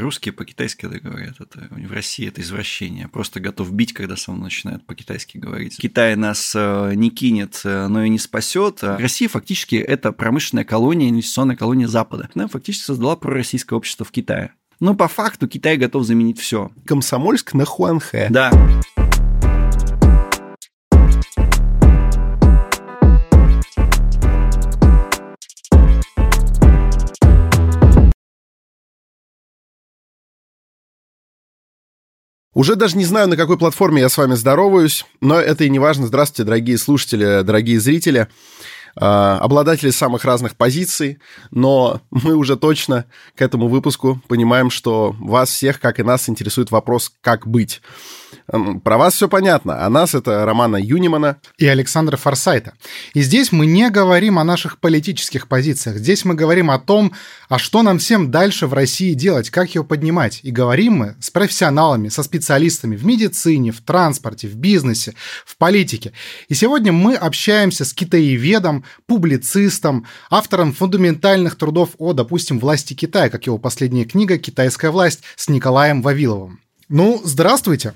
Русские по-китайски это говорят, это в России это извращение. Просто готов бить, когда со мной начинают по-китайски говорить. Китай нас э, не кинет, э, но и не спасет. А Россия фактически это промышленная колония, инвестиционная колония Запада. Она фактически создала пророссийское общество в Китае. Но по факту Китай готов заменить все. Комсомольск на Хуанхэ. Да. Уже даже не знаю, на какой платформе я с вами здороваюсь, но это и не важно. Здравствуйте, дорогие слушатели, дорогие зрители, а, обладатели самых разных позиций, но мы уже точно к этому выпуску понимаем, что вас всех, как и нас, интересует вопрос, как быть. Про вас все понятно. А нас это Романа Юнимана и Александра Форсайта. И здесь мы не говорим о наших политических позициях. Здесь мы говорим о том, а что нам всем дальше в России делать, как ее поднимать. И говорим мы с профессионалами, со специалистами в медицине, в транспорте, в бизнесе, в политике. И сегодня мы общаемся с китаеведом, публицистом, автором фундаментальных трудов о, допустим, власти Китая, как его последняя книга «Китайская власть» с Николаем Вавиловым. Ну, здравствуйте.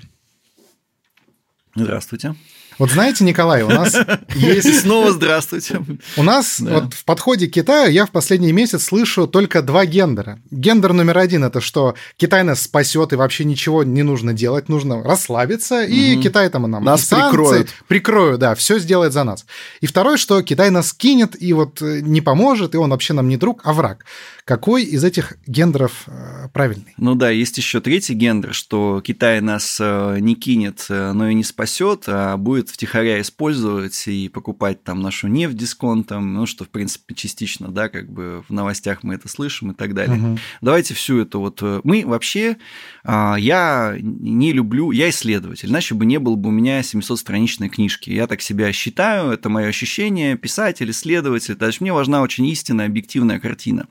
Здравствуйте. Вот знаете, Николай, у нас есть... Снова здравствуйте. У нас да. вот в подходе к Китаю я в последний месяц слышу только два гендера. Гендер номер один – это что Китай нас спасет и вообще ничего не нужно делать, нужно расслабиться, угу. и Китай там нам нас санкции, прикроют. Прикроют, да, все сделает за нас. И второй, что Китай нас кинет и вот э, не поможет, и он вообще нам не друг, а враг. Какой из этих гендеров э, правильный? Ну да, есть еще третий гендер, что Китай нас э, не кинет, но и не спасет, а будет втихаря использовать и покупать там нашу нефть дисконтом, ну, что, в принципе, частично, да, как бы в новостях мы это слышим и так далее. Угу. Давайте всю эту вот... Э, мы вообще... А, я не люблю... Я исследователь, иначе бы не было бы у меня 700-страничной книжки. Я так себя считаю, это мое ощущение, писатель, исследователь. То есть мне важна очень истинная, объективная картина.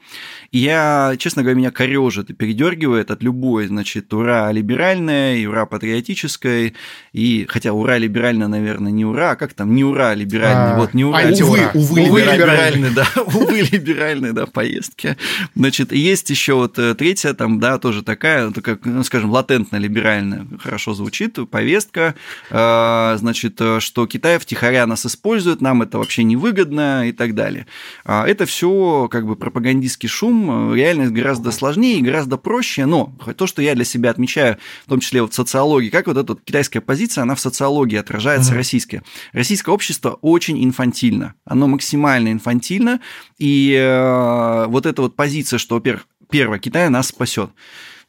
И я, честно говоря, меня корежит и передергивает от любой, значит, ура либеральная, ура патриотической, и хотя ура либеральная, наверное, не ура, а как там, не ура либеральный, а, вот не ура. А, увы, увы, увы либеральный, да, увы либеральный, да, поездки. Значит, есть еще вот э, третья, там, да, тоже такая, как, ну, скажем, латентно-либеральная, хорошо звучит, повестка, э, значит, э, что Китай втихаря нас использует, нам это вообще невыгодно и так далее. А это все как бы пропагандистский шум, реальность гораздо сложнее и гораздо проще, но то, что я для себя отмечаю, в том числе вот в социологии, как вот эта китайская позиция, она в социологии отражается mm-hmm. российское. Российское общество очень инфантильно. Оно максимально инфантильно. И э, вот эта вот позиция, что, во-первых, первое, Китай нас спасет.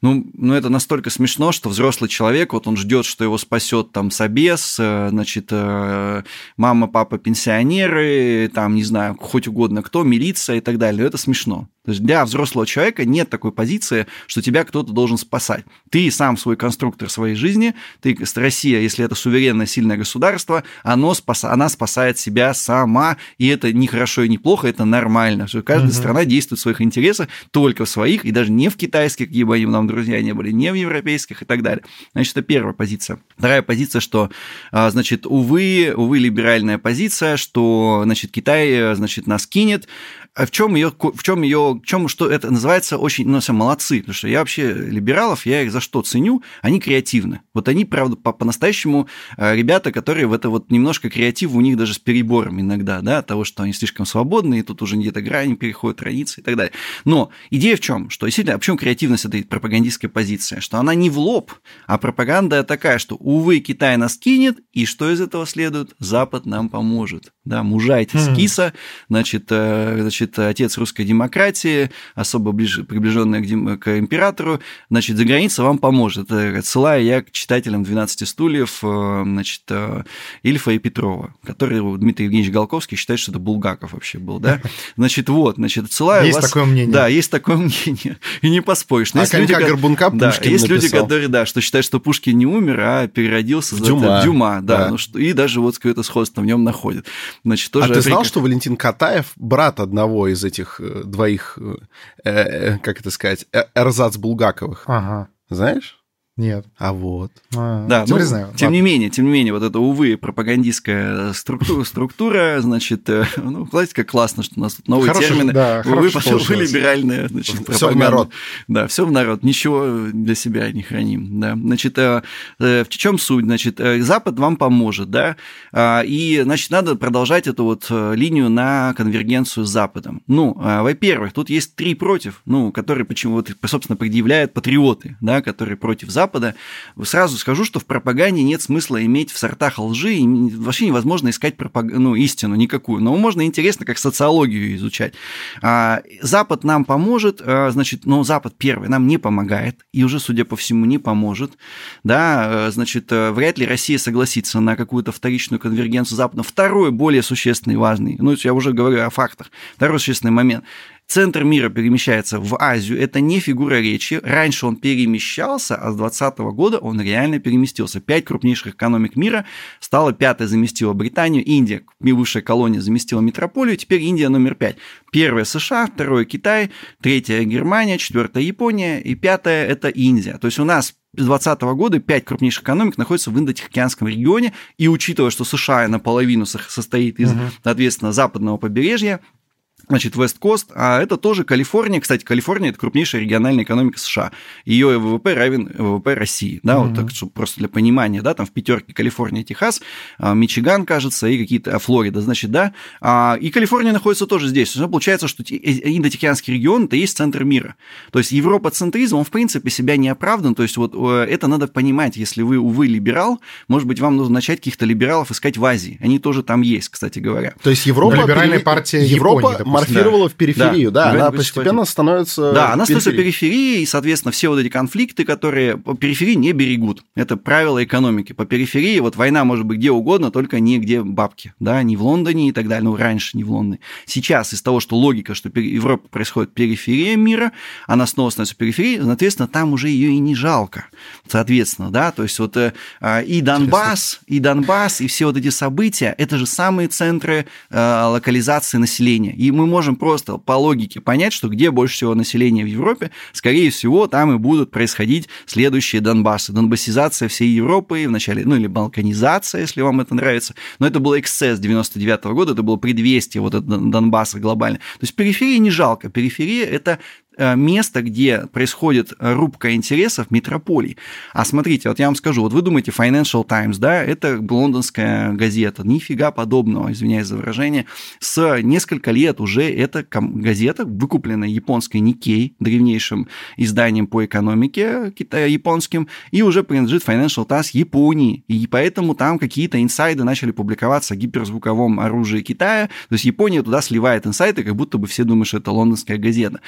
Ну, ну, это настолько смешно, что взрослый человек, вот он ждет, что его спасет там собес, э, значит, э, мама, папа, пенсионеры, там, не знаю, хоть угодно кто, милиция и так далее. Это смешно. То есть для взрослого человека нет такой позиции, что тебя кто-то должен спасать. Ты сам свой конструктор своей жизни, ты, Россия, если это суверенное, сильное государство, оно спас, она спасает себя сама, и это не хорошо и не плохо, это нормально. Что каждая угу. страна действует в своих интересах только в своих, и даже не в китайских, какие бы они нам друзья не были, не в европейских и так далее. Значит, это первая позиция. Вторая позиция, что, а, значит, увы, увы, либеральная позиция, что, значит, Китай, значит, нас кинет, в чем ее, в чем ее, в чем что это называется очень, ну, все молодцы, потому что я вообще либералов, я их за что ценю, они креативны. Вот они, правда, по- по-настоящему э, ребята, которые в это вот немножко креатив у них даже с перебором иногда, да, от того, что они слишком свободны, и тут уже где-то грани переходят, границы и так далее. Но идея в чем? Что действительно, а в чем креативность этой пропагандистской позиции? Что она не в лоб, а пропаганда такая, что, увы, Китай нас кинет, и что из этого следует? Запад нам поможет. Да, мужайтесь, mm-hmm. киса, значит, э, значит, значит, отец русской демократии, особо ближе, приближенный к, дем... к императору, значит, за границей вам поможет. Это отсылаю я к читателям 12 стульев, э, значит, э, Ильфа и Петрова, который Дмитрий Евгеньевич Голковский считает, что это Булгаков вообще был, да? Значит, вот, значит, отсылаю Есть вас... такое мнение. Да, есть такое мнение, и не поспоришь. Но а есть люди, Горбунка да, есть люди, которые, да, что считают, что Пушкин не умер, а переродился в Дюма, в Дюма да, да. Ну, что, и даже вот какое-то сходство в нем находит. Значит, тоже а ты знал, что Валентин Катаев брат одного одного из этих э, двоих, э, э, как это сказать, эрзац Булгаковых. Ага. Знаешь? Нет. А вот. А, Да, теперь ну, знаю. тем Ладно. не менее, тем не менее, вот это, увы, пропагандистская структура, структура значит, э, ну, знаете, как классно, что у нас тут новые Хорошо, термины. да, увы, получилось. либеральная, значит, Всё в пропаганда. народ. Да, все в народ, ничего для себя не храним, да. Значит, э, э, в чем суть? Значит, э, Запад вам поможет, да, А, и, значит, надо продолжать эту вот э, линию на конвергенцию с Западом. Ну, а, во-первых, тут есть три против, ну, которые почему вот, собственно, предъявляют патриоты, да, которые против Запада. Сразу скажу, что в пропаганде нет смысла иметь в сортах лжи, и вообще невозможно искать пропаг... ну, истину никакую, но можно интересно как социологию изучать. А, Запад нам поможет, а, значит, но Запад первый нам не помогает, и уже, судя по всему, не поможет, да, э, значит, э, вряд ли Россия согласится на какую-то вторичную конвергенцию Запада. Второй, более существенный, важный, ну, я уже говорю о фактах, второй существенный момент. Центр мира перемещается в Азию, это не фигура речи. Раньше он перемещался, а с 2020 года он реально переместился. Пять крупнейших экономик мира стало пятой, заместила Британию, Индия, бывшая колония, заместила метрополию, теперь Индия номер пять. Первая США, второе Китай, третья Германия, четвертая Япония и пятая это Индия. То есть у нас с 2020 года пять крупнейших экономик находятся в Индо-Тихоокеанском регионе, и учитывая, что США наполовину со- состоит из, соответственно, западного побережья, Значит, Вест-Кост, а это тоже Калифорния. Кстати, Калифорния – это крупнейшая региональная экономика США. Ее ВВП равен ВВП России. Да, вот так, чтобы просто для понимания, да, там в пятерке Калифорния, Техас, а, Мичиган, кажется, и какие-то, а, Флорида, значит, да. А, И Калифорния находится тоже здесь. Ну, получается, что э, Индо-Тихоокеанский регион – это есть центр мира. То есть, Европа-центризм, он, в принципе, себя не оправдан. То есть, вот э, это надо понимать. Если вы, увы, либерал, может быть, вам нужно начать каких-то либералов искать в Азии. Они тоже там есть, кстати говоря. То есть Европа... Либеральная пере- партия Европа Японии, морфировала в периферию, Да. да, Да, она постепенно становится Да, она становится периферией. и, соответственно, все вот эти конфликты, которые по периферии не берегут. Это правило экономики. По периферии вот война может быть где угодно, только не где бабки, да, не в Лондоне и так далее, ну, раньше не в Лондоне. Сейчас из того, что логика, что Европа происходит периферия мира, она снова становится периферией, соответственно, там уже ее и не жалко, соответственно, да, то есть вот э, а, и Донбасс, и Донбасс, и все вот эти события, это же самые центры э, локализации населения, и мы можем просто по логике понять, что где больше всего населения в Европе, скорее всего, там и будут происходить следующие Донбассы. Донбассизация всей Европы, вначале, ну или балканизация, если вам это нравится. Но это был эксцесс 99 года, это было предвестие вот этого Донбасса глобально. То есть периферии не жалко. Периферия – это место, где происходит рубка интересов метрополий. А смотрите, вот я вам скажу, вот вы думаете Financial Times, да, это лондонская газета, нифига подобного, извиняюсь за выражение, с несколько лет уже эта газета, выкупленная японской Nikkei, древнейшим изданием по экономике китая японским, и уже принадлежит Financial Times Японии, и поэтому там какие-то инсайды начали публиковаться о гиперзвуковом оружии Китая, то есть Япония туда сливает инсайты, как будто бы все думают, что это лондонская газета.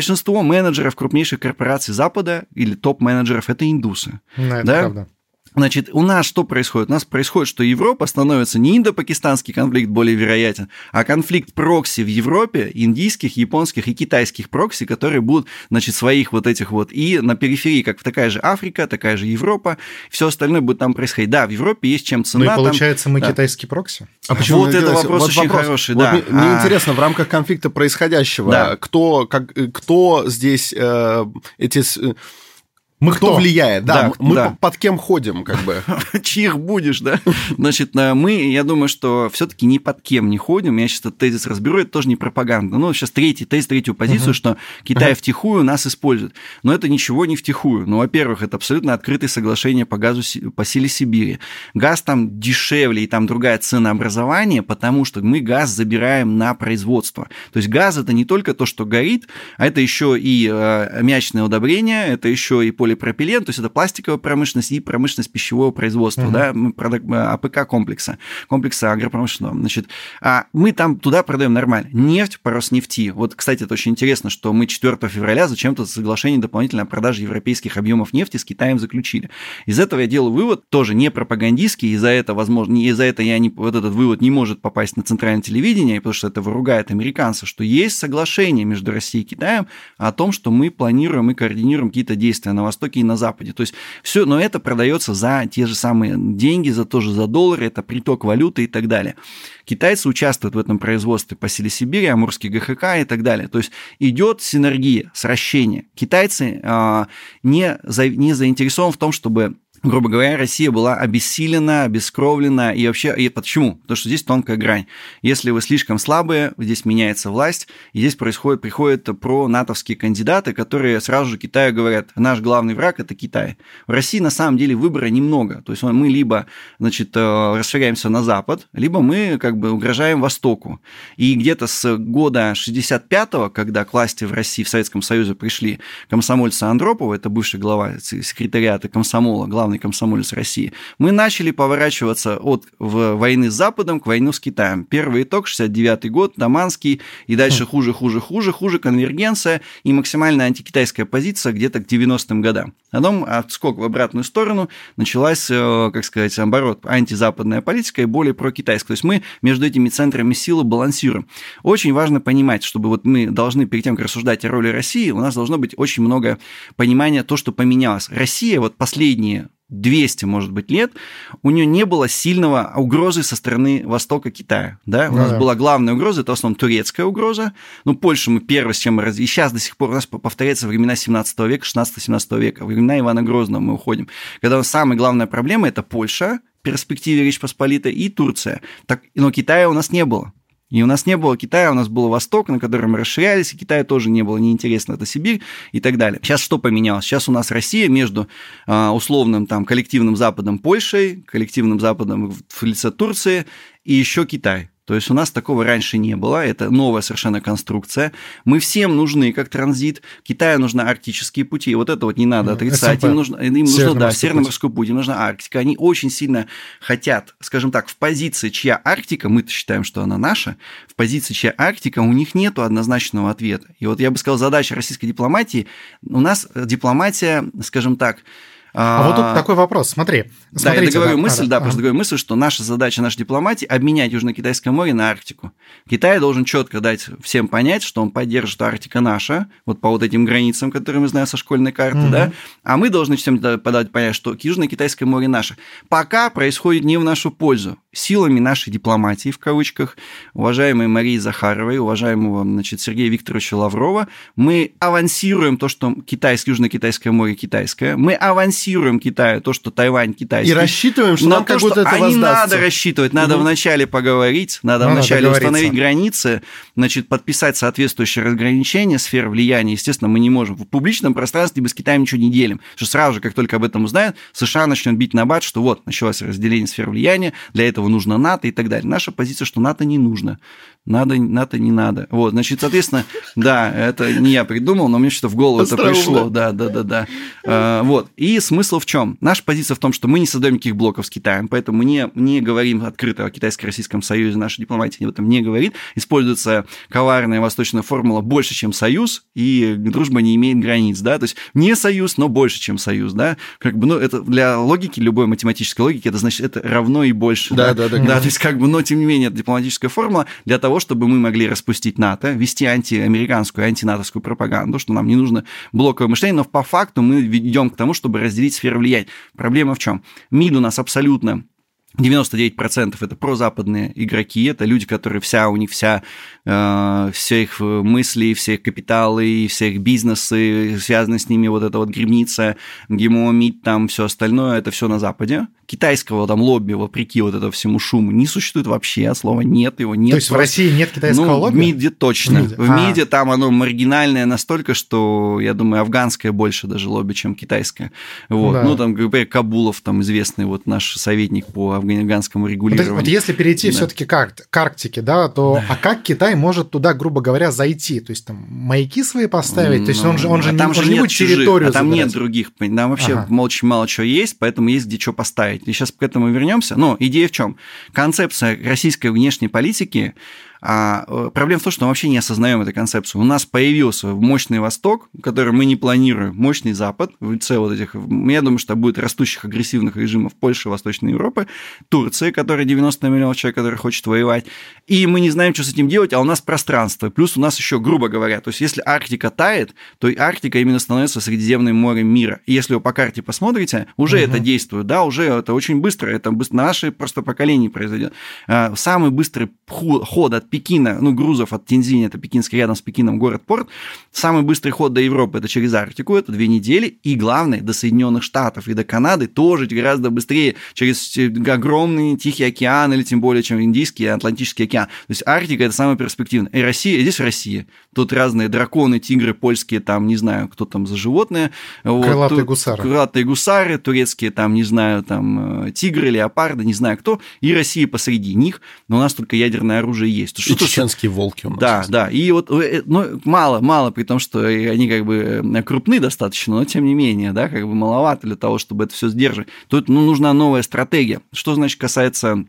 Большинство менеджеров крупнейших корпораций Запада или топ-менеджеров – это индусы. Ну, это Да? правда. Значит, у нас что происходит? У нас происходит, что Европа становится не индо-пакистанский конфликт более вероятен, а конфликт прокси в Европе, индийских, японских и китайских прокси, которые будут, значит, своих вот этих вот, и на периферии, как такая же Африка, такая же Европа, все остальное будет там происходить. Да, в Европе есть чем Ну цена. и там- получается, мы да. китайский прокси? А Вот вы это делаете? вопрос очень хороший, Вот да. мне, мне А. интересно, в рамках конфликта происходящего, Да. кто, как, э, кто здесь э, эти... Мы кто кто? влияет? Да, Да, мы да. по- под кем ходим, как бы. чьих будешь, да? Значит, э, мы, я думаю, что все-таки ни под кем не ходим. Я сейчас этот тезис разберу, это тоже не пропаганда. Ну, сейчас третий тезис, третью позицию, что Китай втихую нас использует. Но это ничего не втихую. Ну, во-первых, это абсолютно открытое соглашение по газу по силе Сибири. Газ там дешевле, и там другая ценообразование, потому что мы газ забираем на производство. То есть газ это не только то, что горит, а это еще и э, аммиачное удобрение, это еще и полипропилен, то есть это пластиковая промышленность и промышленность пищевого производства, Мгм. да, АПК комплекса, комплекса агропромышленного. Значит, а мы там туда продаем нормально. Нефть по Роснефти. Вот, кстати, это очень интересно, что мы 4 февраля зачем-то соглашение дополнительно о продаже европейских объемов нефти с Китаем заключили. Из этого я делаю вывод, тоже не пропагандистский, и за это, возможно, не из-за это я не, вот этот вывод не может попасть на центральное телевидение, потому что это выругает американцев, что есть соглашение между Россией и Китаем о том, что мы планируем и координируем какие-то действия на Восток Востоке и на Западе. То есть все, но это продается за те же самые деньги, за тоже за доллары, это приток валюты и так далее. Китайцы участвуют в этом производстве по силе Сибири, Амурский ГХК и так далее. То есть идет синергия, сращение. Китайцы э, не, за, не заинтересованы в том, чтобы грубо говоря, Россия была обессилена, обескровлена. И вообще, и почему? Потому что здесь тонкая грань. Если вы слишком слабые, здесь меняется власть, и здесь происходит, приходят про натовские кандидаты, которые сразу же Китаю говорят, наш главный враг – это Китай. В России на самом деле выбора немного. То есть мы либо значит, э, расширяемся на Запад, либо мы как бы угрожаем Востоку. И где-то с года 65-го, когда к власти в России, в Советском Союзе пришли комсомольцы Андропова, это бывший глава секретариата комсомола, главный главный комсомолец России, мы начали поворачиваться от войны с Западом к войне с Китаем. Первый итог 69 год, Даманский, и дальше хуже, хуже, хуже, хуже, конвергенция и максимальная антикитайская позиция где-то к 90-м годам. Потом отскок в обратную сторону, началась, э, как сказать, оборот, антизападная политика и более прокитайская. То есть мы между этими центрами силы балансируем. Очень важно понимать, чтобы вот мы должны, перед тем, как рассуждать о роли России, у нас должно быть очень много понимания то, что поменялось. Россия вот последние 200, может быть, лет, у нее не было сильного угрозы со стороны Востока Китая. Да? У нас да. была главная угроза, это в основном турецкая угроза. Ну, Польшу мы первый, с чем мы. И сейчас до сих пор у нас повторяется времена 17 века, 16-17 века, времена Ивана Грозного мы уходим. Когда самая главная проблема – это Польша, перспективе Речь Посполитой, и Турция. Так, но Китая у нас не было. И у нас не было Китая, у нас был Восток, на котором мы расширялись, и Китая тоже не было неинтересно, это Сибирь и так далее. Сейчас что поменялось? Сейчас у нас Россия между а, условным там коллективным Западом Польшей, коллективным Западом в лице Турции и еще Китай. То есть у нас такого раньше не было, это новая совершенно конструкция. Мы всем нужны как транзит. Китаю нужны арктические пути. Вот это вот не надо отрицать. СМП. Им нужно, им нужно да, Северно-морской путь. Им нужна Арктика. Они очень сильно хотят, скажем так, в позиции, чья Арктика, мы-то считаем, что она наша, в позиции, чья Арктика, у них нет однозначного ответа. И вот я бы сказал, задача российской дипломатии, у нас дипломатия, скажем так, а, а вот тут такой вопрос, смотри. Да, я договорю да, мысль, да, да, просто договорю мысль, что наша задача, наша дипломатии обменять Южно-Китайское море на Арктику. Китай должен четко дать всем понять, что он поддержит, Арктика наша, вот по вот этим границам, которые мы знаем со школьной карты, угу. да, а мы должны всем подать понять, что Южно-Китайское море наше. Пока происходит не в нашу пользу. Силами нашей дипломатии, в кавычках, уважаемой Марии Захаровой, уважаемого значит, Сергея Викторовича Лаврова, мы авансируем то, что китайское, Южно-Китайское море китайское, мы авансируем компенсируем Китаю то, что Тайвань китайский. И рассчитываем, что на нам то, как будто это а воздастся. надо рассчитывать, надо угу. вначале поговорить, надо ну, вначале надо установить границы, значит, подписать соответствующие разграничения сфер влияния. Естественно, мы не можем в публичном пространстве без Китая ничего не делим. Что сразу же, как только об этом узнают, США начнут бить на бат, что вот, началось разделение сфер влияния, для этого нужно НАТО и так далее. Наша позиция, что НАТО не нужно надо, НАТО не надо. Вот, значит, соответственно, да, это не я придумал, но мне что-то в голову это пришло. Да, да, да, да. А, вот. И смысл в чем? Наша позиция в том, что мы не создаем никаких блоков с Китаем, поэтому мы не, не говорим открыто о Китайско-Российском союзе, наша дипломатия об этом не говорит. Используется коварная восточная формула больше, чем союз, и дружба не имеет границ, да, то есть не союз, но больше, чем союз, да, как бы, ну, это для логики, любой математической логики, это значит, это равно и больше. Да, да, да. Да, да то есть, как бы, но, тем не менее, это дипломатическая формула для того, чтобы мы могли распустить НАТО, вести антиамериканскую, антинатовскую пропаганду, что нам не нужно блоковое мышление, но по факту мы ведем к тому, чтобы разделить сферу влияния. Проблема в чем? МИД у нас абсолютно 99% это прозападные игроки, это люди, которые вся, у них вся, э, все их мысли, все их капиталы, все их бизнесы, связаны с ними вот эта вот грибница, ГИМО, МИД, там все остальное, это все на Западе китайского там лобби, вопреки вот этому всему шуму, не существует вообще, слова нет, его нет. То есть просто. в России нет китайского ну, лобби? в МИДе точно. В МИДе, в МИДе там оно маргинальное настолько, что, я думаю, афганское больше даже лобби, чем китайское. Вот. Да. Ну, там, например, Кабулов, там известный вот наш советник по афганскому регулированию. Вот, вот если перейти да. все-таки к, к Арктике, да, то да. а как Китай может туда, грубо говоря, зайти? То есть там маяки свои поставить? То есть он же, он же а не, там он же не нет будет территорию а там забирать. нет других. Там вообще ага. очень мало чего есть, поэтому есть где что поставить. И сейчас к этому вернемся. Но идея в чем? Концепция российской внешней политики А э, проблема в том, что мы вообще не осознаем эту концепцию. У нас появился мощный Восток, который мы не планируем, мощный Запад в лице вот этих, я думаю, что будет растущих агрессивных режимов Польши, Восточной Европы, Турции, которая 90 миллионов человек, который хочет воевать, и мы не знаем, что с этим делать, а у нас пространство, плюс у нас еще, грубо говоря, то есть если Арктика тает, то и Арктика именно становится Средиземным морем мира. И если вы по карте посмотрите, уже угу. это действует, да, уже это очень быстро, это быстро, на наше просто поколение произойдет. А, самый быстрый ход от Пекина, ну, грузов от Тензини, это пекинский, рядом с Пекином город-порт, самый быстрый ход до Европы, это через Арктику, это две недели, и главное, до Соединенных Штатов и до Канады тоже гораздо быстрее, через э, огромный Тихий океан, или тем более, чем Индийский и Атлантический океан. То есть Арктика – это самое перспективное. И Россия, здесь Россия. Тут разные драконы, тигры, польские, там, не знаю, кто там за животные. Крылатые вот, гусары. Крылатые гусары, турецкие, там, не знаю, там, э, тигры, леопарды, не знаю кто. И Россия посреди них, но у нас только ядерное оружие есть. И чеченские волки у нас Да, есть. да. И вот э, ну, мало, мало, при том, что они как бы э, крупны достаточно, но тем не менее, да, как бы маловато для того, чтобы это все сдерживать. Тут ну, нужна новая стратегия. Что значит касается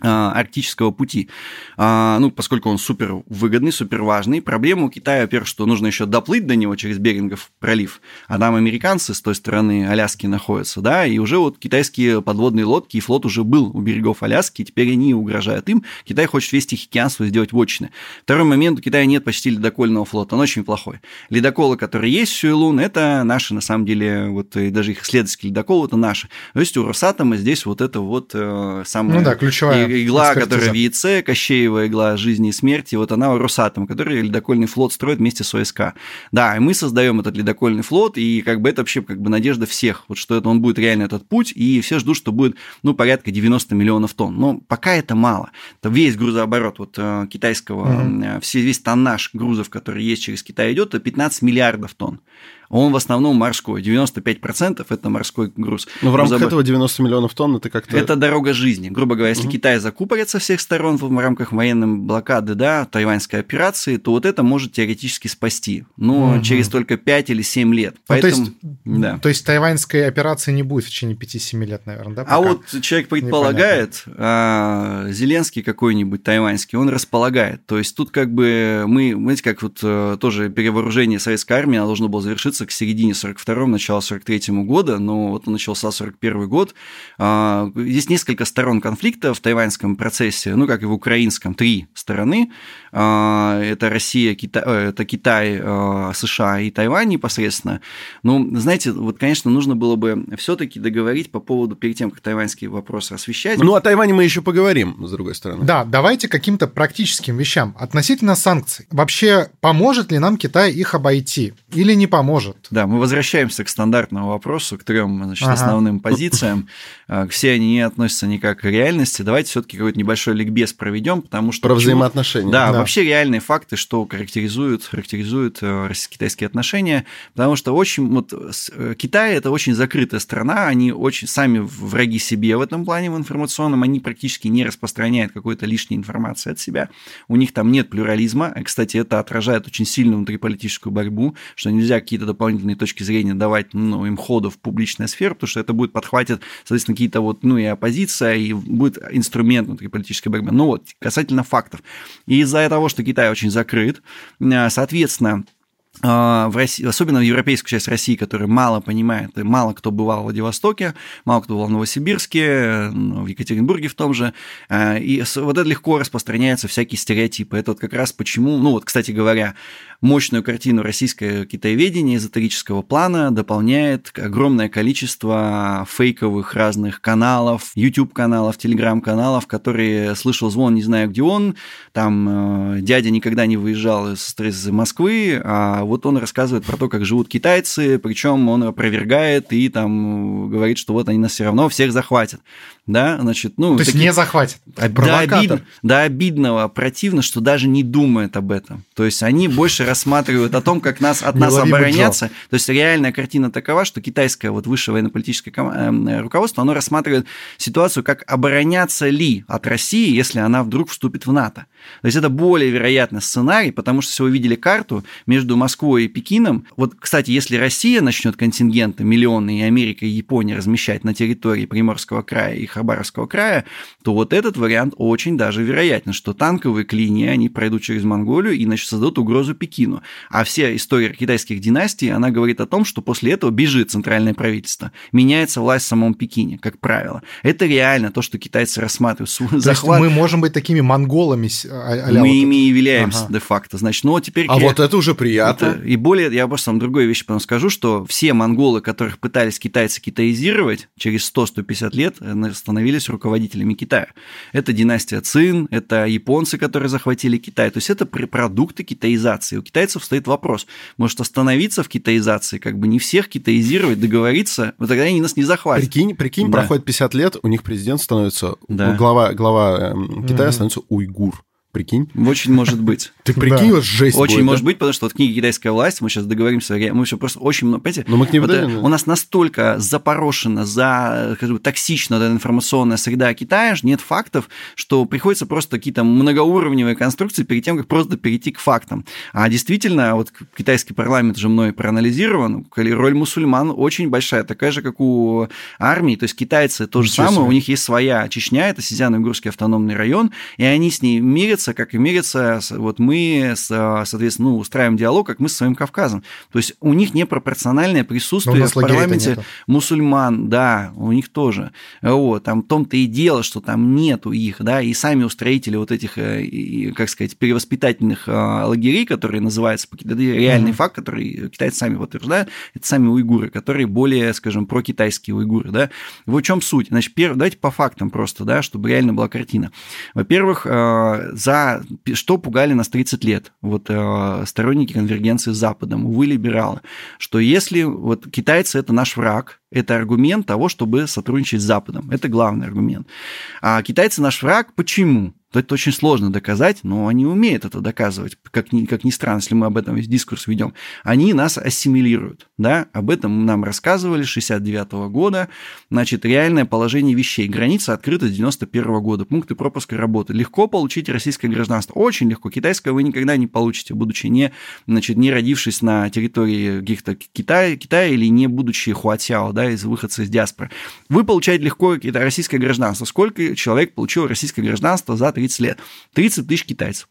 арктического пути. А, ну, поскольку он супер выгодный, супер важный. Проблема у Китая, во-первых, что нужно еще доплыть до него через Берингов пролив, а там американцы с той стороны Аляски находятся, да, и уже вот китайские подводные лодки и флот уже был у берегов Аляски, теперь они угрожают им. Китай хочет весь Тихий океан свой сделать вотчины. Второй момент, у Китая нет почти ледокольного флота, он очень плохой. Ледоколы, которые есть в Сюэлун, это наши, на самом деле, вот и даже их исследовательские ледоколы, это наши. То есть у Росатома здесь вот это вот э, самое... Ну да, ключевая игла, которая в яйце, Кощеева игла жизни и смерти, вот она у Росатом, который ледокольный флот строит вместе с ОСК. Да, и мы создаем этот ледокольный флот, и как бы это вообще как бы надежда всех, вот что это он будет реально этот путь, и все ждут, что будет, ну, порядка 90 миллионов тонн. Но пока это мало. Это весь грузооборот вот э, китайского, mm-hmm. все, весь тоннаж грузов, который есть через Китай идет, это 15 миллиардов тонн он в основном морской. 95% это морской груз. Но в рамках Грузобор... этого 90 миллионов тонн это как-то... Это дорога жизни. Грубо говоря, если угу. Китай закупорит со всех сторон в рамках военной блокады, да, тайваньской операции, то вот это может теоретически спасти. Но угу. через только 5 или 7 лет. Поэтому... Ну, то, есть, да. то есть тайваньской операции не будет в течение 5-7 лет, наверное, да? А вот человек предполагает, а, Зеленский какой-нибудь тайваньский, он располагает. То есть тут как бы мы, знаете, как вот э, тоже перевооружение советской армии должно было завершиться к середине 42-го, начало 43-го года, но вот он начался 41 год. А, здесь несколько сторон конфликта в тайваньском процессе, ну, как и в украинском, три стороны. А, это Россия, Китай, э, это Китай, а, США и Тайвань непосредственно. Но, знаете, вот, конечно, нужно было бы все-таки договорить по поводу, перед тем, как тайваньский вопрос освещать. Ну, о Тайване мы еще поговорим, с другой стороны. Да, давайте каким-то практическим вещам. Относительно санкций. Вообще, поможет ли нам Китай их обойти или не поможет? Может. Да, мы возвращаемся к стандартному вопросу, к трем значит, ага. основным позициям. А, все они не относятся никак к реальности. Давайте все-таки какой-то небольшой ликбез проведем, потому что... Про почему... взаимоотношения. Да, да, вообще реальные факты, что характеризуют, характеризуют э, российско-китайские отношения, потому что очень... Вот, э, Китай – это очень закрытая страна, они очень сами враги себе в этом плане, в информационном, они практически не распространяют какой-то лишней информации от себя. У них там нет плюрализма. Кстати, это отражает очень сильную внутриполитическую борьбу, что нельзя какие-то дополнительные точки зрения давать ну, им ходу в публичную сферу, потому что это будет подхватит, соответственно, какие-то вот, ну, и оппозиция, и будет инструмент внутри политической борьбы. Ну вот, касательно фактов. И из-за того, что Китай очень закрыт, э, соответственно, в России, особенно в европейскую часть России, которая мало понимает, мало кто бывал в Владивостоке, мало кто бывал в Новосибирске, ну, в Екатеринбурге в том же, а, и вот это легко распространяются всякие стереотипы. Это вот как раз почему, ну вот, кстати говоря, мощную картину российское китаеведение эзотерического плана дополняет огромное количество фейковых разных каналов, YouTube-каналов, Telegram-каналов, которые слышал звон, не знаю, где он, там э, дядя никогда не выезжал из, из Москвы, а вот он рассказывает про то, как живут китайцы, причем он опровергает и там говорит, что вот они нас все равно всех захватят. Да, значит, ну... То есть такие... не захватят. До, обид... до обидного противно, что даже не думает об этом. То есть они больше рассматривают о том, как нас, от нас обороняться. То есть реальная картина такова, что китайское вот высшее военно-политическое эм, руководство, оно рассматривает ситуацию, как обороняться ли от России, если она вдруг вступит в НАТО. То есть это более вероятный сценарий, потому что если вы видели карту между Москвой Москвой и Пекином, вот, кстати, если Россия начнет контингенты миллионы и Америка и Япония размещать на территории Приморского края и Хабаровского края, то вот этот вариант очень даже вероятен, что танковые клинии, они пройдут через Монголию и, значит, создадут угрозу Пекину. А вся история китайских династий, она говорит о том, что после этого бежит центральное правительство, меняется власть в самом Пекине, как правило. Это реально то, что китайцы рассматривают. Захват... мы можем быть такими монголами. А, мы вот ими и являемся ага. де-факто. Значит, ну теперь... А вот это уже приятно. Это... И более, я просто вам другой вещь потом скажу, что все монголы, которых пытались китайцы китаизировать, через 100-150 лет э, становились руководителями Китая. Это династия Цин, это японцы, которые захватили Китай. То есть это продукты китаизации. У китайцев стоит вопрос, может остановиться в китаизации, как бы не всех китаизировать, договориться, вот тогда они нас не захватят. Прикинь, прикинь да. проходит 50 лет, у них президент становится, да. глава, глава эм, Китая mm-hmm. становится уйгур. Прикинь? Очень может быть. Ты прикинь, вот жесть Очень может быть, потому что вот книги «Китайская власть», мы сейчас договоримся, мы все просто очень много, понимаете? Но мы к ней э, У нас настолько запорошена, за, токсична эта информационная среда Китая, нет фактов, что приходится просто какие-то многоуровневые конструкции перед тем, как просто перейти к фактам. А действительно, вот китайский парламент же мной проанализирован, роль мусульман очень большая, такая же, как у армии, то есть китайцы то же самое, у них есть своя Чечня, это Сизяно-Уйгурский автономный район, и они с ней мирятся, мериться, как и мериться, вот мы, соответственно, ну, устраиваем диалог, как мы со своим Кавказом. То есть у них непропорциональное присутствие в парламенте мусульман, да, у них тоже. Вот, там в том-то и дело, что там нету их, да, и сами устроители вот этих, э, как сказать, перевоспитательных э, лагерей, которые называются, это реальный mm-hmm. факт, который китайцы сами утверждают, это сами уйгуры, которые более, скажем, прокитайские уйгуры, да. В чем суть? Значит, первое, давайте по фактам просто, да, чтобы реально была картина. Во-первых, э, за что пугали нас 30 лет, вот э, сторонники конвергенции с Западом, увы, либералы, что если вот китайцы это наш враг, это аргумент того, чтобы сотрудничать с Западом. Это главный аргумент. А китайцы наш враг. Почему? Это очень сложно доказать, но они умеют это доказывать, как ни, как ни странно, если мы об этом весь дискурс ведем. Они нас ассимилируют, да, об этом нам рассказывали с 69 -го года, значит, реальное положение вещей. Граница открыта с 91 -го года, пункты пропуска работы. Легко получить российское гражданство, очень легко. Китайское вы никогда не получите, будучи не, значит, не родившись на территории каких-то Китая, Китая или не будучи хуатяо, да, из выходца из диаспоры. Вы получаете легко российское гражданство. Сколько человек получил российское гражданство за 30 лет? 30 тысяч китайцев.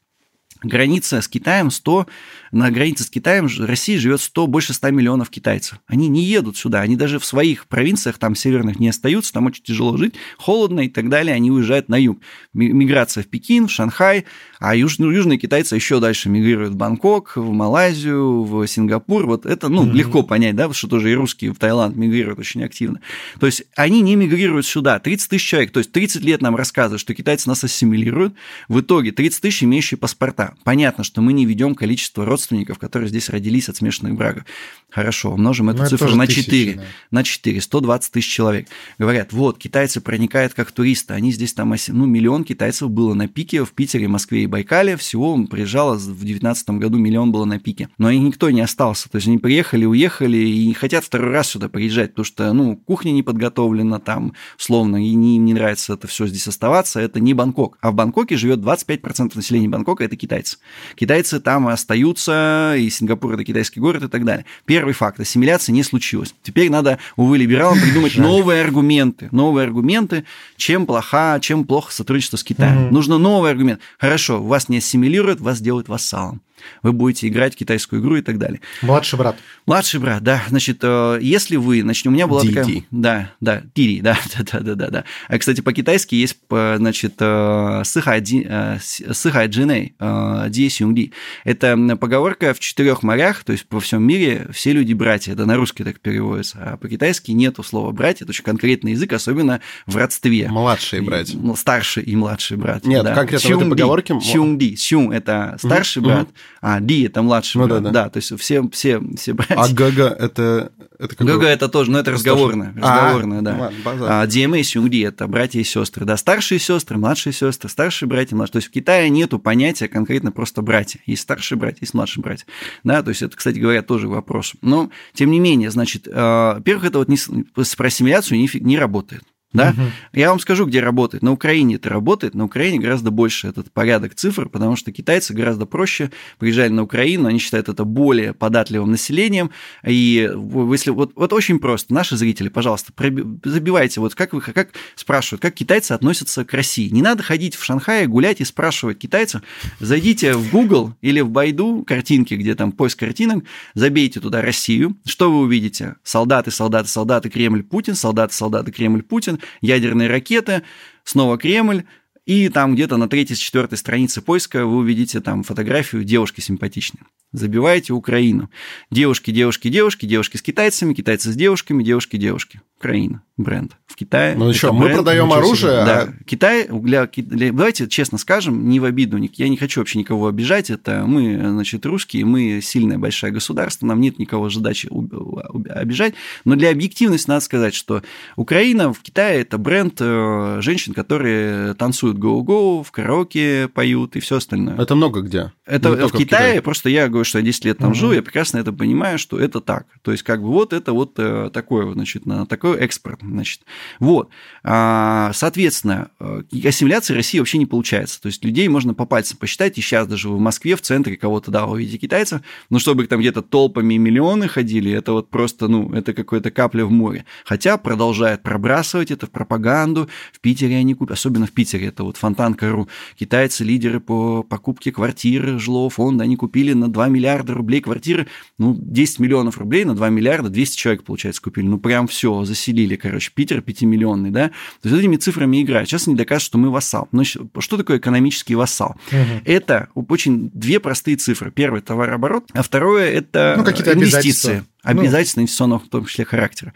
Граница с Китаем 100, на границе с Китаем России живет 100, больше 100 миллионов китайцев. Они не едут сюда, они даже в своих провинциях там северных не остаются, там очень тяжело жить, холодно и так далее, они уезжают на юг. Миграция в Пекин, в Шанхай, а юж, ну, южные китайцы еще дальше мигрируют в Бангкок, в Малайзию, в Сингапур. Вот это, ну, mm-hmm. легко понять, да, что тоже и русские в Таиланд мигрируют очень активно. То есть они не мигрируют сюда. 30 тысяч человек, то есть 30 лет нам рассказывают, что китайцы нас ассимилируют. В итоге 30 тысяч имеющие паспорта. Понятно, что мы не ведем количество родственников, которые здесь родились от смешанных браков. Хорошо, умножим эту Но цифру это на 4. Тысячи, да. На 4, 120 тысяч человек. Говорят, вот, китайцы проникают как туристы, они здесь там, ну, миллион китайцев было на пике в Питере, Москве и Байкале. Всего приезжало в 2019 году миллион было на пике. Но и никто не остался. То есть они приехали, уехали и не хотят второй раз сюда приезжать, потому что, ну, кухня не подготовлена там, словно, и не, им не нравится это все здесь оставаться. Это не Бангкок. А в Бангкоке живет 25% населения Бангкока, это китайцы. Китайцы там остаются, и Сингапур это китайский город и так далее. Первый факт, ассимиляция не случилась. Теперь надо, увы, либералам придумать новые аргументы. Новые аргументы, чем плоха, чем плохо сотрудничество с Китаем. Нужно новый аргумент. Хорошо, вас не ассимилируют, вас делают вассалом вы будете играть китайскую игру и так далее. Младший брат. Младший брат, да. Значит, э, если вы, значит, у меня была Ди -ди. такая... Да, да, Дири, да, да, да, да, да. А, кстати, по-китайски есть, значит, э, сыхай джиней, э, ди сюнгди. Это поговорка в четырех морях, то есть по всем мире все люди братья. Это на русский так переводится. А по-китайски нету слова братья, это очень конкретный язык, особенно в родстве. Младшие братья. Ну, старший и младший брат. Нет, да. конкретно сюнгди, в этой поговорке... Сюнгди, сюн – это старший mm-hmm. брат, а Ди – это младший ну, брат. Да, да. да, то есть все, все, все братья. А Гага – это... это какой? Гага – это тоже, но ну, это разговорное. Разговорное, а, да. Ладно, а Диэма и Сюнгди – это братья и сестры. Да, старшие сестры, младшие сестры, старшие братья, младшие. То есть в Китае нету понятия конкретно просто братья. Есть старшие братья, есть младшие братья. Да, то есть это, кстати говоря, тоже вопрос. Но, тем не менее, значит, э, во-первых, это вот не, про ассимиляцию не, не работает. Да? Угу. Я вам скажу, где работает. На Украине это работает, на Украине гораздо больше этот порядок цифр, потому что китайцы гораздо проще приезжали на Украину, они считают это более податливым населением. И если вот, вот очень просто, наши зрители, пожалуйста, забивайте, вот как вы как спрашивают, как китайцы относятся к России. Не надо ходить в Шанхае, гулять и спрашивать китайцев. Зайдите в Google или в Байду, картинки, где там поиск картинок, забейте туда Россию. Что вы увидите? Солдаты, солдаты, солдаты, Кремль, Путин, солдаты, солдаты, Кремль, Путин ядерные ракеты, снова Кремль, и там где-то на третьей, четвертой странице поиска вы увидите там фотографию девушки симпатичной. Забиваете Украину. Девушки, девушки, девушки, девушки с китайцами, китайцы с девушками, девушки, девушки. Украина, бренд. В Китае. Ну еще, мы продаем оружие. Да. А... Китай, для, для, давайте честно скажем, не в обиду, я не хочу вообще никого обижать, это мы, значит, русские, мы сильное большое государство, нам нет никого задачи обижать, но для объективности надо сказать, что Украина в Китае это бренд э, женщин, которые танцуют гоу-гоу, в караоке поют и все остальное. Это много где. Это в Китае, в Китае, просто я говорю, что я 10 лет там угу. живу, я прекрасно это понимаю, что это так. То есть, как бы вот это вот э, такое, значит, на такой такой экспорт. Значит. Вот. А, соответственно, э, ассимиляции России вообще не получается. То есть людей можно по пальцам посчитать, и сейчас даже в Москве, в центре кого-то, да, вы видите китайцев, но чтобы там где-то толпами миллионы ходили, это вот просто, ну, это какая-то капля в море. Хотя продолжают пробрасывать это в пропаганду. В Питере они купят, особенно в Питере, это вот Фонтанка.ру. Китайцы, лидеры по покупке квартиры, жилого фонда, они купили на 2 миллиарда рублей квартиры, ну, 10 миллионов рублей на 2 миллиарда, 200 человек, получается, купили. Ну, прям все, заселили, короче, Питер пятимиллионный, да, то есть этими цифрами играют. Сейчас они доказывают, что мы вассал. Но что такое экономический вассал? Угу. Это очень две простые цифры. Первое – товарооборот, а второе – это ну, инвестиции. Обязательства, обязательства ну. инвестиционного в том числе характера.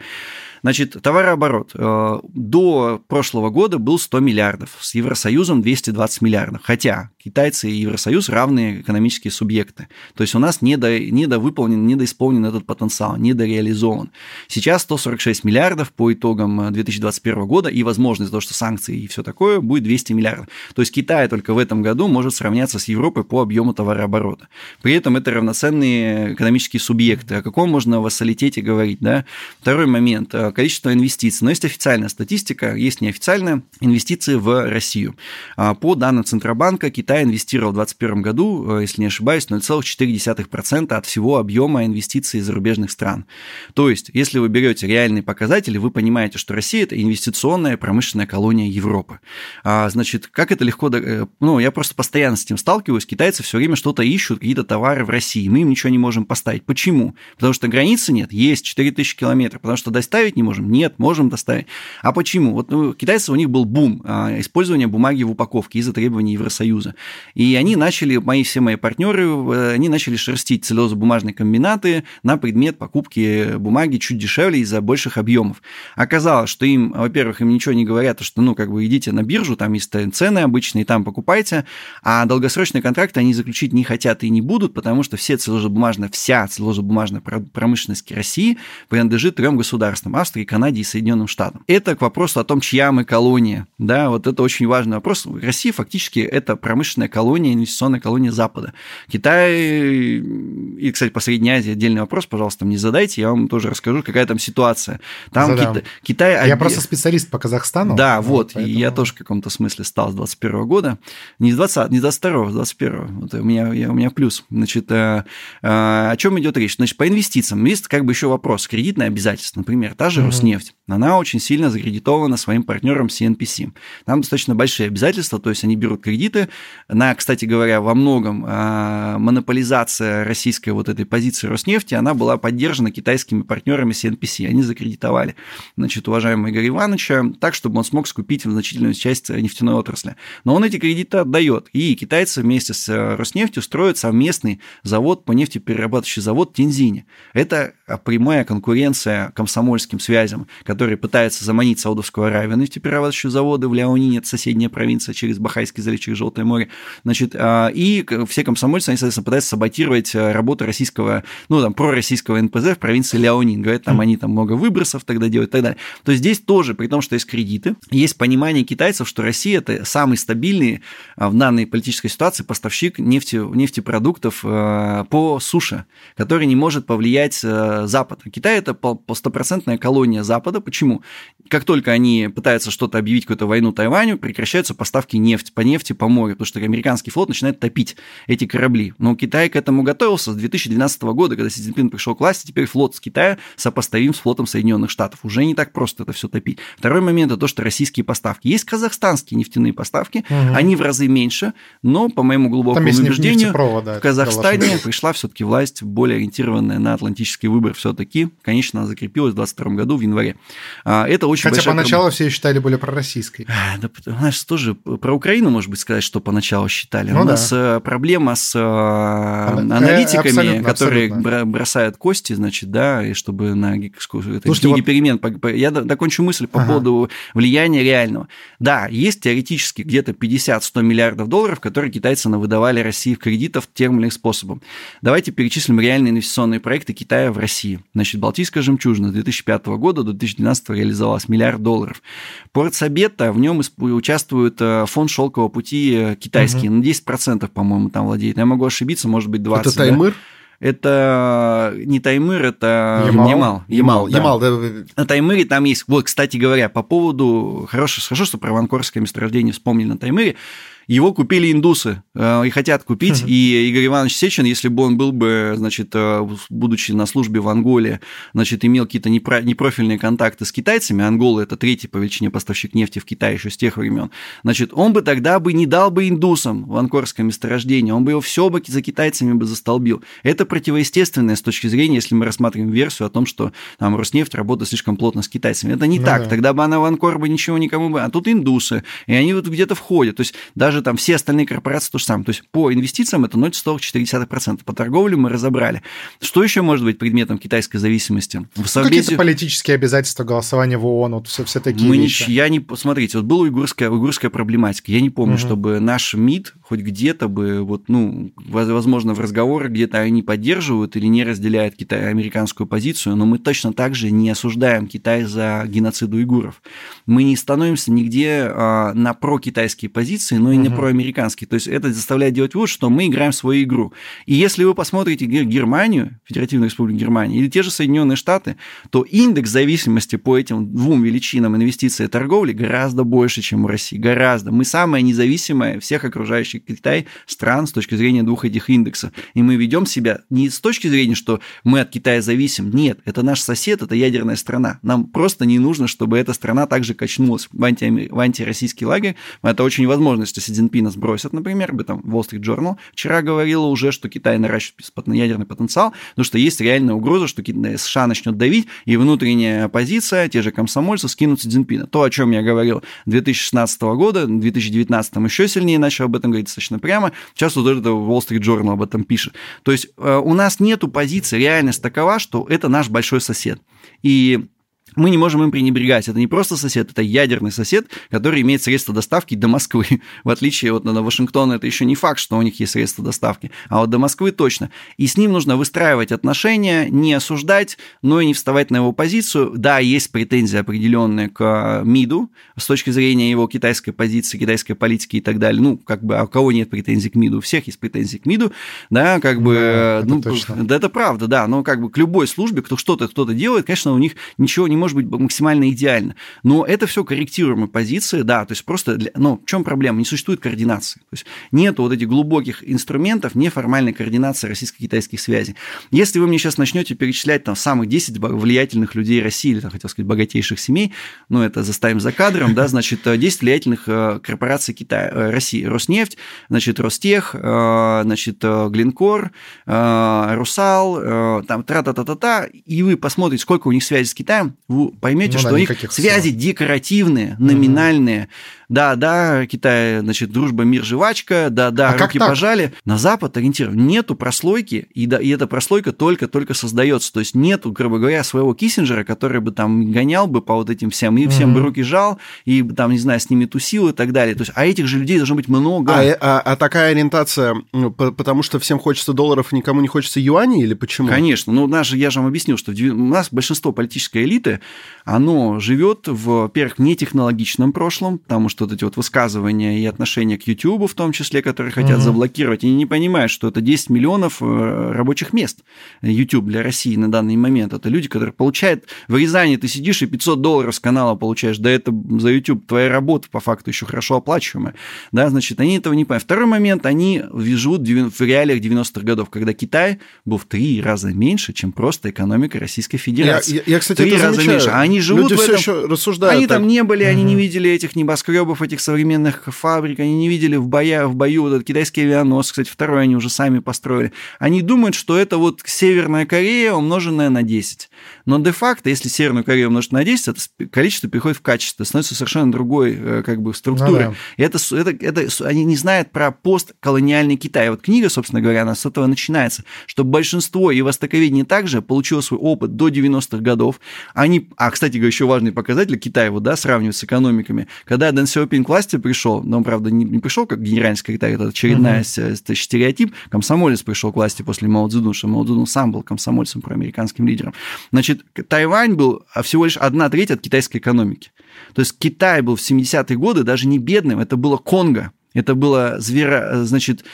Значит, товарооборот э, до прошлого года был 100 миллиардов, с Евросоюзом 220 миллиардов. Хотя китайцы и Евросоюз равные экономические субъекты. То есть у нас недо, недовыполнен, недоисполнен этот потенциал, недореализован. Сейчас 146 миллиардов по итогам 2021 э, года, и возможность того, что санкции и все такое, будет 200 миллиардов. То есть Китай только в этом году может сравняться с Европой по объему товарооборота. При этом это равноценные экономические субъекты. О каком можно вассалитете говорить? Да? Второй момент – количество инвестиций. Но есть официальная статистика, есть неофициальная инвестиции в Россию. А, по данным Центробанка, Китай инвестировал в 2021 году, э, если не ошибаюсь, 0,4% от всего объема инвестиций из зарубежных стран. То есть, если вы берете реальные показатели, вы понимаете, что Россия – это инвестиционная промышленная колония Европы. А, значит, как это легко... Э, ну, я просто постоянно с этим сталкиваюсь. Китайцы все время что-то ищут, какие-то товары в России. Мы им ничего не можем поставить. Почему? Потому что границы нет, есть 4000 километров, потому что доставить не можем? Нет, можем доставить. А почему? Вот ну, китайцев у них был бум а, использования бумаги в упаковке из-за требований Евросоюза. И они начали, мои все мои партнеры, э, они начали шерстить целлюлозно-бумажные комбинаты на предмет покупки бумаги чуть дешевле из-за больших объемов. Оказалось, что им, во-первых, им ничего не говорят, что, ну, как бы идите на биржу, там есть цены обычные, там покупайте, а долгосрочные контракты они заключить не хотят и не будут, потому что все целлюлозно-бумажная, вся целлюлозно-бумажная промышленность России принадлежит трем государствам – Австрии, Канаде и Соединенным Штатам. Это к вопросу о том, чья мы колония. Да, вот это очень важный вопрос. Россия фактически это промышленная колония, инвестиционная колония Запада. Китай и, кстати, по Средней Азии отдельный вопрос, пожалуйста, мне задайте, я вам тоже расскажу, какая там ситуация. Там Китай, Китай... Я просто специалист по Казахстану. Да, вот, поэтому... и я тоже в каком-то смысле стал с 21 года. Не с 20, не с 22, с 21. Вот у меня, я, у меня плюс. Значит, э, э, о чем идет речь? Значит, по инвестициям есть как бы еще вопрос. Кредитные обязательства, например, та же же Роснефть, она очень сильно закредитована своим партнером CNPC. Там достаточно большие обязательства, то есть они берут кредиты. На, кстати говоря, во многом а, монополизация российской вот этой позиции Роснефти, она была поддержана китайскими партнерами CNPC. Они закредитовали, значит, уважаемого Игоря Ивановича так, чтобы он смог скупить значительную часть нефтяной отрасли. Но он эти кредиты отдает. И китайцы вместе с э, Роснефтью строят совместный завод по нефтеперерабатывающий завод в Тинзине. Это прямая конкуренция комсомольским связям, которые пытаются заманить Саудовскую Аравию на нефтеперерабатывающие заводы в Ляонине, это соседняя провинция, через Бахайский залив, через Желтое море. Значит, а, и все комсомольцы, они, соответственно, пытаются саботировать э, работу российского, ну, там, пророссийского НПЗ в провинции Ляонин. Говорят, там они там много выбросов тогда делают и так далее. То есть здесь тоже, при том, что есть кредиты, есть понимание китайцев, что Россия – это самый стабильный а, в данной политической ситуации поставщик нефти, нефтепродуктов э, по суше, который не может повлиять э, Запад. Китай – это стопроцентная колония колония Запада. Почему? как только они пытаются что-то объявить, какую-то войну Тайваню, прекращаются поставки нефти, по нефти, по морю, потому что американский флот начинает топить эти корабли. Но Китай к этому готовился с 2012 года, когда Си Цзиньпин пришел к власти, теперь флот с Китая сопоставим с флотом Соединенных Штатов. Уже не так просто это все топить. Второй момент – это то, что российские поставки. Есть казахстанские нефтяные поставки, угу. они в разы меньше, но, по моему глубокому убеждению, в Казахстане пришла все-таки власть более ориентированная на атлантический выбор все-таки. Конечно, она закрепилась в 2022 году в январе. А, это очень Хотя поначалу проблема. все ее считали более пророссийской. А, да, у нас тоже про Украину, может быть, сказать, что поначалу считали. Ну, у да. нас э, проблема с э, аналитиками, абсолютно, которые абсолютно. бросают кости, значит, да, и чтобы на Слушайте, книге вот... перемен. Я докончу мысль по ага. поводу влияния реального. Да, есть теоретически где-то 50-100 миллиардов долларов, которые китайцы выдавали России в кредитов тем или иным способом. Давайте перечислим реальные инвестиционные проекты Китая в России. Значит, Балтийская жемчужина с 2005 года до 2012 реализовалась миллиард долларов. Порт Сабетта, в нем участвует э, фонд шелкового пути э, китайский, угу. на 10%, по-моему, там владеет. Я могу ошибиться, может быть, 20%. Это Таймыр? Да? это не Таймыр, это Ямал. Ямал. Ямал, да. Ямал да. На Таймыре там есть... Вот, кстати говоря, по поводу... Хорошо, хорошо что про Ванкорское месторождение вспомнили на Таймыре. Его купили индусы э, и хотят купить. И Игорь Иванович Сечин, если бы он был бы, значит, э, будучи на службе в Анголе, значит, имел какие-то непрофильные контакты с китайцами, Ангола – это третий по величине поставщик нефти в Китае еще с тех времен, значит, он бы тогда бы не дал бы индусам в анкорское месторождение, он бы его все бы за китайцами бы застолбил. Это противоестественное с точки зрения, если мы рассматриваем версию о том, что там Роснефть работает слишком плотно с китайцами. Это не ну, так. Да. Тогда бы она в Анкор бы ничего никому бы... А тут индусы, и они вот где-то входят. То есть даже даже там все остальные корпорации то же самое. То есть по инвестициям это 0,44%. По торговле мы разобрали. Что еще может быть предметом китайской зависимости? В Совбезе... Какие-то политические обязательства голосования в ООН, вот все, все такие мы вещи. Не, я не... Смотрите, вот была уйгурская, уйгурская проблематика. Я не помню, угу. чтобы наш МИД хоть где-то бы, вот, ну, возможно, в разговорах где-то они поддерживают или не разделяют Китай, американскую позицию, но мы точно так же не осуждаем Китай за геноцид уйгуров. Мы не становимся нигде а, на прокитайские позиции, но и угу. не проамериканские. То есть это заставляет делать вот, что мы играем в свою игру. И если вы посмотрите Германию, Федеративную Республику Германии, или те же Соединенные Штаты, то индекс зависимости по этим двум величинам инвестиций и торговли гораздо больше, чем у России. Гораздо. Мы самая независимая всех окружающих Китай стран с точки зрения двух этих индексов. И мы ведем себя не с точки зрения, что мы от Китая зависим. Нет, это наш сосед, это ядерная страна. Нам просто не нужно, чтобы эта страна также качнулась в, анти, в антироссийский лагерь. Это очень возможно, если Си Цзиньпина сбросят, например, об этом Wall Street Journal вчера говорила уже, что Китай наращивает ядерный потенциал, потому что есть реальная угроза, что США начнет давить, и внутренняя оппозиция, те же комсомольцы, скинут Си Цзиньпина. То, о чем я говорил 2016 года, в 2019 еще сильнее начал об этом говорить достаточно прямо. Сейчас вот это Wall Street Journal об этом пишет. То есть э, у нас нету позиции, реальность такова, что это наш большой сосед. И мы не можем им пренебрегать. Это не просто сосед, это ядерный сосед, который имеет средства доставки до Москвы. В отличие от на Вашингтона, это еще не факт, что у них есть средства доставки, а вот до Москвы точно. И с ним нужно выстраивать отношения, не осуждать, но и не вставать на его позицию. Да, есть претензии определенные к МИДу с точки зрения его китайской позиции, китайской политики и так далее. Ну, как бы, а у кого нет претензий к МИДу? У всех есть претензии к МИДу, да, как бы, да, ну, это да, это правда, да, но как бы к любой службе, кто что-то кто-то делает, конечно, у них ничего не может быть максимально идеально. Но это все корректируемые позиции, да, то есть просто, для... но в чем проблема? Не существует координации. То есть нет вот этих глубоких инструментов неформальной координации российско-китайских связей. Если вы мне сейчас начнете перечислять там самых 10 влиятельных людей России, или, там, хотел сказать, богатейших семей, ну, это заставим за кадром, да, значит, 10 влиятельных э, корпораций Китая, э, России. Роснефть, значит, Ростех, э, значит, Глинкор, Русал, там, тра-та-та-та-та, и вы посмотрите, сколько у них связи с Китаем, вы поймете, ну, что у них связи декоративные, номинальные. Да, да, Китай, значит, дружба, мир, жвачка, да, да, а руки пожали. На Запад ориентирован. Нету прослойки, и, да, и эта прослойка только-только создается. То есть нету, грубо говоря, своего Киссинджера, который бы там гонял бы по вот этим всем, и всем бы руки жал, и там, не знаю, с ними тусил и так далее. То есть, а этих же людей должно быть много. А, а, а такая ориентация, ну, потому что всем хочется долларов, никому не хочется юаней, или почему? Конечно. Ну, наш, я же вам объяснил, что у нас большинство политической элиты, оно живет в, во-первых, нетехнологичном прошлом, потому что что вот эти вот высказывания и отношения к YouTube в том числе, которые хотят угу. заблокировать, они не понимают, что это 10 миллионов э, рабочих мест YouTube для России на данный момент. Это люди, которые получают в Рязани, ты сидишь и 500 долларов с канала получаешь, да это за YouTube твоя работа по факту еще хорошо оплачиваемая, да, значит, они этого не понимают. Второй момент, они живут в реалиях 90-х годов, когда Китай был в три раза меньше, чем просто экономика Российской Федерации. Я, я, я кстати, три это раза замечаю. меньше. А они живут Люди в этом... все еще рассуждают. Они так. там не были, они не видели этих небоскребов, этих современных фабрик, они не видели в, боя, в бою вот этот китайский авианос, кстати, второй они уже сами построили. Они думают, что это вот Северная Корея, умноженная на 10. Но де-факто, если Северную Корею умножить на 10, это количество переходит в качество, становится совершенно другой э, как бы структурой. Ну, да. И это, это, это, они не знают про постколониальный Китай. Вот книга, собственно говоря, она с этого начинается, что большинство и востоковедение также получило свой опыт до 90-х годов. Они, а, кстати говоря, еще важный показатель Китая, вот, да, сравнивать с экономиками. Когда Дэн к власти пришел, но он, правда, не, не пришел как генеральный секретарь, это очередная uh-huh. стереотип, комсомолец пришел к власти после Мао Цзэдуна, что Мао Цзэдун сам был комсомольцем, проамериканским лидером. Значит, Тайвань был всего лишь одна треть от китайской экономики. То есть Китай был в 70-е годы даже не бедным, это было Конго. Это было зверо, значит,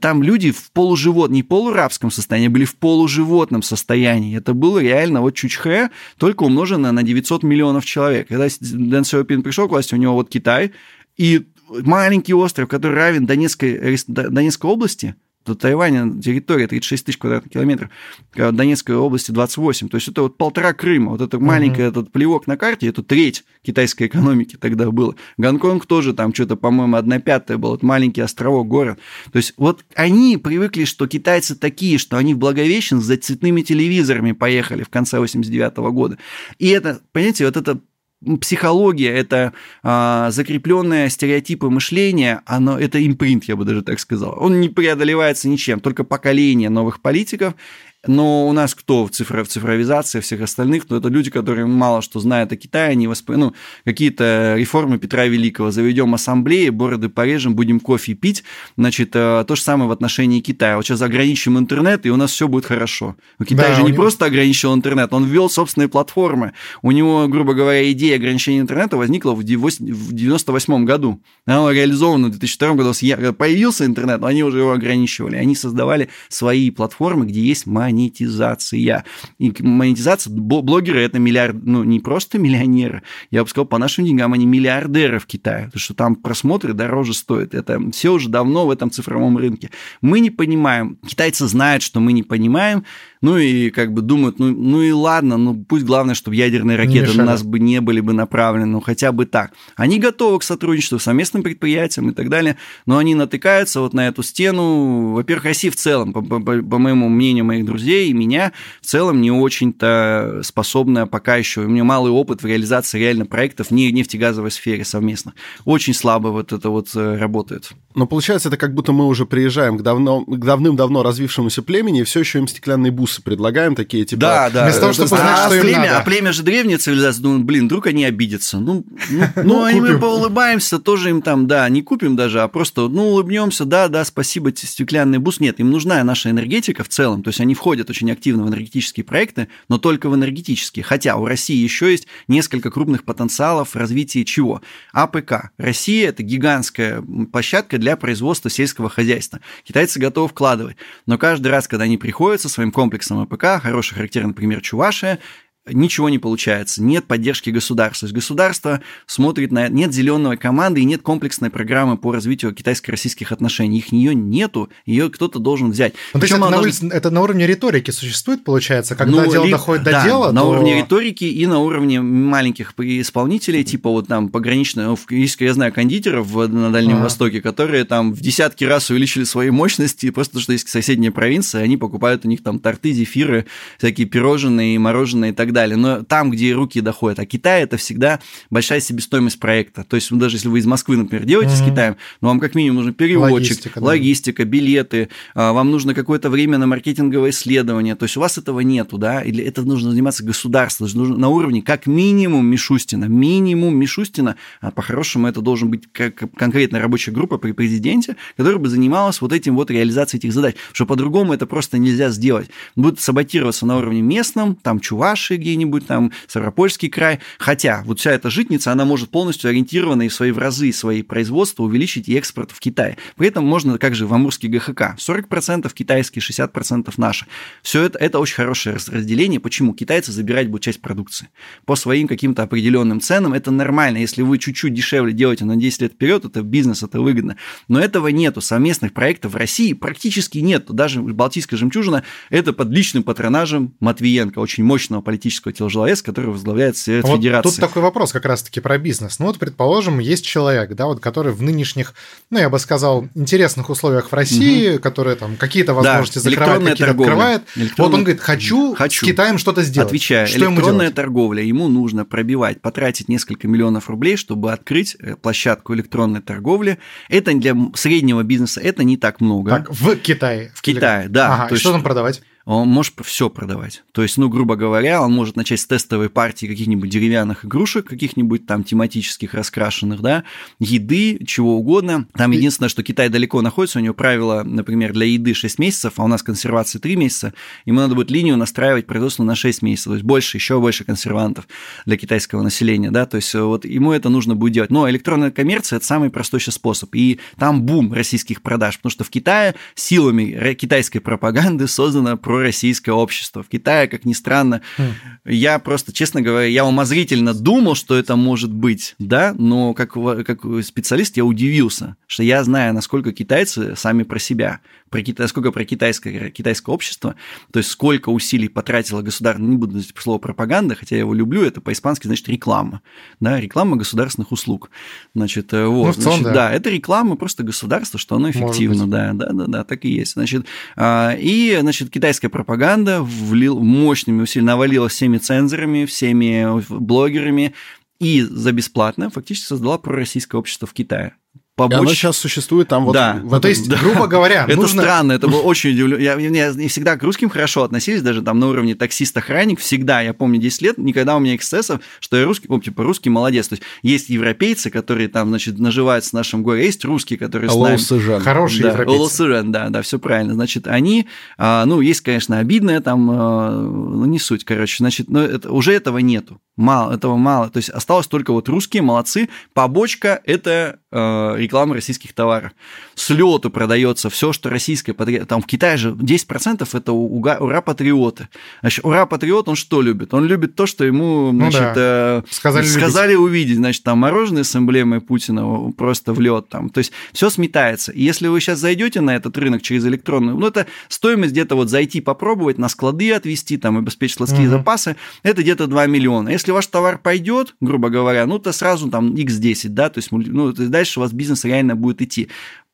там люди в полуживот, не полурабском состоянии, были в полуживотном состоянии. Это было реально вот Чучхэ, только умноженное на 900 миллионов человек. Когда Дэн Сяопин пришел к власти, у него вот Китай, и маленький остров, который равен Донецкой, Донецкой области, Тайваня территория 36 тысяч квадратных километров, а Донецкой области 28. То есть это вот полтора Крыма. Вот это маленький этот плевок на карте, это треть китайской экономики тогда было. Гонконг тоже там что-то, по-моему, одна пятая был. Это маленький островок, город. То есть вот они привыкли, что китайцы такие, что они в Благовещен за цветными телевизорами поехали в конце 89 года. И это, понимаете, вот это психология, это а, закрепленные стереотипы мышления, оно, это импринт, я бы даже так сказал. Он не преодолевается ничем, только поколение новых политиков но у нас кто в, цифро, в цифровизации всех остальных? Ну, это люди, которые мало что знают о Китае, они восп... ну, какие-то реформы Петра Великого. Заведем ассамблеи, бороды порежем, будем кофе пить. Значит, э, то же самое в отношении Китая. Вот сейчас ограничим интернет, и у нас все будет хорошо. У Китая да, же не него... просто ограничил интернет, он ввел собственные платформы. У него, грубо говоря, идея ограничения интернета возникла в 98 году. Она реализована в 2002 году. Появился интернет, но они уже его ограничивали. Они создавали свои платформы, где есть моя монетизация. И монетизация, блогеры это миллиард, ну не просто миллионеры, я бы сказал, по нашим деньгам они миллиардеры в Китае, потому что там просмотры дороже стоят. Это все уже давно в этом цифровом рынке. Мы не понимаем, китайцы знают, что мы не понимаем, ну и как бы думают, ну, ну и ладно, ну пусть главное, чтобы ядерные ракеты на нас бы не были бы направлены, ну хотя бы так. Они готовы к сотрудничеству, совместным предприятиям и так далее, но они натыкаются вот на эту стену. Во-первых, Россия в целом, по, по, по моему мнению моих друзей и меня, в целом не очень-то способная пока еще. У меня малый опыт в реализации реально проектов не в нефтегазовой сфере совместно. Очень слабо вот это вот э, работает. Но получается, это как будто мы уже приезжаем к, давно, к давным-давно развившемуся племени, и все еще им стеклянные бусы предлагаем, такие типа... Да, да. Вместо того, чтобы узнать, а, что им племя, надо. А племя же древняя цивилизация, думаю, блин, вдруг они обидятся. Ну, ну, ну и мы поулыбаемся, тоже им там, да, не купим даже, а просто, ну, улыбнемся, да, да, спасибо, стеклянный бус. Нет, им нужна наша энергетика в целом, то есть они входят очень активно в энергетические проекты, но только в энергетические. Хотя у России еще есть несколько крупных потенциалов в развитии чего? АПК. Россия – это гигантская площадка для производства сельского хозяйства. Китайцы готовы вкладывать. Но каждый раз, когда они приходят со своим комплексом АПК, хороший характерный пример Чувашия, ничего не получается, нет поддержки государства. То есть государство смотрит на... Нет зеленой команды и нет комплексной программы по развитию китайско-российских отношений. Их нее нету, ее кто-то должен взять. Ну, то есть это, на должен... улице, это на уровне риторики существует, получается, когда ну, дело ли... доходит да, до дела? на то... уровне риторики и на уровне маленьких исполнителей, типа вот там пограничные, ну, я знаю кондитеров на Дальнем а. Востоке, которые там в десятки раз увеличили свои мощности, просто потому что есть соседняя провинция, они покупают у них там торты, зефиры, всякие пирожные, мороженые и так далее. Но там, где руки доходят. А Китай это всегда большая себестоимость проекта. То есть, ну, даже если вы из Москвы, например, делаете mm-hmm. с Китаем, ну, вам как минимум нужен переводчик, логистика, да. логистика билеты, а, вам нужно какое-то время на маркетинговое исследование. То есть, у вас этого нету, да, или это нужно заниматься государством, нужно на уровне как минимум Мишустина, минимум Мишустина, а по-хорошему это должен быть как конкретная рабочая группа при президенте, которая бы занималась вот этим вот реализацией этих задач, что по-другому это просто нельзя сделать. Будет саботироваться на уровне местном, там чуваши где-нибудь, там, Ставропольский край. Хотя вот вся эта житница, она может полностью ориентирована и свои в разы свои производства увеличить и экспорт в Китай. При этом можно, как же в Амурский ГХК, 40% китайские, 60% наши. Все это, это очень хорошее разделение. Почему? Китайцы забирать будут часть продукции. По своим каким-то определенным ценам это нормально. Если вы чуть-чуть дешевле делаете на 10 лет вперед, это бизнес, это выгодно. Но этого нету. Совместных проектов в России практически нет. Даже Балтийская жемчужина – это под личным патронажем Матвиенко, очень мощного политического теложеловеса, который возглавляет Совет вот Федерации. Тут такой вопрос как раз-таки про бизнес. Ну вот, предположим, есть человек, да, вот, который в нынешних, ну, я бы сказал, интересных условиях в России, угу. который там какие-то возможности да, закрывает, какие-то открывает. Вот он говорит, хочу, хочу. с Китаем что-то сделать. Отвечаю, что электронная торговля, ему нужно пробивать, потратить несколько миллионов рублей, чтобы открыть э, площадку электронной торговли. Это для среднего бизнеса, это не так много. Так, в Китае? В Китае, да. Ага, то и есть... что там продавать? Он может все продавать. То есть, ну, грубо говоря, он может начать с тестовой партии каких-нибудь деревянных игрушек, каких-нибудь там тематических раскрашенных, да, еды, чего угодно. Там единственное, что Китай далеко находится, у него правило, например, для еды 6 месяцев, а у нас консервации 3 месяца, ему надо будет линию настраивать производство на 6 месяцев, то есть больше, еще больше консервантов для китайского населения, да, то есть вот ему это нужно будет делать. Но электронная коммерция – это самый простой сейчас способ, и там бум российских продаж, потому что в Китае силами китайской пропаганды создана пророссийское общество. В Китае, как ни странно, mm. я просто, честно говоря, я умозрительно думал, что это может быть, да, но как, как специалист я удивился, что я знаю, насколько китайцы сами про себя, про китай, сколько про китайское, китайское общество, то есть сколько усилий потратила государство, не буду говорить слово пропаганда, хотя я его люблю, это по-испански значит реклама, да, реклама государственных услуг. Значит, э, вот, ну, целом, значит, да. да, это реклама просто государства, что оно эффективно, да, да, да, да, так и есть. Значит, а, и, значит, китайское китайская пропаганда влил, мощными усилиями навалила всеми цензорами, всеми блогерами и за бесплатно фактически создала пророссийское общество в Китае побочь... Оно сейчас существует там вот... Да, в ну, то есть, да. грубо говоря, Это нужно... странно, это было очень удивлен. Я, я не всегда к русским хорошо относились, даже там на уровне таксист-охранник, всегда, я помню 10 лет, никогда у меня эксцессов, что я русский, помню, типа, русский молодец. То есть, есть европейцы, которые там, значит, наживаются в нашем горе, есть русские, которые с нами... Хорошие да, европейцы. Олосыжан, да, да, все правильно. Значит, они, а, ну, есть, конечно, обидное там, а, ну, не суть, короче, значит, но это, уже этого нету. Мало, этого мало. То есть, осталось только вот русские, молодцы. Побочка – это э, реклама российских товаров. С лету продается все, что российское. Там в Китае же 10% это ура-патриоты. Значит, ура-патриот, он что любит? Он любит то, что ему, значит, ну, да. э, сказали, сказали увидеть. Значит, там мороженое с эмблемой Путина просто в лед там. То есть все сметается. И если вы сейчас зайдете на этот рынок через электронную, ну, это стоимость где-то вот зайти попробовать, на склады отвести, там, обеспечить складские угу. запасы, это где-то 2 миллиона. Если ваш товар пойдет, грубо говоря, ну, то сразу там x10, да, то есть, ну, дальше у вас бизнес реально будет идти.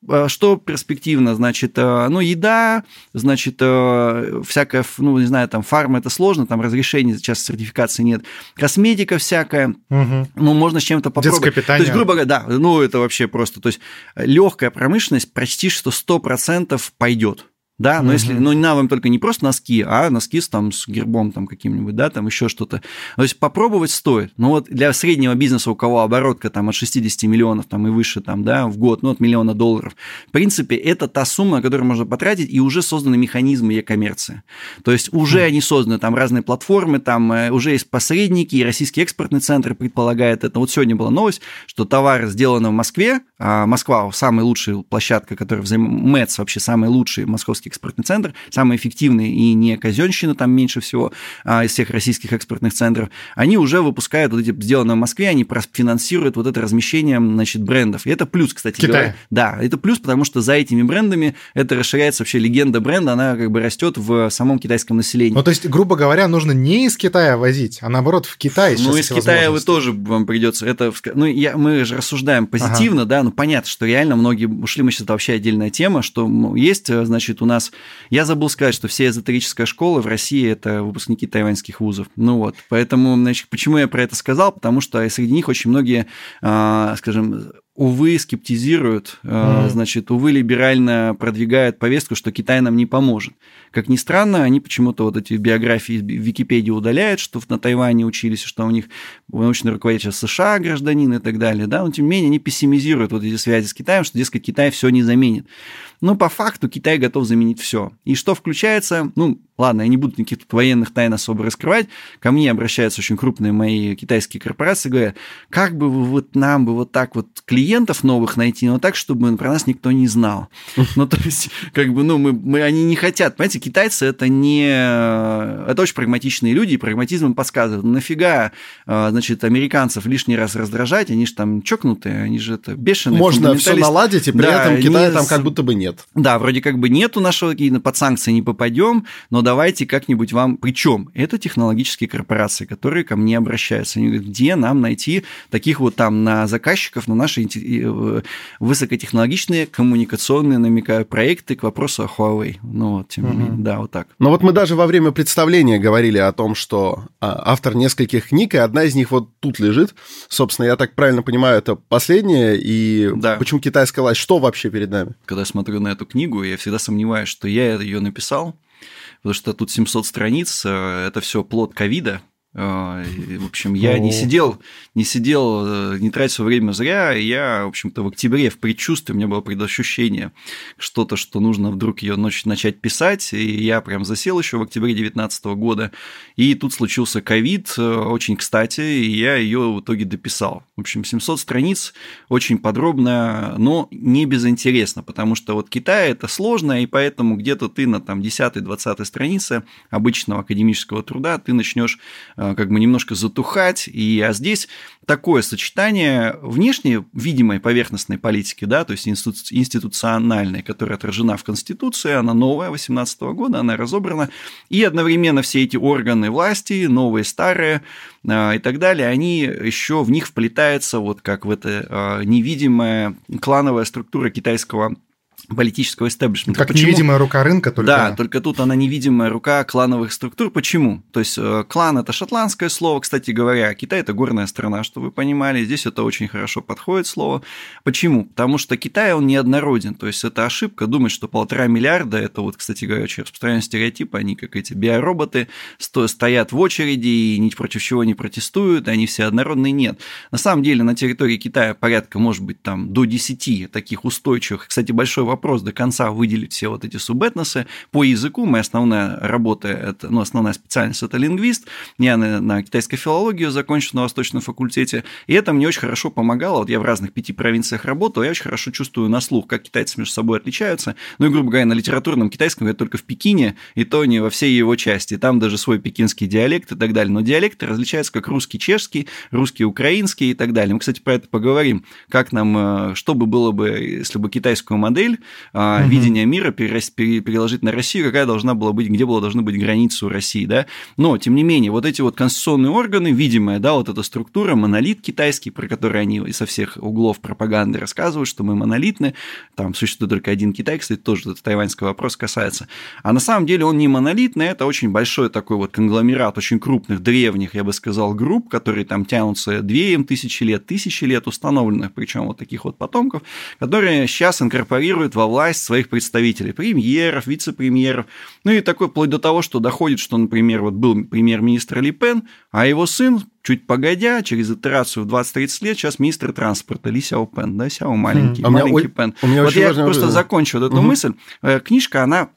А, что перспективно, значит, э, ну, еда, значит, э, всякая, ну, не знаю, там, фарма это сложно, там разрешений сейчас сертификации нет, косметика всякая, угу. ну, можно с чем-то попробовать. Детское питание. То есть, грубо говоря, да, ну, это вообще просто, то есть, легкая промышленность почти что 100% пойдет да, но uh-huh. если, ну, на вам только не просто носки, а носки с, там, с гербом там каким-нибудь, да, там еще что-то. То есть попробовать стоит. Но вот для среднего бизнеса, у кого оборотка там от 60 миллионов там и выше там, да, в год, ну, от миллиона долларов, в принципе, это та сумма, которую можно потратить, и уже созданы механизмы e-коммерции. То есть уже uh-huh. они созданы, там разные платформы, там э, уже есть посредники, и российский экспортный центр предполагает это. Вот сегодня была новость, что товар сделан в Москве, а Москва самая лучшая площадка, которая взаим... МЭЦ вообще самый лучший московский экспортный центр, самый эффективный и не казенщина там меньше всего а, из всех российских экспортных центров, они уже выпускают вот эти сделанные в Москве, они финансируют вот это размещение, значит, брендов. И это плюс, кстати Китай. говоря. Да, это плюс, потому что за этими брендами это расширяется вообще легенда бренда, она как бы растет в самом китайском населении. Ну, то есть, грубо говоря, нужно не из Китая возить, а наоборот в Китай Ну, из Китая вы тоже вам придется. Это, ну, я, мы же рассуждаем позитивно, ага. да, ну, понятно, что реально многие ушли, мы сейчас это вообще отдельная тема, что есть, значит, у нас я забыл сказать, что все эзотерическая школы в России – это выпускники тайваньских вузов. Ну вот, поэтому, значит, почему я про это сказал? Потому что среди них очень многие, а, скажем, увы, скептизируют, mm. значит, увы, либерально продвигают повестку, что Китай нам не поможет. Как ни странно, они почему-то вот эти биографии в Википедии удаляют, что на Тайване учились, что у них научный руководитель США гражданин и так далее, да, но тем не менее они пессимизируют вот эти связи с Китаем, что, дескать, Китай все не заменит. но по факту Китай готов заменить все. И что включается, ну, ладно, я не буду никаких тут военных тайн особо раскрывать, ко мне обращаются очень крупные мои китайские корпорации, говорят, как бы вы вот нам бы вот так вот клиентов новых найти, но так, чтобы про нас никто не знал. Ну, то есть, как бы, ну, мы, мы, они не хотят, понимаете, китайцы это не... Это очень прагматичные люди, и прагматизм им подсказывает. Ну, нафига, а, значит, американцев лишний раз раздражать, они же там чокнутые, они же это бешеные. Можно все наладить, и при да, этом Китая не... там как будто бы нет. Да, вроде как бы нету нашего, под санкции не попадем, но давайте как-нибудь вам... Причем это технологические корпорации, которые ко мне обращаются. Они говорят, где нам найти таких вот там на заказчиков, на наши э, высокотехнологичные коммуникационные, намекаю, проекты к вопросу о Huawei. Ну, вот, тем не менее, да, вот так. Но вот мы даже во время представления говорили о том, что а, автор нескольких книг, и одна из них вот тут лежит. Собственно, я так правильно понимаю, это последняя, и да. почему китайская власть? Что вообще перед нами? Когда я смотрю на эту книгу, я всегда сомневаюсь, что я ее написал, потому что тут 700 страниц, э, это все плод ковида, а, в общем, я не сидел, не сидел, э, не тратил время зря. Я, в общем-то, в октябре в предчувствии у меня было предощущение что-то, что нужно вдруг ее ночь начать писать. И я прям засел еще в октябре 2019 года. И тут случился ковид, э, очень кстати, и я ее в итоге дописал. В общем, 700 страниц, очень подробно, но не безинтересно, потому что вот Китай это сложно, и поэтому где-то ты на там 10-20 странице обычного академического труда ты начнешь Э, как бы немножко затухать. И, а здесь такое сочетание внешней видимой поверхностной политики, да, то есть институ, институциональной, которая отражена в Конституции, она новая, 18 года, она разобрана, и одновременно все эти органы власти, новые, старые э, и так далее, они еще в них вплетаются вот как в это э, невидимая клановая структура китайского политического истеблишмента. Как Почему? невидимая рука рынка, только... Да, только тут она невидимая рука клановых структур. Почему? То есть э, клан – это шотландское слово, кстати говоря, Китай – это горная страна, что вы понимали, здесь это очень хорошо подходит слово. Почему? Потому что Китай, он неоднороден, то есть это ошибка думать, что полтора миллиарда – это вот, кстати говоря, очень распространенный стереотип, они как эти биороботы, стоят в очереди и ни против чего не протестуют, они все однородные, нет. На самом деле на территории Китая порядка, может быть, там до 10 таких устойчивых, кстати, большой вопрос, до конца выделить все вот эти субэтносы. По языку моя основная работа, это, ну, основная специальность – это лингвист. Я на, на китайской филологию закончил на Восточном факультете, и это мне очень хорошо помогало. Вот я в разных пяти провинциях работал, я очень хорошо чувствую на слух, как китайцы между собой отличаются. Ну и, грубо говоря, на литературном китайском я только в Пекине, и то не во всей его части. Там даже свой пекинский диалект и так далее. Но диалекты различаются как русский чешский, русский украинский и так далее. Мы, кстати, про это поговорим, как нам, э, что бы было бы, если бы китайскую модель угу. видение мира переложить на Россию, какая должна была быть, где была должны быть границы у России, да. Но, тем не менее, вот эти вот конституционные органы, видимая, да, вот эта структура, монолит китайский, про который они со всех углов пропаганды рассказывают, что мы монолитны, там существует только один Китай, кстати, тоже этот тайваньский вопрос касается. А на самом деле он не монолитный, это очень большой такой вот конгломерат очень крупных, древних, я бы сказал, групп, которые там тянутся две тысячи лет, тысячи лет установленных, причем вот таких вот потомков, которые сейчас инкорпорируют во власть своих представителей, премьеров, вице-премьеров, ну и такой вплоть до того, что доходит, что, например, вот был премьер-министр Ли Пен, а его сын чуть погодя, через итерацию в 20-30 лет, сейчас министр транспорта Ли Сяо Пен, да, Сяо маленький, а маленький меня, Пен. У меня вот я просто важно. закончу вот эту угу. мысль. Э, книжка, она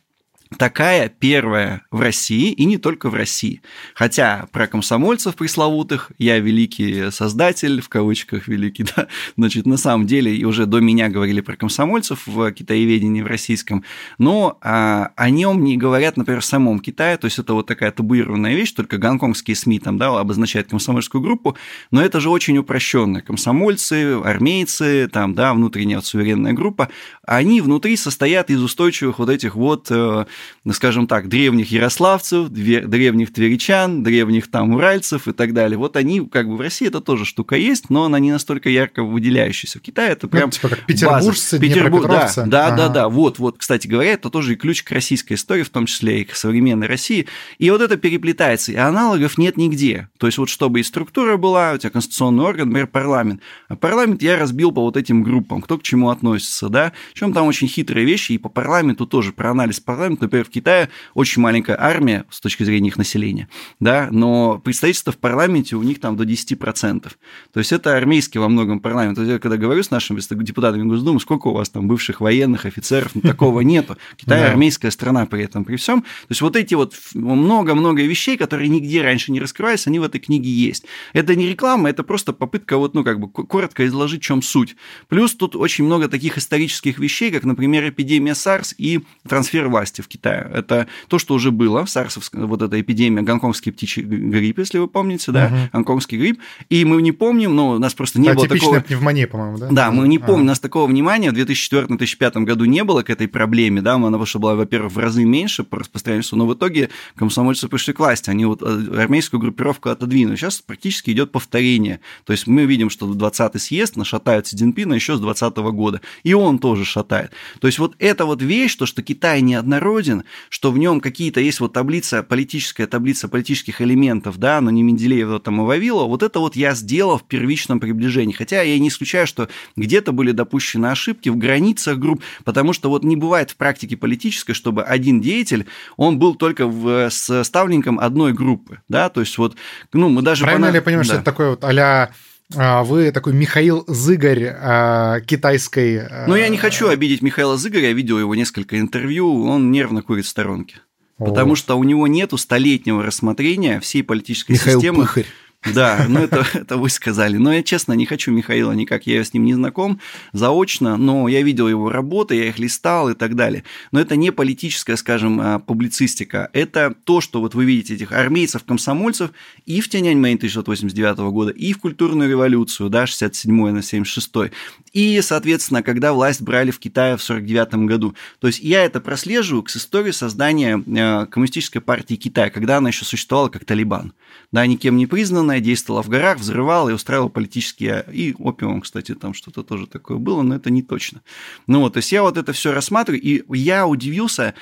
такая первая в России и не только в России. Хотя про комсомольцев пресловутых я великий создатель, в кавычках великий, да, значит, на самом деле и уже до меня говорили про комсомольцев в китаеведении в российском, но а, о нем не говорят, например, в самом Китае, то есть это вот такая табуированная вещь, только гонконгские СМИ там, да, обозначают комсомольскую группу, но это же очень упрощенно. Комсомольцы, армейцы, там, да, внутренняя вот суверенная группа, они внутри состоят из устойчивых вот этих вот э, скажем так, древних ярославцев, древних тверичан, древних там уральцев и так далее. Вот они, как бы в России это тоже штука есть, но она не настолько ярко выделяющаяся. В Китае это прям ну, типа как петербуржцы, Петербург, да, да, ага. да, да, вот, вот, кстати говоря, это тоже и ключ к российской истории, в том числе и к современной России. И вот это переплетается, и аналогов нет нигде. То есть вот чтобы и структура была, у тебя конституционный орган, например, парламент. А парламент я разбил по вот этим группам, кто к чему относится, да. Причем там очень хитрые вещи, и по парламенту тоже, про анализ парламента например, в Китае очень маленькая армия с точки зрения их населения, да, но представительство в парламенте у них там до 10%. То есть это армейский во многом парламент. То есть я когда говорю с нашими депутатами Госдумы, сколько у вас там бывших военных офицеров, ну, такого нету. Китай армейская страна при этом, при всем. То есть вот эти вот много-много вещей, которые нигде раньше не раскрывались, они в этой книге есть. Это не реклама, это просто попытка вот, ну, как бы коротко изложить, в чем суть. Плюс тут очень много таких исторических вещей, как, например, эпидемия SARS и трансфер власти в Китае. Это то, что уже было, сарсовская, вот эта эпидемия, гонконгский птичий грипп, если вы помните, да, угу. гонконгский грипп. И мы не помним, но у нас просто не да, было такого... пневмония, по-моему, да? Да, мы не помним, а. у нас такого внимания в 2004-2005 году не было к этой проблеме, да, она что была, во-первых, в разы меньше по распространению, но в итоге комсомольцы пришли к власти, они вот э, армейскую группировку отодвинули. Сейчас практически идет повторение. То есть мы видим, что 20-й съезд нашатают Си Цзиньпина еще с 20 -го года, и он тоже шатает. То есть вот эта вот вещь, то, что Китай неоднороден, что в нем какие-то есть вот таблица, политическая таблица политических элементов, да, но не Менделеева там и Вавилова, вот это вот я сделал в первичном приближении. Хотя я не исключаю, что где-то были допущены ошибки в границах групп, потому что вот не бывает в практике политической, чтобы один деятель, он был только в, с ставленником одной группы, да, то есть вот, ну, мы даже... Правильно банально... ли я понимаю, да. что это такой вот а вы такой Михаил Зыгорь а, китайской... А... Ну, я не хочу обидеть Михаила Зыгоря, я видел его несколько интервью, он нервно курит в сторонке. Потому что у него нету столетнего рассмотрения всей политической Михаил системы. Пыхарь. Да, ну это, это вы сказали. Но я, честно, не хочу Михаила никак, я с ним не знаком заочно, но я видел его работы, я их листал и так далее. Но это не политическая, скажем, а, публицистика. Это то, что вот вы видите этих армейцев, комсомольцев и в Тяньаньмэнь 1689 года, и в культурную революцию, да, 67 на 76 и, соответственно, когда власть брали в Китае в 49 году. То есть я это прослеживаю к истории создания а, коммунистической партии Китая, когда она еще существовала как Талибан. Да, никем не признана, военная, действовала в горах, взрывала и устраивала политические... И опиумом, кстати, там что-то тоже такое было, но это не точно. Ну вот, то есть я вот это все рассматриваю, и я удивился,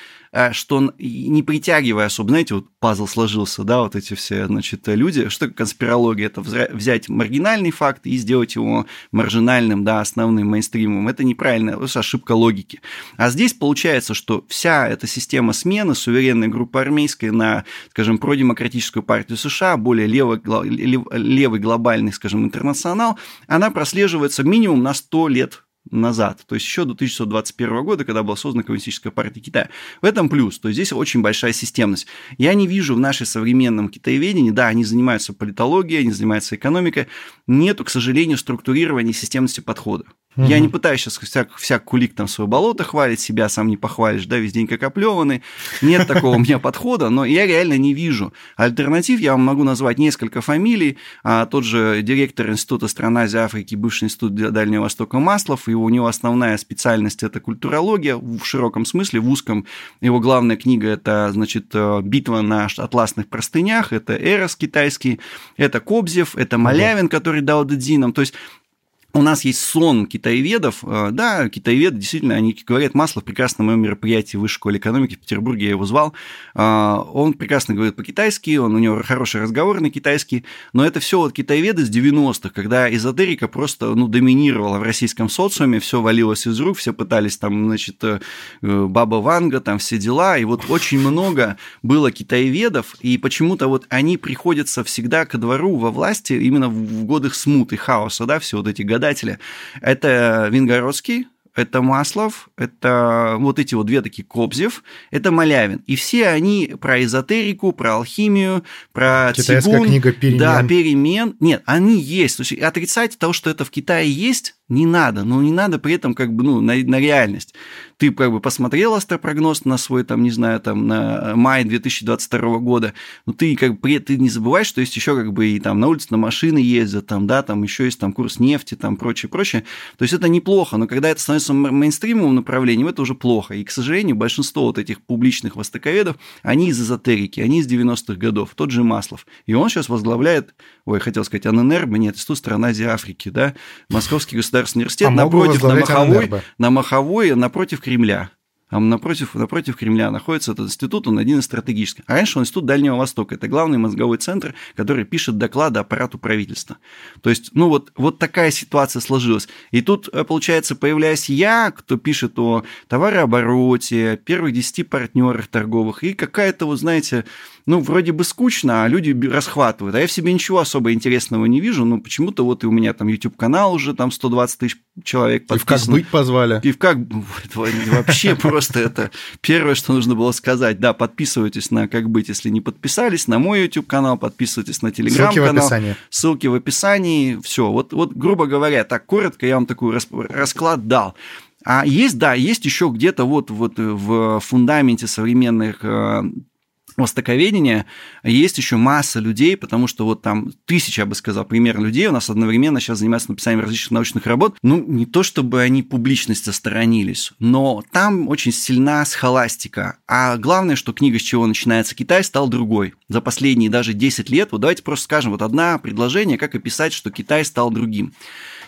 что не притягивая особо, знаете, вот пазл сложился, да, вот эти все, значит, люди, что конспирология? Это взять маргинальный факт и сделать его маржинальным, да, основным мейнстримом. Это неправильно, это ошибка логики. А здесь получается, что вся эта система смены суверенной группы армейской на, скажем, продемократическую партию США, более левой левый глобальный, скажем, интернационал, она прослеживается минимум на 100 лет назад, то есть еще до 1921 года, когда была создана Коммунистическая партия Китая. В этом плюс, то есть здесь очень большая системность. Я не вижу в нашей современном китаеведении, да, они занимаются политологией, они занимаются экономикой, нету, к сожалению, структурирования системности подхода. Угу. Я не пытаюсь сейчас всяк, всяк кулик там свое болото хвалить, себя сам не похвалишь, да, весь день как оплеванный. Нет такого у меня подхода, но я реально не вижу. Альтернатив я вам могу назвать несколько фамилий. А тот же директор Института стран Азии Африки, бывший институт Дальнего Востока Маслов, и у него основная специальность – это культурология в широком смысле, в узком. Его главная книга – это, значит, «Битва на атласных простынях», это Эрос китайский, это Кобзев, это Малявин, который дал Дедзином. То есть у нас есть сон китаеведов. Э, да, китаеведы, действительно, они говорят, Маслов прекрасно на моем мероприятии в Высшей школе экономики в Петербурге, я его звал. Э, он прекрасно говорит по-китайски, он, у него хороший разговор на китайский, но это все вот китаеведы с 90-х, когда эзотерика просто ну, доминировала в российском социуме, все валилось из рук, все пытались там, значит, э, Баба Ванга, там все дела, и вот очень много было китаеведов, и почему-то вот они приходятся всегда ко двору во власти именно в годы смуты, хаоса, да, все вот эти годы гадателя. Это Вингородский, это Маслов, это вот эти вот две такие Кобзев, это Малявин. И все они про эзотерику, про алхимию, про Китайская цигун. книга «Перемен». Да, перемен. Нет, они есть. То есть отрицать того, что это в Китае есть, не надо, но не надо при этом как бы, ну, на, на реальность. Ты как бы посмотрел астропрогноз на свой, там, не знаю, там, на май 2022 года, но ты как бы ты не забываешь, что есть еще как бы и там на улице на машины ездят, там, да, там еще есть там курс нефти, там, прочее, прочее. То есть это неплохо, но когда это становится мейнстримовым направлением, это уже плохо. И, к сожалению, большинство вот этих публичных востоковедов, они из эзотерики, они из 90-х годов, тот же Маслов. И он сейчас возглавляет, ой, хотел сказать, АННРБ, нет, Институт стран Азии Африки, да, Московский государственный университет, а напротив, на Маховой, на Маховой, напротив Кремля. А напротив, напротив Кремля находится этот институт, он один из стратегических. А раньше он институт Дальнего Востока. Это главный мозговой центр, который пишет доклады аппарату правительства. То есть, ну вот, вот такая ситуация сложилась. И тут, э, получается, появляюсь я, кто пишет о товарообороте, первых 10 партнерах торговых, и какая-то, вот знаете, ну, вроде бы скучно, а люди расхватывают. А я в себе ничего особо интересного не вижу, но почему-то вот и у меня там YouTube-канал уже там 120 тысяч человек подписано. И в «Как быть» позвали. И в «Как...» Вообще просто это первое, что нужно было сказать. Да, подписывайтесь на «Как быть», если не подписались, на мой YouTube-канал, подписывайтесь на Telegram-канал. Ссылки в описании. Ссылки в описании. Все. Вот, вот, грубо говоря, так коротко я вам такой расклад дал. А есть, да, есть еще где-то вот, вот в фундаменте современных э, востоковедения есть еще масса людей, потому что вот там тысяча, я бы сказал, пример людей у нас одновременно сейчас занимаются написанием различных научных работ. Ну, не то чтобы они публичности сторонились, но там очень сильна схоластика. А главное, что книга, с чего начинается Китай, стал другой. За последние даже 10 лет, вот давайте просто скажем, вот одна предложение, как описать, что Китай стал другим.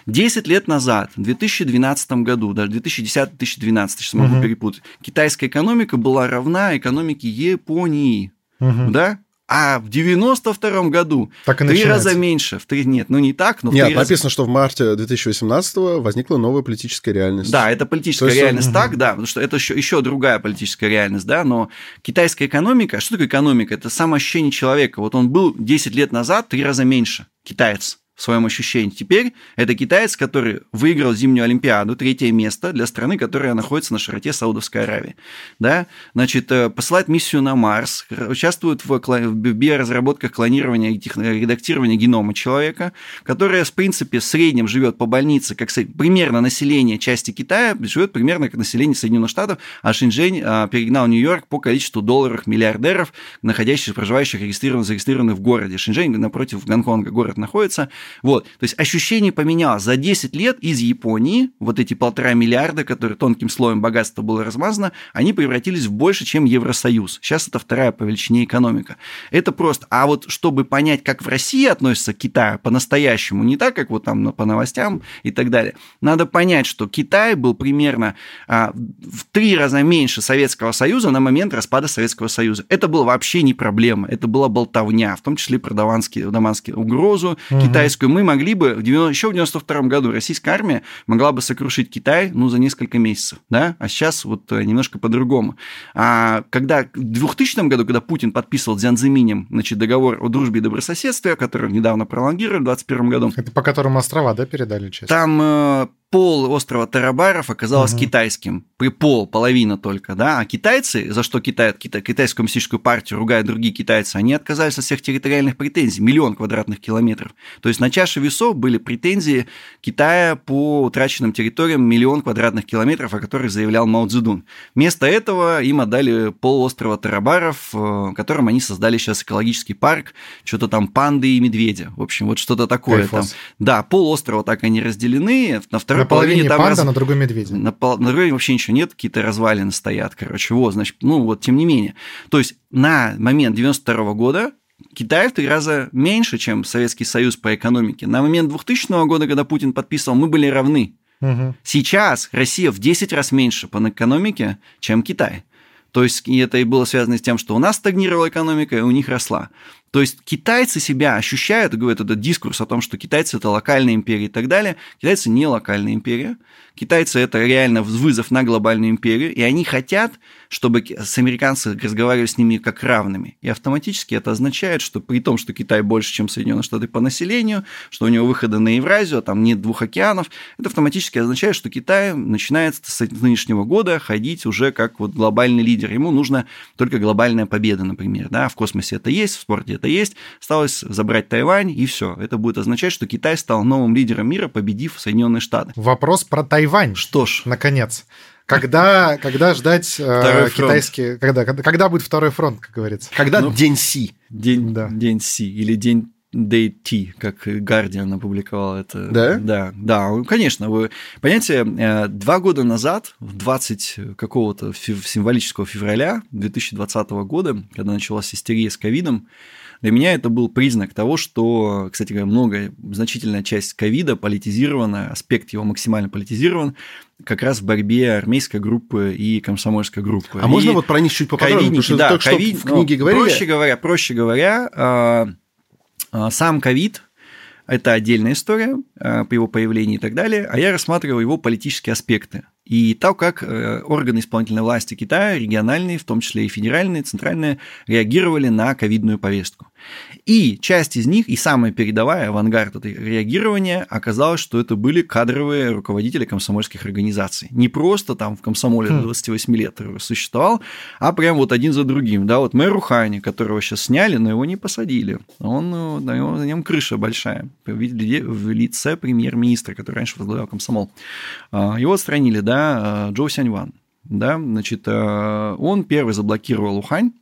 10 лет назад, в 2012 году, даже 2010-2012, сейчас могу угу. перепутать, китайская экономика была равна экономике Японии. Угу. Да? А в 92 году так и три раза меньше. В три... Нет, ну не так, но в Нет, три написано, раза... что в марте 2018 возникла новая политическая реальность. Да, это политическая есть... реальность угу. так, да, потому что это еще, еще другая политическая реальность, да, но китайская экономика, что такое экономика? Это самоощущение человека. Вот он был 10 лет назад три раза меньше, китаец своем ощущении. Теперь это китаец, который выиграл зимнюю Олимпиаду, третье место для страны, которая находится на широте Саудовской Аравии. Да? Значит, э, посылает миссию на Марс, участвует в, в биоразработках клонирования и редактирования генома человека, которая, в принципе, в среднем живет по больнице, как примерно население части Китая, живет примерно как население Соединенных Штатов, а Шэньчжэнь а, перегнал Нью-Йорк по количеству долларов миллиардеров, находящихся, проживающих, регистрированных, зарегистрированных в городе. Шэньчжэнь напротив Гонконга город находится, вот, то есть ощущение поменялось. За 10 лет из Японии вот эти полтора миллиарда, которые тонким слоем богатства было размазано, они превратились в больше, чем Евросоюз. Сейчас это вторая по величине экономика. Это просто. А вот чтобы понять, как в России относятся к Китаю по-настоящему, не так, как вот там по новостям и так далее, надо понять, что Китай был примерно а, в три раза меньше Советского Союза на момент распада Советского Союза. Это было вообще не проблема, это была болтовня, в том числе про даванские, даманские угрозу угу. Китайскую мы могли бы, еще в 92 году российская армия могла бы сокрушить Китай, ну, за несколько месяцев, да, а сейчас вот э, немножко по-другому. А когда в 2000 году, когда Путин подписывал Дзянзиминем, значит, договор о дружбе и добрососедстве, который недавно пролонгировали в 2021 году. Это по которому острова, да, передали часть? Там э, пол острова Тарабаров оказалось угу. китайским. При пол, половина только, да. А китайцы, за что Китай, китай, китайскую коммунистическую партию ругают другие китайцы, они отказались от всех территориальных претензий, миллион квадратных километров. То есть на чаше весов были претензии Китая по утраченным территориям миллион квадратных километров, о которых заявлял Мао Цзэдун. Вместо этого им отдали пол острова Тарабаров, э, в котором они создали сейчас экологический парк, что-то там панды и медведя. В общем, вот что-то такое там. Да, пол острова так они разделены. На второй на половине, там панда, раз... на другой медведя. На, пол... на другой вообще ничего нет, какие-то развалины стоят, короче, вот, значит, ну вот, тем не менее. То есть на момент 92 года Китай в три раза меньше, чем Советский Союз по экономике. На момент 2000 года, когда Путин подписывал, мы были равны. Угу. Сейчас Россия в 10 раз меньше по экономике, чем Китай. То есть это и было связано с тем, что у нас стагнировала экономика, и у них росла. То есть китайцы себя ощущают, говорят, этот дискурс о том, что китайцы это локальная империя и так далее. Китайцы не локальная империя. Китайцы это реально вызов на глобальную империю, и они хотят, чтобы с американцы разговаривали с ними как равными. И автоматически это означает, что при том, что Китай больше, чем Соединенные Штаты по населению, что у него выхода на Евразию, а там нет двух океанов, это автоматически означает, что Китай начинает с нынешнего года ходить уже как вот глобальный лидер. Ему нужна только глобальная победа, например. Да? В космосе это есть, в спорте это есть. Осталось забрать Тайвань, и все. Это будет означать, что Китай стал новым лидером мира, победив Соединенные Штаты. Вопрос про Тайвань. Что ж. Наконец. Когда, когда ждать э, китайский... Когда, когда, когда будет второй фронт, как говорится? Когда ну, день Си? День, да. день Си или день Day T, как Guardian опубликовал это. Да? Да, да, конечно. Вы, понимаете, э, два года назад, в 20 какого-то символического февраля 2020 года, когда началась истерия с ковидом, для меня это был признак того, что, кстати говоря, многое, значительная часть ковида политизирована, аспект его максимально политизирован, как раз в борьбе армейской группы и комсомольской группы. А и можно вот про них чуть поподробнее, потому что да, только ковид, что в книге ну, говорили? Проще говоря, проще говоря, а, а, сам ковид это отдельная история а, по его появлению и так далее, а я рассматривал его политические аспекты и то, как э, органы исполнительной власти Китая, региональные, в том числе и федеральные, центральные, реагировали на ковидную повестку. И часть из них, и самая передовая, авангард этой реагирования, оказалось, что это были кадровые руководители комсомольских организаций. Не просто там в комсомоле до 28 лет существовал, а прям вот один за другим. Да, вот мэр Рухани, которого сейчас сняли, но его не посадили. Он, э, на, него, на нем крыша большая в лице премьер-министра, который раньше возглавлял комсомол. А, его отстранили, да, да, э, Джоу Сяньван. Да, значит, э, он первый заблокировал Ухань,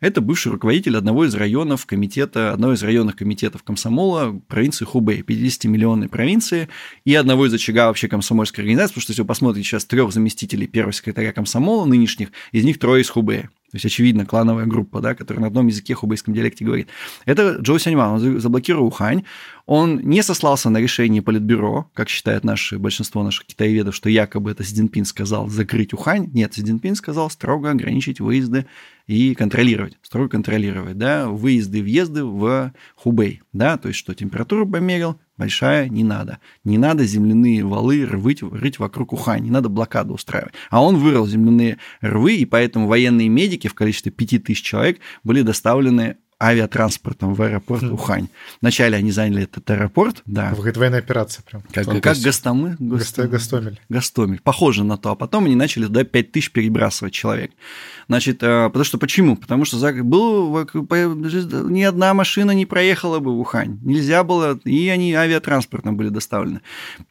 это бывший руководитель одного из районов комитета, одного из районных комитетов комсомола провинции Хубэй, 50-миллионной провинции, и одного из очага вообще комсомольской организации, потому что если вы посмотрите сейчас трех заместителей первого секретаря комсомола нынешних, из них трое из Хубэя. То есть, очевидно, клановая группа, да, которая на одном языке хубейском диалекте говорит. Это Джоу Сяньван, он заблокировал Ухань, он не сослался на решение Политбюро, как считает наше, большинство наших китаеведов, что якобы это Си Цзиньпин сказал закрыть Ухань. Нет, Си Цзиньпин сказал строго ограничить выезды и контролировать, строго контролировать, да, выезды и въезды в Хубей, да, то есть что температуру померил, большая, не надо. Не надо земляные валы рвыть, рыть вокруг Ухань, не надо блокаду устраивать. А он вырыл земляные рвы, и поэтому военные медики в количестве 5000 человек были доставлены авиатранспортом в аэропорт хм. Ухань. Вначале они заняли этот аэропорт, да. Говорит, военная операция прям. Как, как, как Гастомы? Гастомель. Гастомель. Похоже на то. А потом они начали туда 5 тысяч перебрасывать человек. Значит, э, потому что почему? Потому что был, ни одна машина не проехала бы в Ухань. Нельзя было, и они авиатранспортом были доставлены.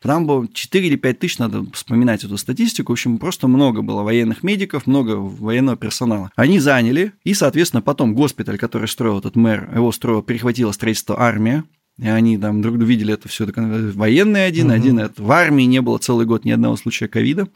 Там было 4 или 5 тысяч, надо вспоминать эту статистику. В общем, просто много было военных медиков, много военного персонала. Они заняли, и, соответственно, потом госпиталь, который строил этот мэр, его строил, перехватило строительство армия, и они там друг видели это все, военный один, угу. один это. В армии не было целый год ни одного случая ковида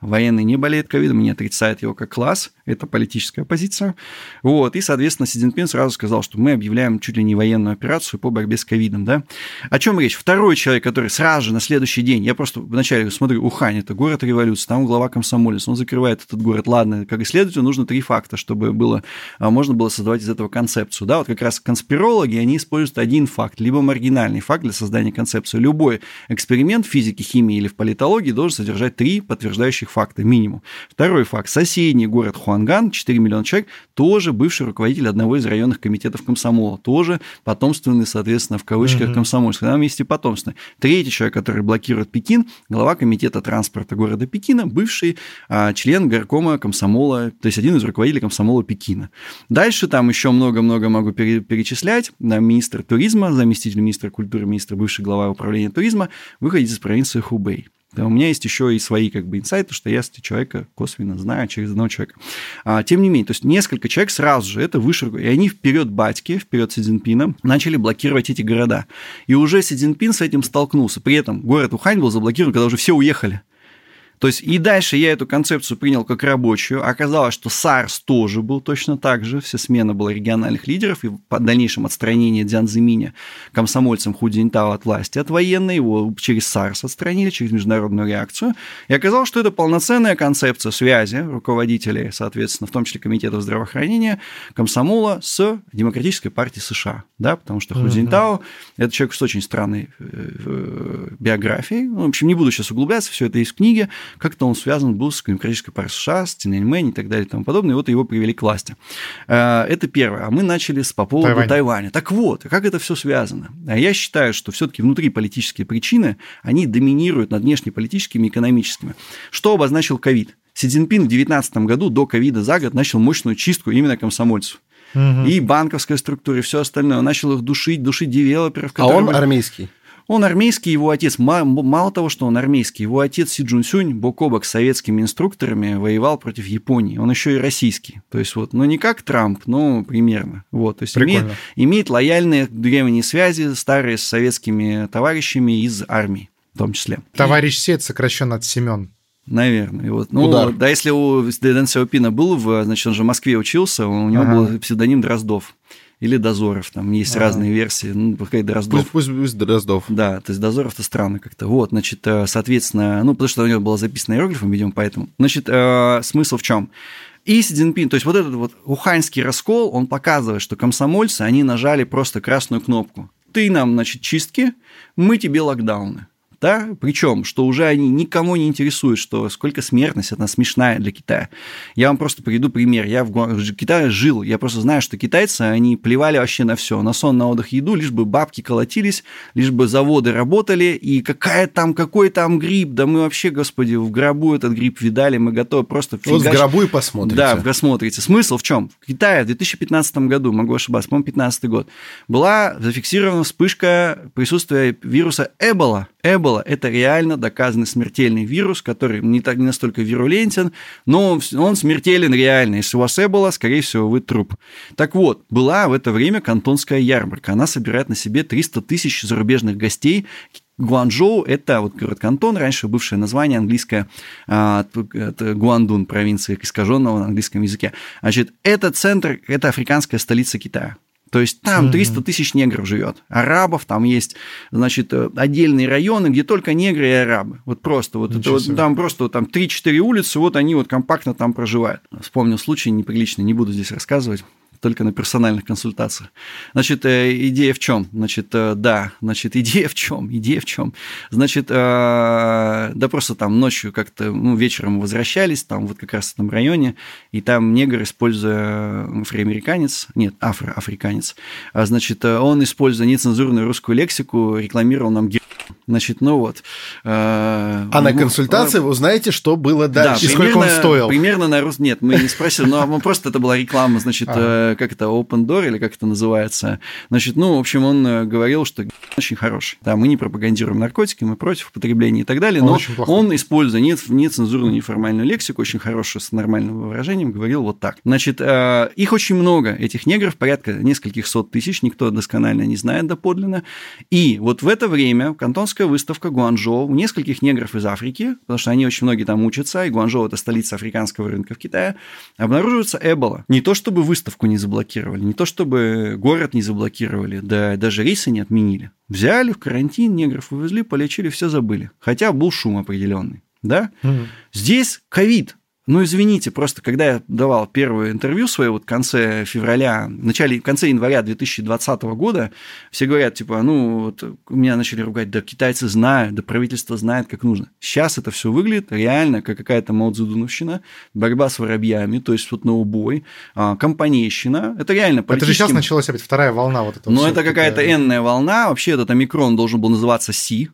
военный не болеет ковидом, не отрицает его как класс, это политическая позиция. Вот, и, соответственно, Си Цзиньпин сразу сказал, что мы объявляем чуть ли не военную операцию по борьбе с ковидом, да. О чем речь? Второй человек, который сразу же на следующий день, я просто вначале смотрю, Ухань, это город революции, там глава комсомолец, он закрывает этот город, ладно, как исследователю нужно три факта, чтобы было, а, можно было создавать из этого концепцию, да, вот как раз конспирологи, они используют один факт, либо маргинальный факт для создания концепции. Любой эксперимент в физике, химии или в политологии должен содержать три подтверждающих этих фактов минимум. Второй факт. Соседний город Хуанган, 4 миллиона человек, тоже бывший руководитель одного из районных комитетов комсомола, тоже потомственный, соответственно, в кавычках, mm-hmm. комсомольский. Там есть и потомственный. Третий человек, который блокирует Пекин, глава комитета транспорта города Пекина, бывший а, член горкома комсомола, то есть один из руководителей комсомола Пекина. Дальше там еще много-много могу перечислять. Министр туризма, заместитель министра культуры, министр, бывший глава управления туризма, выходит из провинции Хубей. Да, у меня есть еще и свои как бы инсайты, что я этого человека косвенно знаю через одного человека. А, тем не менее, то есть несколько человек сразу же, это выше, и они вперед батьки, вперед Си Цзиньпина, начали блокировать эти города. И уже Си Цзиньпин с этим столкнулся. При этом город Ухань был заблокирован, когда уже все уехали. То есть и дальше я эту концепцию принял как рабочую. Оказалось, что САРС тоже был точно так же. Все смена была региональных лидеров. И по дальнейшем отстранение Дзян Зиминя комсомольцем Ху Цзиньтао от власти, от военной, его через САРС отстранили, через международную реакцию. И оказалось, что это полноценная концепция связи руководителей, соответственно, в том числе комитетов здравоохранения, комсомола с Демократической партией США. Да, потому что Ху Цзиньтао угу. – это человек с очень странной э, э, биографией. Ну, в общем, не буду сейчас углубляться, все это есть в книге как-то он связан был с демократической партией США, с Тиньаньмэнь и так далее и тому подобное, и вот его привели к власти. Э, это первое. А мы начали с по поводу Тайвань. Тайваня. Так вот, как это все связано? А я считаю, что все-таки внутриполитические причины, они доминируют над внешнеполитическими и экономическими. Что обозначил ковид? Си Цзиньпин в 2019 году до ковида за год начал мощную чистку именно комсомольцев. Угу. И банковской структуры, и все остальное. Он начал их душить, душить девелоперов. А он армейский? Он армейский, его отец, мало того, что он армейский, его отец Си Джун Сюнь бок о бок с советскими инструкторами воевал против Японии. Он еще и российский. То есть вот, ну не как Трамп, но примерно. Вот, то есть имеет, имеет лояльные древние связи, старые с советскими товарищами из армии в том числе. Товарищ Сет сокращен от Семен. Наверное. И вот, ну, Удар. Да, если у Дэн Сяопина был, в, значит, он же в Москве учился, у него ага. был псевдоним Дроздов или Дозоров, там есть а разные версии, ну, пускай Дроздов. Пусть, пусть, пусть Дроздов. Да, то есть Дозоров-то странно как-то. Вот, значит, э, соответственно, ну, потому что у него было записано иероглифом, видимо, поэтому. Значит, э, смысл в чем? И Си Цзиньпин, то есть вот этот вот уханьский раскол, он показывает, что комсомольцы, они нажали просто красную кнопку. Ты нам, значит, чистки, мы тебе локдауны да, причем, что уже они никому не интересуют, что сколько смертность, она смешная для Китая. Я вам просто приведу пример. Я в Китае жил, я просто знаю, что китайцы, они плевали вообще на все, на сон, на отдых, еду, лишь бы бабки колотились, лишь бы заводы работали, и какая там, какой там грипп, да мы вообще, господи, в гробу этот грипп видали, мы готовы просто фигач... Вот в гробу и посмотрите. Да, посмотрите. Смысл в чем? В Китае в 2015 году, могу ошибаться, по-моему, 2015 год, была зафиксирована вспышка присутствия вируса Эбола, Эбола – это реально доказанный смертельный вирус, который не, так, не настолько вирулентен, но он, он смертелен реально. Если у вас Эбола, скорее всего, вы труп. Так вот, была в это время кантонская ярмарка. Она собирает на себе 300 тысяч зарубежных гостей, Гуанчжоу – это вот город Кантон, раньше бывшее название английское, а, это Гуандун, провинция искаженного на английском языке. Значит, это центр, это африканская столица Китая. То есть там 300 тысяч негров живет, арабов, там есть, значит, э, отдельные районы, где только негры и арабы. Вот просто, вот, это, вот там просто там 3-4 улицы, вот они вот компактно там проживают. Вспомнил случай неприличный, не буду здесь рассказывать только на персональных консультациях. Значит, э, идея в чем? Значит, э, да, значит, идея в чем? Идея в чем? Значит, э, да просто там ночью как-то, ну, вечером возвращались, там вот как раз в этом районе, и там негр, используя афроамериканец, нет, афроафриканец, а, значит, он, используя нецензурную русскую лексику, рекламировал нам Значит, ну вот. А на консультации вы узнаете, что было дальше. Да, и сколько он стоил. Примерно на рус... Нет, мы не спросили, но просто это была реклама, значит, а. Как это, Open Door или как это называется. Значит, ну, в общем, он э, говорил, что очень хороший. Да, мы не пропагандируем наркотики, мы против употребления и так далее, но он, используя нецензурную неформальную лексику, очень хорошую, с нормальным выражением, говорил вот так. Значит, э, их очень много, этих негров, порядка нескольких сот тысяч, никто досконально не знает доподлинно. И вот в это время кантонская выставка Гуанчжоу у нескольких негров из Африки, потому что они очень многие там учатся, и Гуанчжоу – это столица африканского рынка в Китае, обнаруживается Эбола. Не то, чтобы выставку не заблокировали, не то, чтобы город не заблокировали, да даже рейсы не отменили. Взяли в карантин, негров увезли, полечили, все забыли. Хотя был шум определенный. Да? Угу. Здесь ковид. Ну, извините, просто когда я давал первое интервью свое вот в конце февраля, в начале, в конце января 2020 года, все говорят, типа, ну, вот меня начали ругать, да китайцы знают, да правительство знает, как нужно. Сейчас это все выглядит реально как какая-то маудзудуновщина, борьба с воробьями, то есть вот на убой, а, компанейщина. Это реально политическим... Это же сейчас началась опять вторая волна вот этого. Ну, это какая-то энная волна. Вообще этот омикрон должен был называться Си,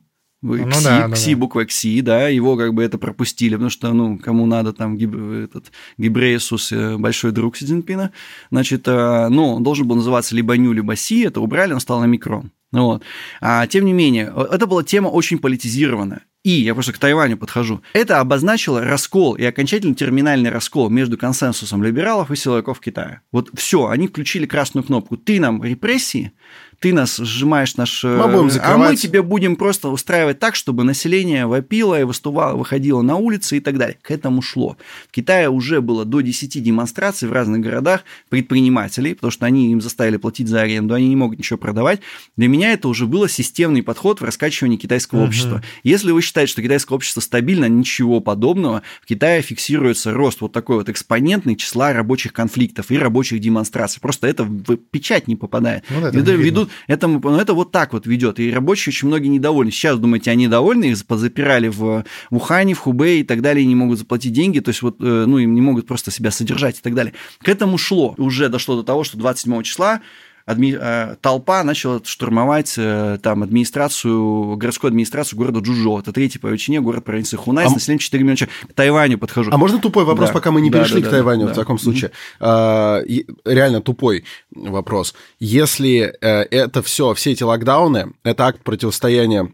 ну, КСИ, да, КСИ, да, буква КСИ, да, его как бы это пропустили, потому что, ну, кому надо, там, гиб, этот Гибрейсус, э, большой друг Си Цзиньпина, значит, э, ну, он должен был называться либо Ню, либо Си, это убрали, он стал омикрон. Вот. А, тем не менее, это была тема очень политизированная. И я просто к Тайваню подхожу. Это обозначило раскол и окончательно терминальный раскол между консенсусом либералов и силовиков Китая. Вот все, они включили красную кнопку. Ты нам репрессии, ты нас сжимаешь наш... Мы будем закрывать. Э, а мы тебе будем просто устраивать так, чтобы население вопило и выступало, выходило на улицы и так далее. К этому шло. В Китае уже было до 10 демонстраций в разных городах предпринимателей, потому что они им заставили платить за аренду, они не могут ничего продавать. Для меня это уже было системный подход в раскачивании китайского угу. общества. Если вы считаете, что китайское общество стабильно, ничего подобного. В Китае фиксируется рост вот такой вот экспонентный числа рабочих конфликтов и рабочих демонстраций. Просто это в печать не попадает. Ну, это ведут этому, ну, это вот так вот ведет. И рабочие очень многие недовольны. Сейчас, думаете, они довольны, их позапирали в Ухане, в Хубе и так далее, и не могут заплатить деньги, то есть вот, э, ну, им не могут просто себя содержать и так далее. К этому шло. Уже дошло до того, что 27 числа адми... толпа начала штурмовать там администрацию, городскую администрацию города Джужо. Это третий по величине город провинции Хунай, а... с населением 4 миллиона человек. К Тайваню подхожу. А можно тупой вопрос, да. пока мы не да, перешли да, к да, Тайваню да, в таком случае? А, реально тупой вопрос. Если это все, все эти локдауны, это акт противостояния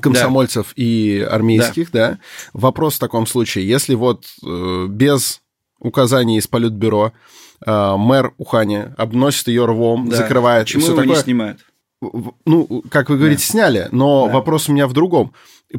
комсомольцев да. и армейских, да. да. Вопрос в таком случае, если вот э, без указаний из Политбюро э, мэр Ухани обносит ее рвом, да. закрывает... Почему его такое, не снимают? Ну, как вы говорите, да. сняли, но да. вопрос у меня в другом.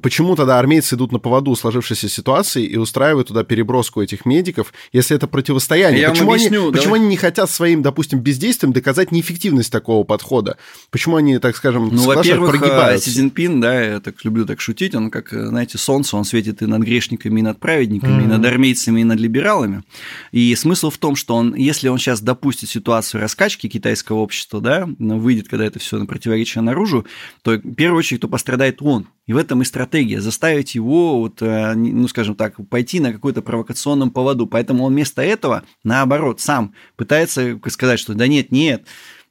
Почему тогда армейцы идут на поводу сложившейся ситуации и устраивают туда переброску этих медиков, если это противостояние? Я почему объясню, они, почему они не хотят своим, допустим, бездействием доказать неэффективность такого подхода? Почему они, так скажем, ну, во-первых, прогибаются? Си Цзиньпин, да, я так люблю так шутить, он как, знаете, солнце, он светит и над грешниками, и над праведниками, mm-hmm. и над армейцами, и над либералами. И смысл в том, что он, если он сейчас допустит ситуацию раскачки китайского общества, да, выйдет, когда это все на противоречие наружу, то в первую очередь, кто пострадает он. И в этом и стратегия, заставить его, вот, э, ну, скажем так, пойти на какой-то провокационном поводу. Поэтому он вместо этого, наоборот, сам пытается сказать, что да нет, нет,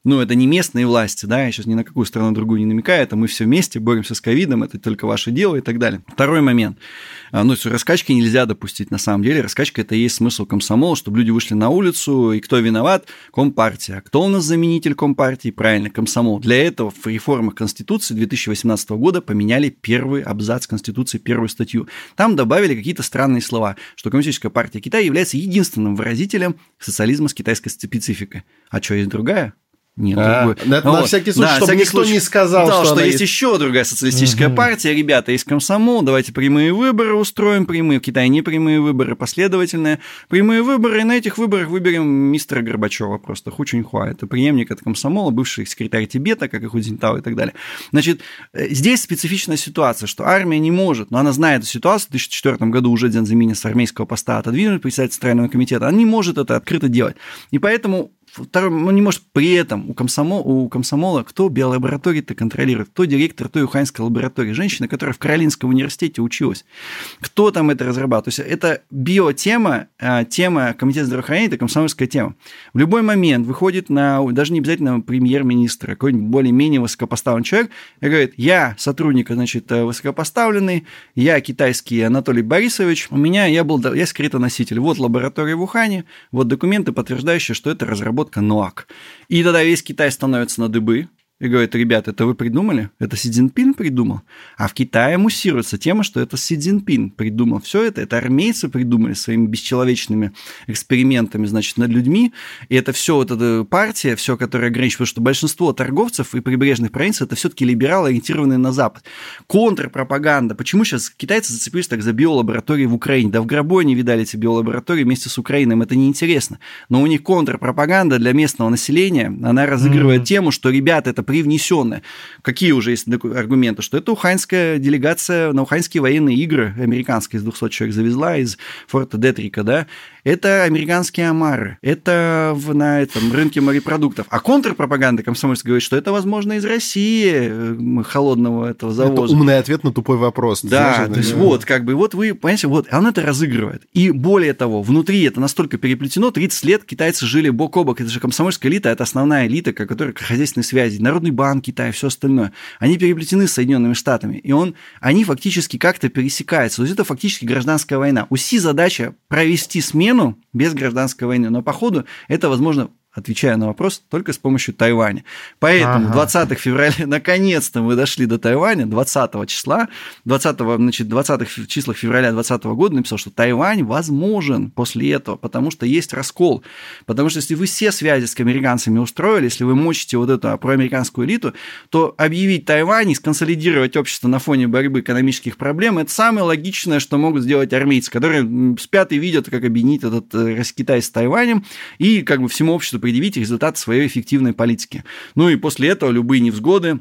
ну, это не местные власти, да, я сейчас ни на какую страну другую не намекаю, это мы все вместе боремся с ковидом, это только ваше дело и так далее. Второй момент. А, ну, раскачки нельзя допустить на самом деле. Раскачка – это и есть смысл комсомола, чтобы люди вышли на улицу, и кто виноват? Компартия. А кто у нас заменитель Компартии? Правильно, комсомол. Для этого в реформах Конституции 2018 года поменяли первый абзац Конституции, первую статью. Там добавили какие-то странные слова, что Коммунистическая партия Китая является единственным выразителем социализма с китайской спецификой. А что, есть другая? Нет, а, другой. На, вот. на всякий случай, да, чтобы всякий никто случай, не сказал, да, что, что есть еще другая социалистическая угу. партия. Ребята, есть комсомол, давайте прямые выборы устроим, прямые. В Китае не прямые выборы, последовательные. Прямые выборы, и на этих выборах выберем мистера Горбачева просто, Ху Чуньхуа. Это преемник от комсомола, бывший секретарь Тибета, как и Ху Цзиньтао и так далее. Значит, э, здесь специфичная ситуация, что армия не может, но она знает эту ситуацию. В 2004 году уже Дзян Замини с армейского поста отодвинули председатель Центрального комитета. Она не может это открыто делать. И поэтому второй, он не может при этом у, комсомол, у комсомола, кто биолаборатории-то контролирует, кто директор той уханьской лаборатории, женщина, которая в Каролинском университете училась, кто там это разрабатывает. То есть это биотема, а, тема комитета здравоохранения, это комсомольская тема. В любой момент выходит на, даже не обязательно премьер-министра, какой-нибудь более-менее высокопоставленный человек, и говорит, я сотрудник, значит, высокопоставленный, я китайский Анатолий Борисович, у меня, я был, я секретоноситель, вот лаборатория в Ухане, вот документы, подтверждающие, что это разработка разработка НОАК. И тогда весь Китай становится на дыбы, и говорит, ребята, это вы придумали? Это Си Цзиньпин придумал? А в Китае муссируется тема, что это Си Цзиньпин придумал. Все это, это армейцы придумали своими бесчеловечными экспериментами, значит, над людьми. И это все вот эта партия, все, которая ограничивает, потому что большинство торговцев и прибрежных провинций это все-таки либералы, ориентированные на Запад. Контрпропаганда. Почему сейчас китайцы зацепились так за биолаборатории в Украине? Да в гробу они видали эти биолаборатории вместе с Украиной, им это неинтересно. Но у них контрпропаганда для местного населения, она разыгрывает mm-hmm. тему, что, ребята, это привнесенное. Какие уже есть аргументы? Что это уханьская делегация на уханьские военные игры американские из 200 человек завезла из форта Детрика, да? Это американские омары, это в, на этом рынке морепродуктов. А контрпропаганда комсомольская говорит, что это, возможно, из России э, холодного этого завоза. Это умный ответ на тупой вопрос. Да, знаешь, то есть да. вот, как бы, вот вы, понимаете, вот, он это разыгрывает. И более того, внутри это настолько переплетено, 30 лет китайцы жили бок о бок. Это же комсомольская элита, это основная элита, которая хозяйственной связи. Народ Народный банк Китая, все остальное, они переплетены с Соединенными Штатами, и он, они фактически как-то пересекаются. То есть это фактически гражданская война. У Си задача провести смену без гражданской войны, но по ходу это возможно отвечая на вопрос, только с помощью Тайваня. Поэтому ага. 20 февраля, наконец-то мы дошли до Тайваня, 20 числа, 20, значит, 20 числах февраля 2020 года написал, что Тайвань возможен после этого, потому что есть раскол. Потому что если вы все связи с американцами устроили, если вы мочите вот эту проамериканскую элиту, то объявить Тайвань и сконсолидировать общество на фоне борьбы экономических проблем – это самое логичное, что могут сделать армейцы, которые спят и видят, как объединить этот э, Китай с Тайванем, и как бы всему обществу предъявить результат своей эффективной политики. Ну и после этого любые невзгоды,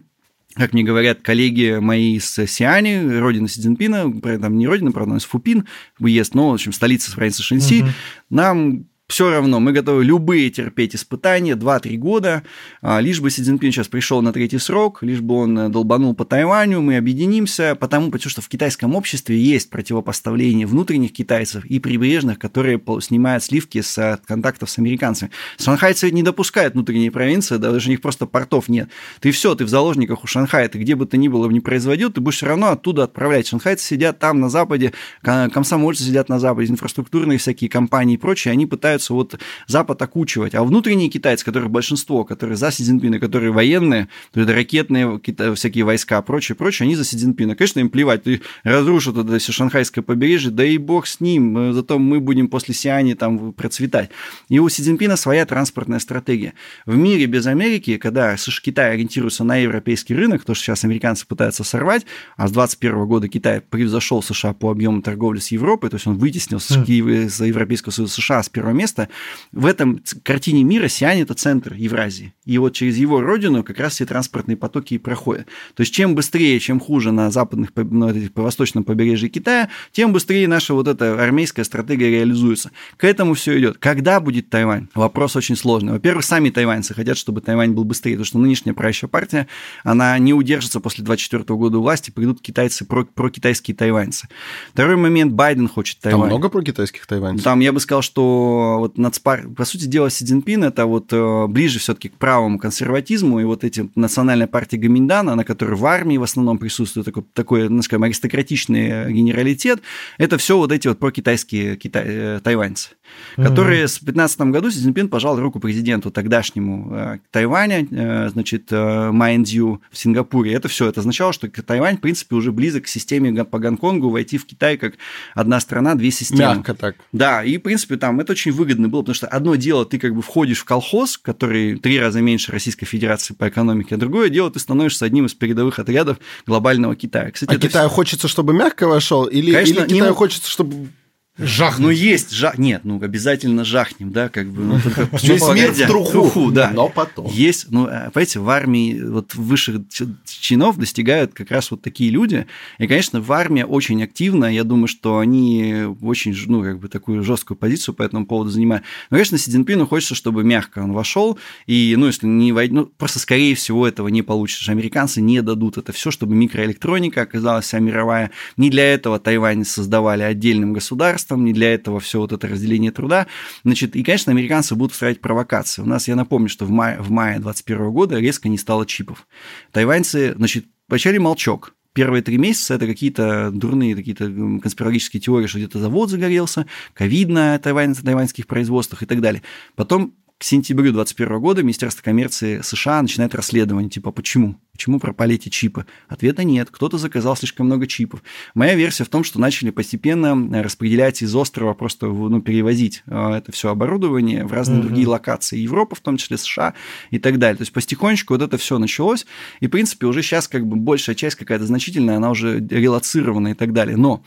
как мне говорят коллеги мои из Сиани, родина Си Цзиньпина, там не родина, правда, у нас Фупин выезд, но, в общем, столица провинции Шэньси, угу. нам все равно, мы готовы любые терпеть испытания, 2-3 года, а, лишь бы Си Цзиньпин сейчас пришел на третий срок, лишь бы он э, долбанул по Тайваню, мы объединимся, потому, потому что в китайском обществе есть противопоставление внутренних китайцев и прибрежных, которые снимают сливки с э, контактов с американцами. Шанхайцы не допускают внутренние провинции, даже у них просто портов нет. Ты все, ты в заложниках у Шанхая, ты где бы то ни было не производил, ты будешь все равно оттуда отправлять. Шанхайцы сидят там на Западе, комсомольцы сидят на Западе, инфраструктурные всякие компании и прочее, они пытаются пытаются вот Запад окучивать. А внутренние китайцы, которых большинство, которые за Си Цзиньпина, которые военные, то это ракетные всякие войска, прочее, прочее, они за Си Цзиньпина. Конечно, им плевать, ты разрушат это все шанхайское побережье, да и бог с ним, зато мы будем после Сиани там процветать. И у Си Цзиньпина своя транспортная стратегия. В мире без Америки, когда Китай ориентируется на европейский рынок, то, что сейчас американцы пытаются сорвать, а с 2021 года Китай превзошел США по объему торговли с Европой, то есть он вытеснил mm. с Европейского Союза США с первого места, место. В этом картине мира Сиань – это центр Евразии. И вот через его родину как раз все транспортные потоки и проходят. То есть чем быстрее, чем хуже на западных, на этих, по восточном побережье Китая, тем быстрее наша вот эта армейская стратегия реализуется. К этому все идет. Когда будет Тайвань? Вопрос очень сложный. Во-первых, сами тайваньцы хотят, чтобы Тайвань был быстрее, потому что нынешняя правящая партия, она не удержится после 24 года власти, придут китайцы, про, про китайские тайваньцы. Второй момент, Байден хочет Тайвань. Там много про китайских тайваньцев? Там, я бы сказал, что вот нацпар... по сути дела, Си Цзиньпин это вот э, ближе все-таки к правому консерватизму, и вот эти национальная партия Гаминдана, на которой в армии в основном присутствует такой, такой ну, скажем, аристократичный генералитет, это все вот эти вот прокитайские китай... Э, тайваньцы, которые mm-hmm. в 2015 году Си Цзиньпин пожал руку президенту тогдашнему э, Тайваня, значит, Майндзю в Сингапуре. Это все, это означало, что Тайвань, в принципе, уже близок к системе по Гонконгу, войти в Китай как одна страна, две системы. Мягко так. Да, и, в принципе, там это очень выгодно было, потому что одно дело, ты как бы входишь в колхоз, который три раза меньше Российской Федерации по экономике, а другое дело, ты становишься одним из передовых отрядов глобального Китая. Кстати, а Китаю все... хочется, чтобы мягко вошел, или, Конечно, или Китаю не... хочется, чтобы Жахнуть. Ну, есть, жах... нет, ну, обязательно жахнем, да, как бы. Ну, Весь мир в труху. труху, да. Но потом. Есть, ну, а, понимаете, в армии вот высших чинов достигают как раз вот такие люди. И, конечно, в армии очень активно, я думаю, что они очень, ну, как бы такую жесткую позицию по этому поводу занимают. Но, конечно, Си Цзиньпину хочется, чтобы мягко он вошел, и, ну, если не войдет, ну, просто, скорее всего, этого не получится. Американцы не дадут это все, чтобы микроэлектроника оказалась вся мировая. Не для этого Тайвань создавали отдельным государством, государством, не для этого все вот это разделение труда. Значит, и, конечно, американцы будут устраивать провокации. У нас, я напомню, что в мае, в мае 2021 года резко не стало чипов. Тайваньцы, значит, вначале молчок, первые три месяца это какие-то дурные какие-то конспирологические теории, что где-то завод загорелся, ковид на тайвань, тайваньских производствах и так далее. Потом к сентябрю 2021 года Министерство коммерции США начинает расследование, типа, почему? Почему пропали эти чипы? Ответа нет. Кто-то заказал слишком много чипов. Моя версия в том, что начали постепенно распределять из острова, просто ну, перевозить а, это все оборудование в разные mm-hmm. другие локации. Европа, в том числе США и так далее. То есть потихонечку вот это все началось. И, в принципе, уже сейчас как бы большая часть какая-то значительная, она уже релацирована и так далее. Но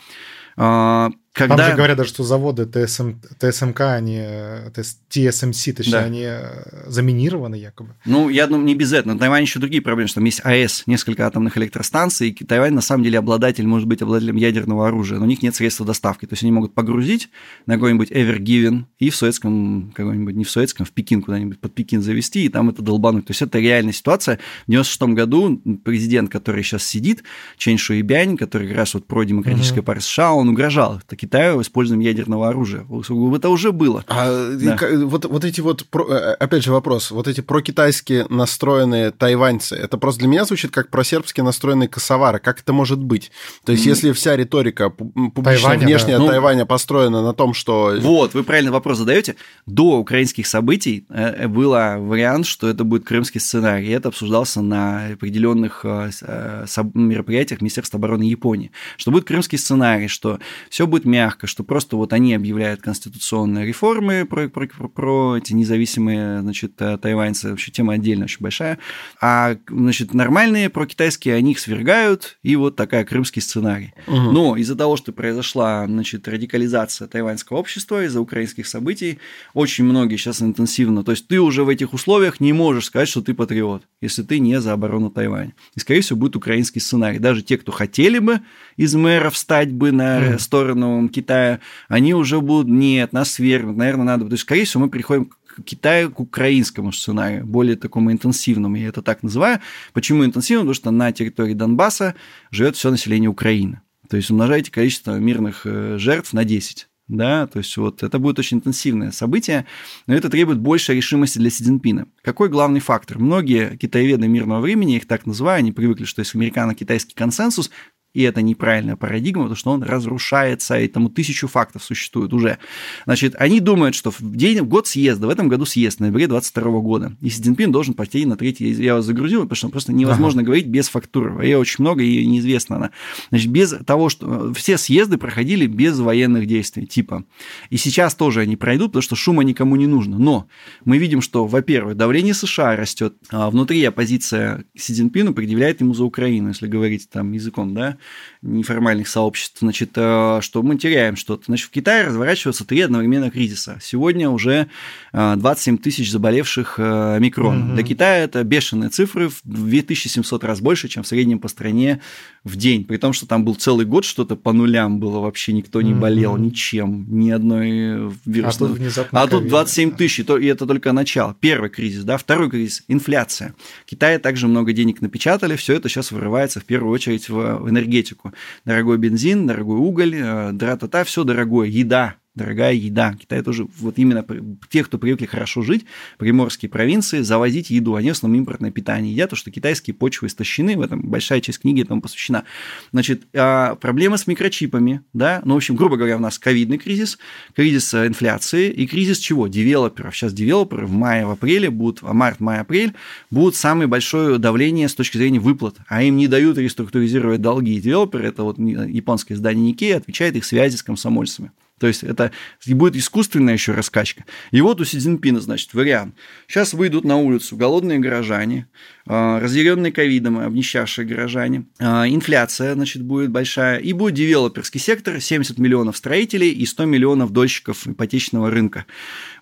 а, когда... Там же говорят даже, что заводы ТСМ, ТСМК, они, TSMC, точнее, да. они э, заминированы якобы. Ну, я думаю, не без этого. На Тайване еще другие проблемы, что там есть АЭС, несколько атомных электростанций, и Тайвань на самом деле обладатель, может быть, обладателем ядерного оружия, но у них нет средства доставки. То есть они могут погрузить на какой-нибудь Given и в советском, какой-нибудь, не в советском, в Пекин куда-нибудь под Пекин завести, и там это долбануть. То есть это реальная ситуация. В 96 году президент, который сейчас сидит, Чен Шуйбянь, который как раз вот про демократическое mm-hmm. партия США, он угрожал Китаю использованием ядерного оружия. Это уже было. А да. вот, вот эти вот, э, опять же вопрос, вот эти прокитайски настроенные тайваньцы, это просто для меня звучит как просербски настроенные косовары. Как это может быть? То есть, если вся риторика публичная, Тайваня, внешняя да. Ну, Тайваня построена на том, что... Вот, вы правильный вопрос задаете. До украинских событий э, был вариант, что это будет крымский сценарий. Это обсуждался на определенных э, мероприятиях Министерства обороны Японии. Что будет крымский сценарий, что все будет мягко, что просто вот они объявляют конституционные реформы про, про, про, про эти независимые, значит, э, тайваньцы, вообще тема отдельно очень большая, а, значит, нормальные про китайские они их свергают, и вот такая крымский сценарий. Угу. Но из-за того, что произошла, значит, радикализация тайваньского общества из-за украинских событий, очень многие сейчас интенсивно, то есть ты уже в этих условиях не можешь сказать, что ты патриот, если ты не за оборону Тайваня. И, скорее всего, будет украинский сценарий. Даже те, кто хотели бы из мэра встать бы на сторону Китая, они уже будут, нет, нас свергнут, наверное, надо. То есть, скорее всего, мы приходим к Китаю, к украинскому сценарию, более такому интенсивному, я это так называю. Почему интенсивно? Потому что на территории Донбасса живет все население Украины. То есть умножаете количество мирных э, жертв на 10 да, то есть вот это будет очень интенсивное событие, но это требует большей решимости для Си Цзиньпина. Какой главный фактор? Многие китаеведы мирного времени, их так называю, они привыкли, что есть американо-китайский консенсус, и это неправильная парадигма, потому что он разрушается, и тому тысячу фактов существует уже. Значит, они думают, что в день, в год съезда, в этом году съезд, в ноябре 22 года, и Си Цзиньпин должен пойти на третий, я вас загрузил, потому что просто невозможно ага. говорить без фактуры, ее очень много, и неизвестно она. Значит, без того, что все съезды проходили без военных действий, типа. И сейчас тоже они пройдут, потому что шума никому не нужно. Но мы видим, что, во-первых, давление США растет, а внутри оппозиция Си Цзиньпину предъявляет ему за Украину, если говорить там языком, да, неформальных сообществ, значит, э, что мы теряем что-то. Значит, в Китае разворачиваются три одновременно кризиса. Сегодня уже 27 э, тысяч заболевших э, микрон. Угу. Для Китая это бешеные цифры, в 2700 раз больше, чем в среднем по стране в день. При том, что там был целый год что-то по нулям было, вообще никто не болел угу. ничем, ни одной вирусной. А А тут 27 тысяч, и это только начало. Первый кризис, да. Второй кризис – инфляция. В Китае также много денег напечатали, все это сейчас вырывается в первую очередь в энергетику энергетику. Дорогой бензин, дорогой уголь, э, дра-та-та, все дорогое, еда, дорогая еда. Китай тоже, вот именно те, кто привыкли хорошо жить, приморские провинции, завозить еду, они в основном импортное питание едят, то что китайские почвы истощены, в этом большая часть книги этому посвящена. Значит, а проблема с микрочипами, да, ну, в общем, грубо говоря, у нас ковидный кризис, кризис э, инфляции и кризис чего? Девелоперов. Сейчас девелоперы в мае, в апреле будут, а март, май, апрель, будут самое большое давление с точки зрения выплат, а им не дают реструктуризировать долги. Девелоперы, это вот японское издание Никкей, отмечает их связи с комсомольцами. То есть это будет искусственная еще раскачка. И вот у Си Цзиньпина, значит, вариант. Сейчас выйдут на улицу голодные горожане, а, разъяренные ковидом, обнищавшие горожане, а, инфляция, значит, будет большая, и будет девелоперский сектор, 70 миллионов строителей и 100 миллионов дольщиков ипотечного рынка.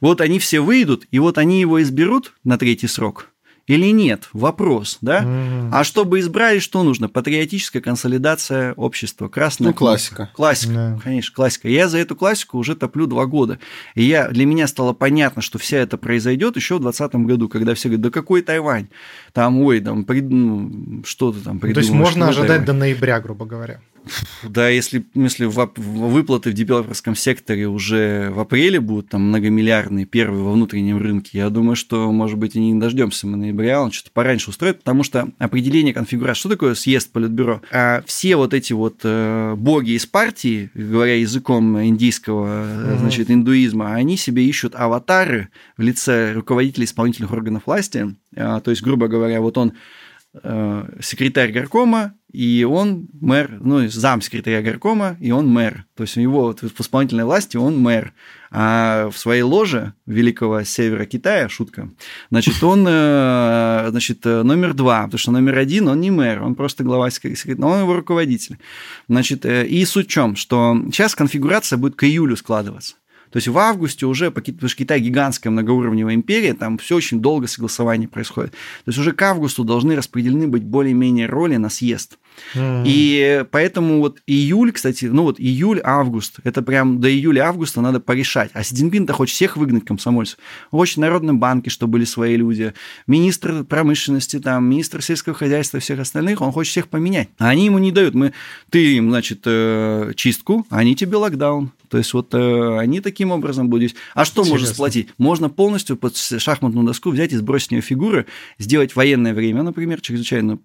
Вот они все выйдут, и вот они его изберут на третий срок – или нет? Вопрос, да? Mm. А чтобы избрали, что нужно? Патриотическая консолидация общества. Красная ну, классика. Классика, yeah. конечно, классика. Я за эту классику уже топлю два года. И я, для меня стало понятно, что вся это произойдет еще в 2020 году, когда все говорят, да какой Тайвань? Там, ой, там, ну, что-то там придумал. То есть можно ожидать Тайвань? до ноября, грубо говоря. Да, если, если выплаты в девелоперском секторе уже в апреле будут там многомиллиардные, первые во внутреннем рынке, я думаю, что, может быть, и не дождемся мы ноября, он что-то пораньше устроит, потому что определение конфигурации, что такое съезд политбюро? А все вот эти вот э, боги из партии, говоря языком индийского, угу. значит, индуизма, они себе ищут аватары в лице руководителей исполнительных органов власти, а, то есть, грубо говоря, вот он Э, секретарь горкома, и он мэр, ну, зам секретаря горкома, и он мэр. То есть у него вот в исполнительной власти он мэр. А в своей ложе Великого Севера Китая, шутка, значит, он, э, значит, номер два, потому что номер один, он не мэр, он просто глава секретаря, но он его руководитель. Значит, э, и суть в чем, что сейчас конфигурация будет к июлю складываться. То есть в августе уже, потому что Китай гигантская многоуровневая империя, там все очень долго согласование происходит. То есть уже к августу должны распределены быть более-менее роли на съезд. И поэтому вот июль, кстати, ну вот июль-август, это прям до июля-августа надо порешать. А Си Цзиньпин-то хочет всех выгнать комсомольцев. Хочет Народные банки, чтобы были свои люди, министр промышленности, там, министр сельского хозяйства, всех остальных, он хочет всех поменять. А они ему не дают. Мы, ты им, значит, э, чистку, а они тебе локдаун. То есть вот э, они таким образом будут. А что Интересно. можно сплотить? Можно полностью под шахматную доску взять и сбросить в нее фигуры, сделать военное время, например, чрезвычайную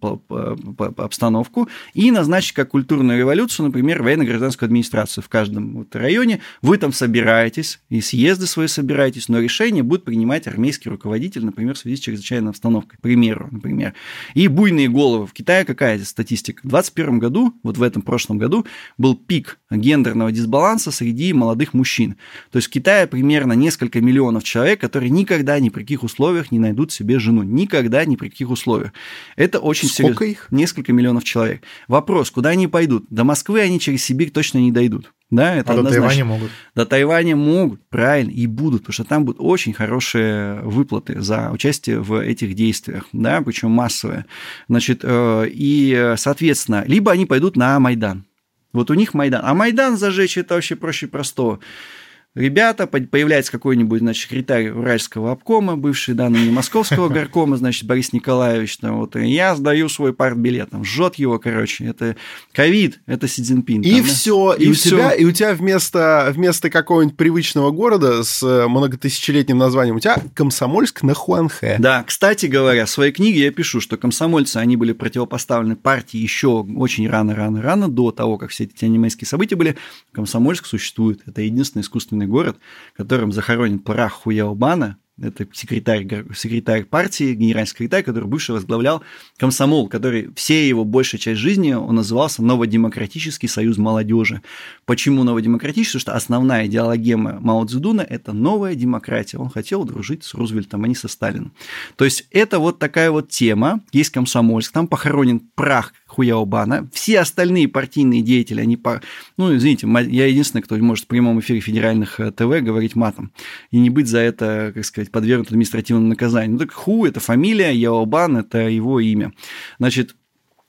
обстановку, и назначить как культурную революцию, например, военно-гражданскую администрацию в каждом вот районе. Вы там собираетесь, и съезды свои собираетесь, но решение будет принимать армейский руководитель, например, в связи с чрезвычайной обстановкой, к примеру, например. И буйные головы. В Китае какая статистика? В 2021 году, вот в этом прошлом году, был пик гендерного дисбаланса среди среди молодых мужчин. То есть в Китае примерно несколько миллионов человек, которые никогда ни при каких условиях не найдут себе жену. Никогда ни при каких условиях. Это очень Сколько серьезно. их? Несколько миллионов человек. Вопрос, куда они пойдут? До Москвы они через Сибирь точно не дойдут. Да, это а однозначно. до Тайваня могут. До Тайваня могут, правильно, и будут, потому что там будут очень хорошие выплаты за участие в этих действиях, да, причем массовые. Значит, э, и, соответственно, либо они пойдут на Майдан, Вот у них Майдан. А Майдан зажечь это вообще проще простого ребята, появляется какой-нибудь, значит, секретарь Уральского обкома, бывший, да, ныне Московского горкома, значит, Борис Николаевич, там, вот, и я сдаю свой партбилет, там, жжет его, короче, это ковид, это Си Цзиньпин. И там, все, и, и, у все. Тебя, и у тебя вместо, вместо какого-нибудь привычного города с многотысячелетним названием, у тебя Комсомольск на Хуанхэ. Да, кстати говоря, в своей книге я пишу, что комсомольцы, они были противопоставлены партии еще очень рано-рано-рано, до того, как все эти анимейские события были. Комсомольск существует, это единственный искусственный единственный город, которым захоронен прах Хуяобана, это секретарь, секретарь партии, генеральный секретарь, который бывший возглавлял комсомол, который все его большая часть жизни, он назывался Новодемократический союз молодежи. Почему новодемократический? Потому что основная идеология Мао Цзэдуна – это новая демократия. Он хотел дружить с Рузвельтом, а не со Сталином. То есть это вот такая вот тема. Есть комсомольск, там похоронен прах Хуяобана. Все остальные партийные деятели, они по... Ну, извините, я единственный, кто может в прямом эфире федеральных э, ТВ говорить матом. И не быть за это, как сказать, подвергнут административному наказанию. Ну, так Ху – это фамилия, Яобан – это его имя. Значит,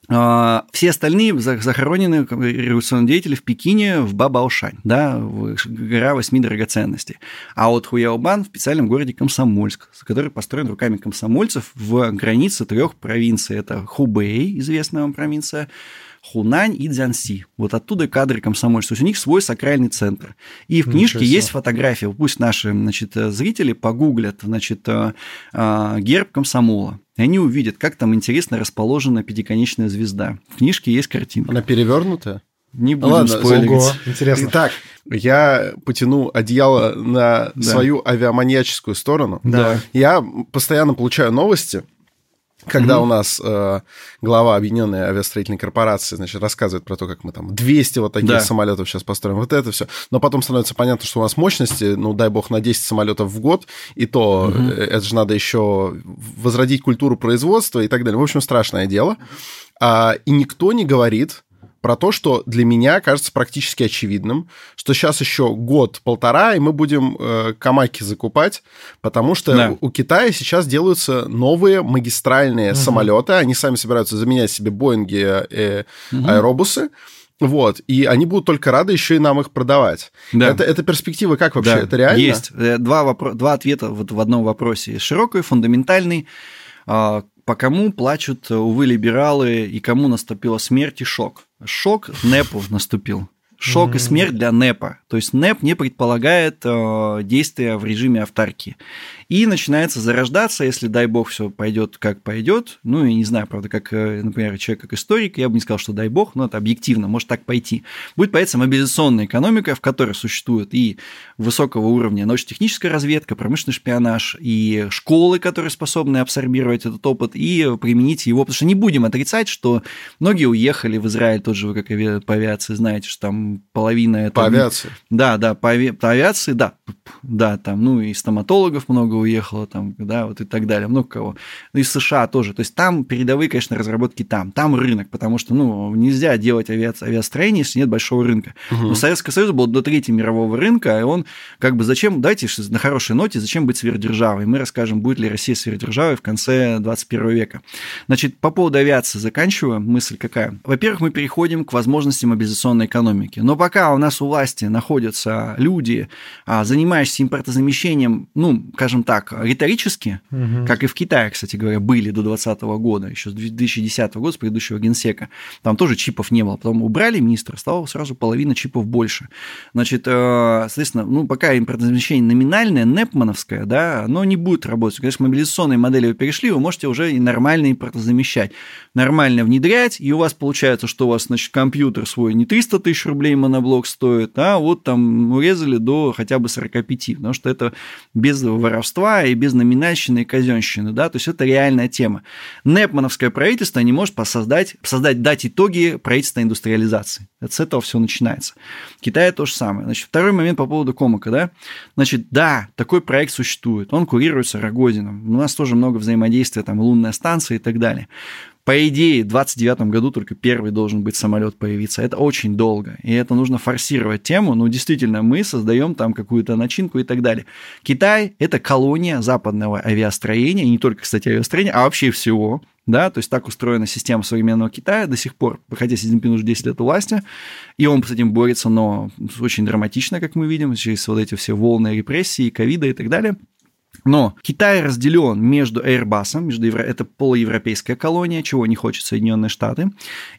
все остальные захоронены революционные деятели в Пекине, в Бабаошань, да, гора восьми драгоценностей. А вот Хуяобан в специальном городе Комсомольск, который построен руками комсомольцев в границе трех провинций. Это Хубэй, известная вам провинция, Хунань и Цзянси. Вот оттуда кадры комсомольцев. То есть у них свой сакральный центр. И в книжке есть фотография. Пусть наши значит, зрители погуглят значит, э, э, герб комсомола. И они увидят, как там интересно расположена пятиконечная звезда. В книжке есть картинка. Она перевернутая? Не будем Ладно, спойлерить. Ого, интересно. Итак, я потяну одеяло на да. свою авиаманьяческую сторону. Да. Я постоянно получаю новости когда mm-hmm. у нас э, глава Объединенной авиастроительной корпорации, значит, рассказывает про то, как мы там 200 вот таких да. самолетов сейчас построим, вот это все. Но потом становится понятно, что у нас мощности, ну, дай бог, на 10 самолетов в год, и то mm-hmm. это же надо еще возродить культуру производства и так далее. В общем, страшное дело. А, и никто не говорит про то, что для меня кажется практически очевидным, что сейчас еще год-полтора, и мы будем э, камаки закупать, потому что да. у, Китая сейчас делаются новые магистральные угу. самолеты, они сами собираются заменять себе Боинги, э, угу. аэробусы. Вот, и они будут только рады еще и нам их продавать. Да. Это, это перспектива как вообще? Да. Это реально? Есть. Э, два, вопро- два ответа вот в одном вопросе. Широкий, фундаментальный. А, по кому плачут, увы, либералы, и кому наступила смерть и шок? Шок НЭПу наступил. Шок mm-hmm. и смерть для НЭПа. То есть НЭП не предполагает э, действия в режиме автарки и начинается зарождаться, если, дай бог, все пойдет как пойдет. Ну, я не знаю, правда, как, э, например, человек как историк, я бы не сказал, что дай бог, но это объективно, может так пойти. Будет появиться мобилизационная экономика, в которой существует и высокого уровня научно-техническая разведка, промышленный шпионаж, и школы, которые способны абсорбировать этот опыт и применить его. Потому что не будем отрицать, что многие уехали в Израиль, тот же вы как по авиации знаете, что там половина это... По авиации? Да, да, по, ави... по авиации, да, да, там, ну, и стоматологов много много уехало, там, да, вот и так далее, много кого. Ну, из США тоже. То есть там передовые, конечно, разработки там. Там рынок, потому что, ну, нельзя делать авиа... авиастроение, если нет большого рынка. Угу. Но Советский Союз был до третьего мирового рынка, и он как бы зачем, дайте на хорошей ноте, зачем быть сверхдержавой? Мы расскажем, будет ли Россия сверхдержавой в конце 21 века. Значит, по поводу авиации заканчиваю. Мысль какая? Во-первых, мы переходим к возможности мобилизационной экономики. Но пока у нас у власти находятся люди, а, занимающиеся импортозамещением, ну, скажем так, риторически, угу. как и в Китае, кстати говоря, были до 2020 года, еще с 2010 года, с предыдущего генсека. Там тоже чипов не было. Потом убрали министра, стало сразу половина чипов больше. Значит, э, соответственно, ну, пока импортозамещение номинальное, непмановское, да, оно не будет работать. Конечно, мобилизационные модели вы перешли, вы можете уже и нормально импортозамещать. Нормально внедрять, и у вас получается, что у вас, значит, компьютер свой не 300 тысяч рублей моноблок стоит, а вот там урезали до хотя бы 45, потому что это без воровства воровства и без номинальщины и казенщины, да, то есть это реальная тема. Непмановское правительство не может создать, создать, дать итоги правительственной индустриализации. Это с этого все начинается. В Китае то же самое. Значит, второй момент по поводу Комака, да, значит, да, такой проект существует, он курируется Рогозином, у нас тоже много взаимодействия, там, лунная станция и так далее. По идее, в 29 году только первый должен быть самолет появиться. Это очень долго, и это нужно форсировать тему. Ну, действительно, мы создаем там какую-то начинку и так далее. Китай – это колония западного авиастроения, и не только, кстати, авиастроения, а вообще всего. Да, то есть так устроена система современного Китая до сих пор, хотя Си Цзиньпин уже 10 лет у власти, и он с этим борется, но очень драматично, как мы видим, через вот эти все волны репрессий, ковида и так далее. Но Китай разделен между Airbus, между евро... это полуевропейская колония, чего не хочет Соединенные Штаты,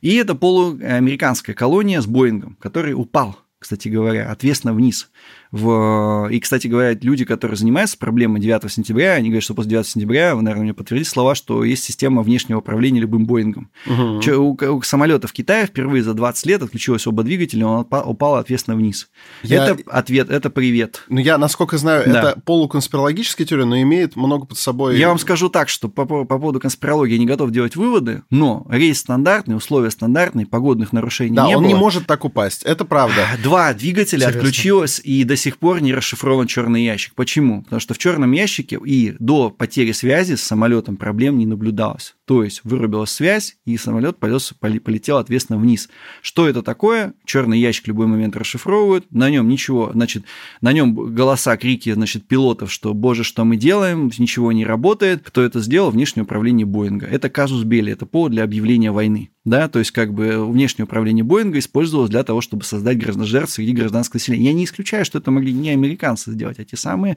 и это полуамериканская колония с Боингом, который упал, кстати говоря, ответственно вниз. В... И, кстати говоря, люди, которые занимаются проблемой 9 сентября, они говорят, что после 9 сентября, вы, наверное, мне подтвердите слова, что есть система внешнего управления любым Боингом. Угу. У, у самолета в Китае впервые за 20 лет отключилось оба двигателя, он упал ответственно вниз. Я... Это ответ, это привет. Ну, я, насколько знаю, да. это полуконспирологическая теория, но имеет много под собой... Я вам скажу так, что по, по поводу конспирологии я не готов делать выводы, но рейс стандартный, условия стандартные, погодных нарушений да, не он было. не может так упасть, это правда. Два двигателя Интересно. отключилось, и до сих пор не расшифрован черный ящик. Почему? Потому что в черном ящике и до потери связи с самолетом проблем не наблюдалось. То есть вырубилась связь, и самолет полетел ответственно вниз. Что это такое? Черный ящик в любой момент расшифровывают, на нем ничего, значит, на нем голоса, крики, значит, пилотов, что, боже, что мы делаем, ничего не работает. Кто это сделал? Внешнее управление Боинга. Это казус Белли, это повод для объявления войны да, то есть как бы внешнее управление Боинга использовалось для того, чтобы создать жертв среди гражданского населения. Я не исключаю, что это могли не американцы сделать, а те самые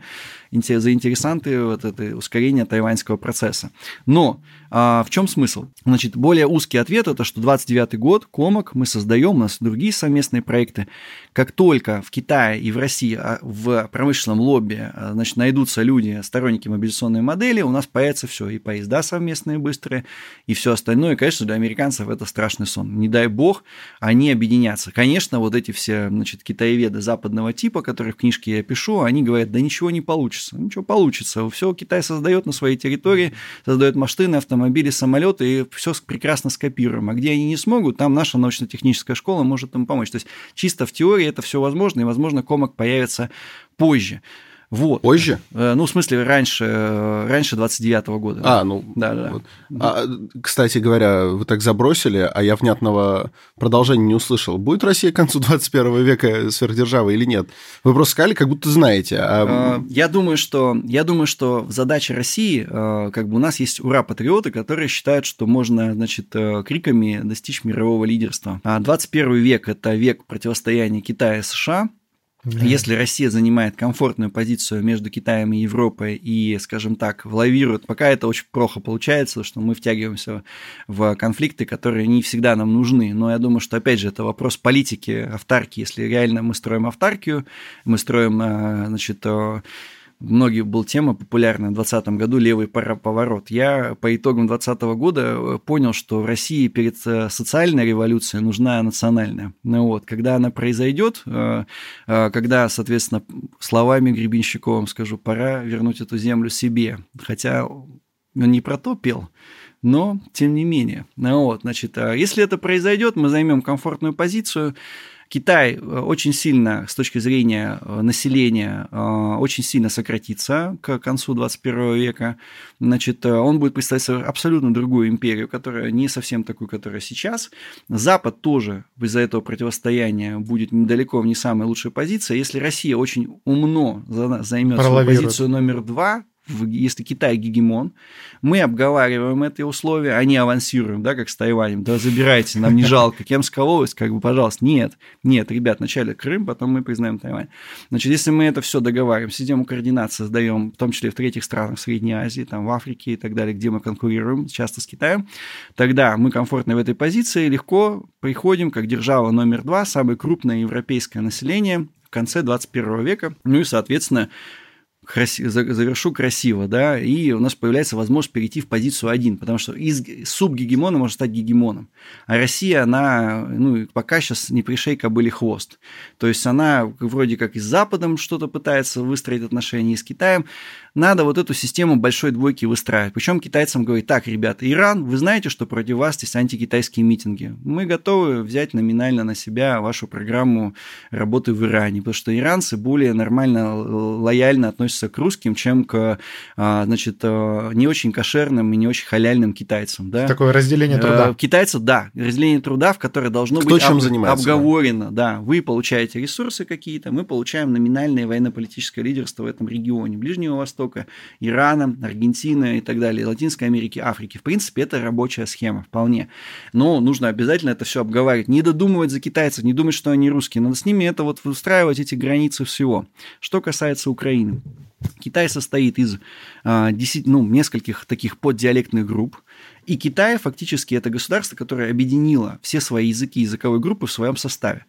заинтересанты вот это ускорения тайваньского процесса. Но а, в чем смысл? Значит, более узкий ответ это, что 29 год, Комок, мы создаем, у нас другие совместные проекты. Как только в Китае и в России а, в промышленном лобби а, значит, найдутся люди, сторонники мобилизационной модели, у нас появится все, и поезда совместные быстрые, и все остальное. И, конечно, для американцев это страшный сон. Не дай бог, они объединятся. Конечно, вот эти все, значит, китаеведы западного типа, которые в книжке я пишу, они говорят, да ничего не получится. Ничего получится. Все Китай создает на своей территории, создает машины, автомобили, самолеты, и все прекрасно скопируем. А где они не смогут, там наша научно-техническая школа может им помочь. То есть чисто в теории это все возможно, и, возможно, комок появится позже. Вот. Позже? Э, ну, в смысле, раньше, э, раньше 29-го года. А, ну, да, да. Вот. А, кстати говоря, вы так забросили, а я внятного продолжения не услышал. Будет Россия к концу 21 века сверхдержавой или нет? Вы просто сказали, как будто знаете. А... Э, я думаю, что, я думаю, что задача России, как бы у нас есть ура-патриоты, которые считают, что можно, значит, криками достичь мирового лидерства. А 21 век – это век противостояния Китая и США, да. Если Россия занимает комфортную позицию между Китаем и Европой и, скажем так, лавирует, пока это очень плохо получается, что мы втягиваемся в конфликты, которые не всегда нам нужны. Но я думаю, что, опять же, это вопрос политики, автарки. Если реально мы строим автаркию, мы строим, э, значит, многие был тема популярная в 2020 году «Левый поворот». Я по итогам 2020 года э, понял, что в России перед э, социальной революцией нужна национальная. Ну вот, когда она произойдет, э, когда, соответственно, словами Гребенщиковым скажу, пора вернуть эту землю себе. Хотя он не про то пел, но тем не менее. Ну вот, значит, если это произойдет, мы займем комфортную позицию, Китай э, очень сильно, с точки зрения э, населения, э, очень сильно сократится к концу 21 века. Значит, он будет представлять абсолютно другую империю, которая не совсем такую, которая сейчас. Запад тоже из-за этого противостояния будет недалеко в не самой лучшей позиции. Если Россия очень умно займет свою позицию номер два, если Китай гегемон, мы обговариваем эти условия, они авансируем, да, как с Тайванем, да, забирайте, нам не жалко, Кемская область, как бы, пожалуйста, нет, нет, ребят, вначале Крым, потом мы признаем Тайвань. Значит, если мы это все договариваем, систему координат создаем, в том числе в третьих странах Средней Азии, там, в Африке и так далее, где мы конкурируем часто с Китаем, тогда мы комфортно в этой позиции, легко приходим как держава номер два, самое крупное европейское население в конце 21 века, ну и, соответственно, красиво, завершу красиво, да, и у нас появляется возможность перейти в позицию 1, потому что из субгегемона может стать гегемоном. А Россия, она, ну, пока сейчас не пришей кобыли хвост. То есть она вроде как и с Западом что-то пытается выстроить отношения, и с Китаем. Надо вот эту систему большой двойки выстраивать. Причем китайцам говорить, так, ребята, Иран, вы знаете, что против вас есть антикитайские митинги. Мы готовы взять номинально на себя вашу программу работы в Иране, потому что иранцы более нормально, лояльно относятся к русским, чем к, а, значит, а, не очень кошерным и не очень халяльным китайцам. Да? Такое разделение труда. Китайцы, да, разделение труда, в которое должно Кто быть чем об- занимается, обговорено. Да. вы получаете ресурсы какие-то, мы получаем номинальное военно-политическое лидерство в этом регионе, Ближнего Востока, Ирана, Аргентины и так далее, Латинской Америки, Африки. В принципе, это рабочая схема вполне. Но нужно обязательно это все обговаривать. Не додумывать за китайцев, не думать, что они русские. Надо с ними это вот выстраивать эти границы всего. Что касается Украины. Китай состоит из а, 10, ну, нескольких таких поддиалектных групп. И Китай фактически это государство, которое объединило все свои языки, языковые группы в своем составе.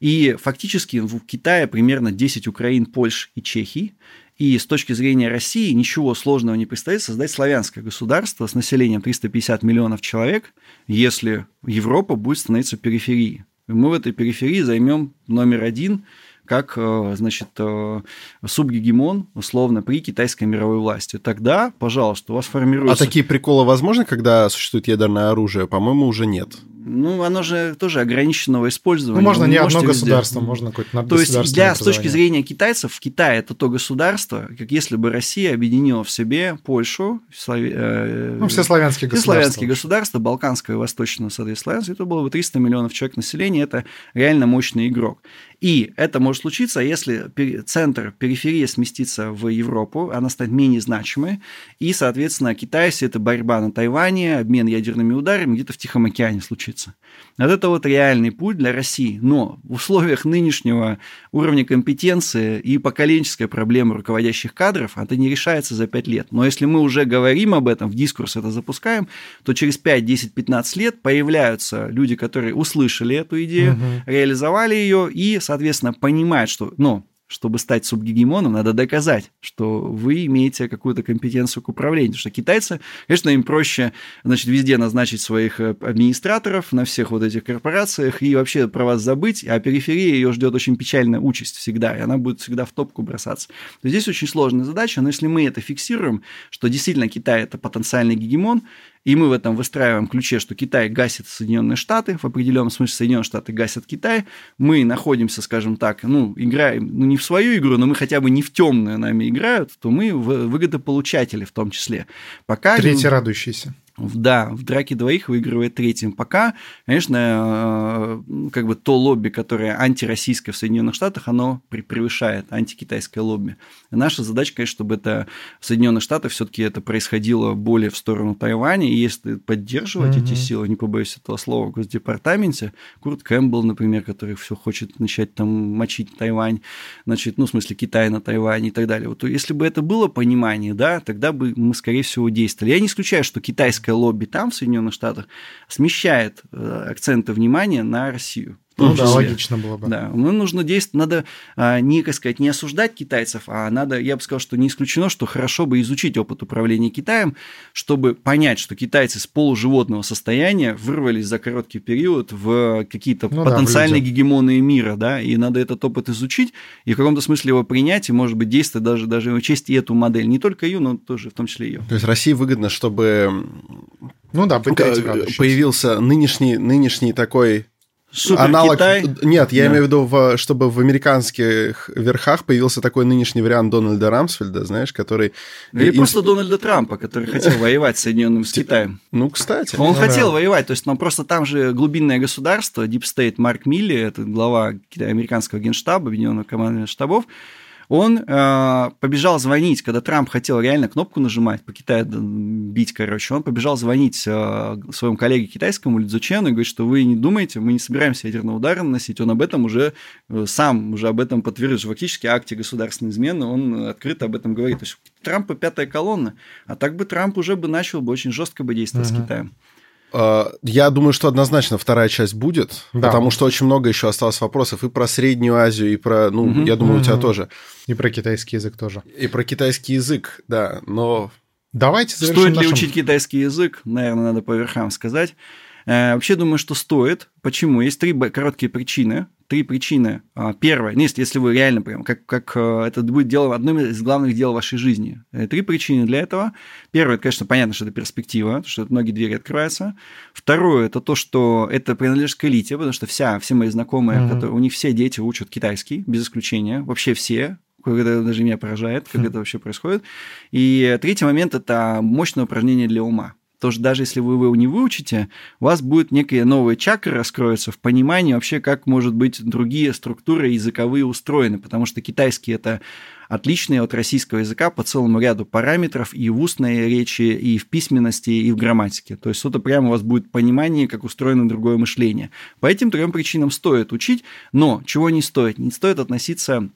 И фактически в Китае примерно 10 Украин, Польш и Чехии. И с точки зрения России ничего сложного не предстоит создать славянское государство с населением 350 миллионов человек, если Европа будет становиться периферией. И мы в этой периферии займем номер один как, э, значит, э, субгегемон, условно, при китайской мировой власти. Тогда, пожалуйста, у вас А формируется... такие приколы возможны, когда существует ядерное оружие? По-моему, уже нет. Ну, оно же тоже ограниченного использования. Ну, можно Вы не одно государство, можно какое-то То есть, для, с точки зрения китайцев, в Китае это то государство, как если бы Россия объединила в себе Польшу, Слави- э, Ну, все славянские все государства. славянские государства, Балканское и Восточное, соответственно, это было бы 300 миллионов человек населения, это реально мощный игрок. И это может случиться, если центр, периферия сместится в Европу, она станет менее значимой, и, соответственно, Китай, если это борьба на Тайване, обмен ядерными ударами, где-то в Тихом океане случится. Вот это вот реальный путь для России. Но в условиях нынешнего уровня компетенции и поколенческой проблемы руководящих кадров это не решается за 5 лет. Но если мы уже говорим об этом, в дискурс это запускаем, то через 5, 10, 15 лет появляются люди, которые услышали эту идею, Мгм. реализовали ее и, соответственно, понимают, что, ну, чтобы стать субгегемоном, надо доказать, что вы имеете какую-то компетенцию к управлению. Потому что китайцы, конечно, им проще, значит, везде назначить своих э, администраторов на всех вот этих корпорациях и вообще про вас забыть, а периферия ее ждет очень печальная участь всегда, и она будет всегда в топку бросаться. То есть здесь очень сложная задача, но если мы это фиксируем, что действительно Китай это потенциальный гегемон, и мы в этом выстраиваем ключе, что Китай гасит Соединенные Штаты, в определенном смысле Соединенные Штаты гасят Китай, мы находимся, скажем так, ну, играем, ну, не в свою игру, но мы хотя бы не в темную нами играют, то мы выгодополучатели в том числе. Пока Третий радующийся. Да, в драке двоих выигрывает третьим. Пока, конечно, э, как бы то лобби, которое антироссийское в Соединенных Штатах, оно пре- превышает антикитайское лобби. И наша задача, конечно, чтобы это в Соединенных Штатах все-таки это происходило более в сторону Тайваня. И если поддерживать эти Мгм. силы, не побоюсь этого слова, в Госдепартаменте, Курт Кэмпбелл, например, который все хочет начать там мочить Тайвань, значит, ну, в смысле, Китай на Тайване и так далее. Вот если бы это было понимание, да, тогда бы мы, скорее всего, действовали. Я не исключаю, что китайское лобби там, в Соединенных Штатах, смещает э, акценты внимания на Россию. Ну да, числе. логично было бы. Да, мы нужно действовать, надо а, не, как сказать, не осуждать китайцев, а надо, я бы сказал, что не исключено, что хорошо бы изучить опыт управления Китаем, чтобы понять, что китайцы с полуживотного состояния вырвались за короткий период в какие-то Ну да, потенциальные люди. гегемоны мира, да, и надо этот опыт изучить и в каком-то смысле его принять, и, может быть, действовать даже, даже учесть и эту модель, не только ее, но тоже в том числе ее. То есть России выгодно, чтобы Ну да, э, появился нынешний, нынешний такой Супер аналог... Китай. Нет, я Да. имею в виду, чтобы в американских верхах появился такой нынешний вариант Дональда Рамсфельда, знаешь, который... Или инс- просто Дональда Трампа, который хотел воевать с Соединенными с Китаем. Ну, кстати. Он Ну хотел да. воевать, то есть, но просто там же глубинное государство, Deep State Марк Милли, это глава американского генштаба, Объединенного командования штабов, он э, побежал звонить, когда Трамп хотел реально кнопку нажимать, по Китаю бить, короче, он побежал звонить э, своему коллеге китайскому Ли Цзучену и говорит, что вы не думаете, мы не собираемся ядерный удар наносить, он об этом уже э, сам уже об этом подтвердил, что фактически акте государственной измены он открыто об этом говорит. То есть Трампа пятая колонна, а так бы Трамп уже бы начал бы очень жестко бы действовать Мгм. с Китаем. Э, Я думаю, что однозначно вторая часть будет, Да. потому что очень много еще осталось вопросов и про Среднюю Азию, и про, ну, Мгм. я думаю, у тебя тоже, И про китайский язык тоже. и про китайский язык, да, но Давайте завершим Стоит ли нашим- учить китайский язык? Наверное, надо по верхам сказать. Э, Вообще думаю, что стоит. Почему? Есть три короткие причины. Три причины. А, Первое, ну, если, если вы реально прям, как, как э, это будет дело, одним из главных дел вашей жизни. Э, Три причины для этого. Первое, это, конечно, понятно, что это перспектива, что многие двери открываются. Второе, это то, что это принадлежит к элите, потому что вся, все мои знакомые, Мгм. которые, у них все дети учат китайский, без исключения. Вообще все, это даже меня поражает, как это вообще происходит. И третий момент – это мощное упражнение для ума. Потому что даже если вы его не выучите, у вас будет некая новая чакра раскроется в понимании вообще, как, может быть, другие структуры языковые устроены. Потому что китайский – это отличный от российского языка по целому ряду параметров и в устной речи, и в письменности, и в грамматике. То есть это прямо у вас будет понимание, как устроено другое мышление. По этим трем причинам стоит учить, но чего не стоит? Не стоит относиться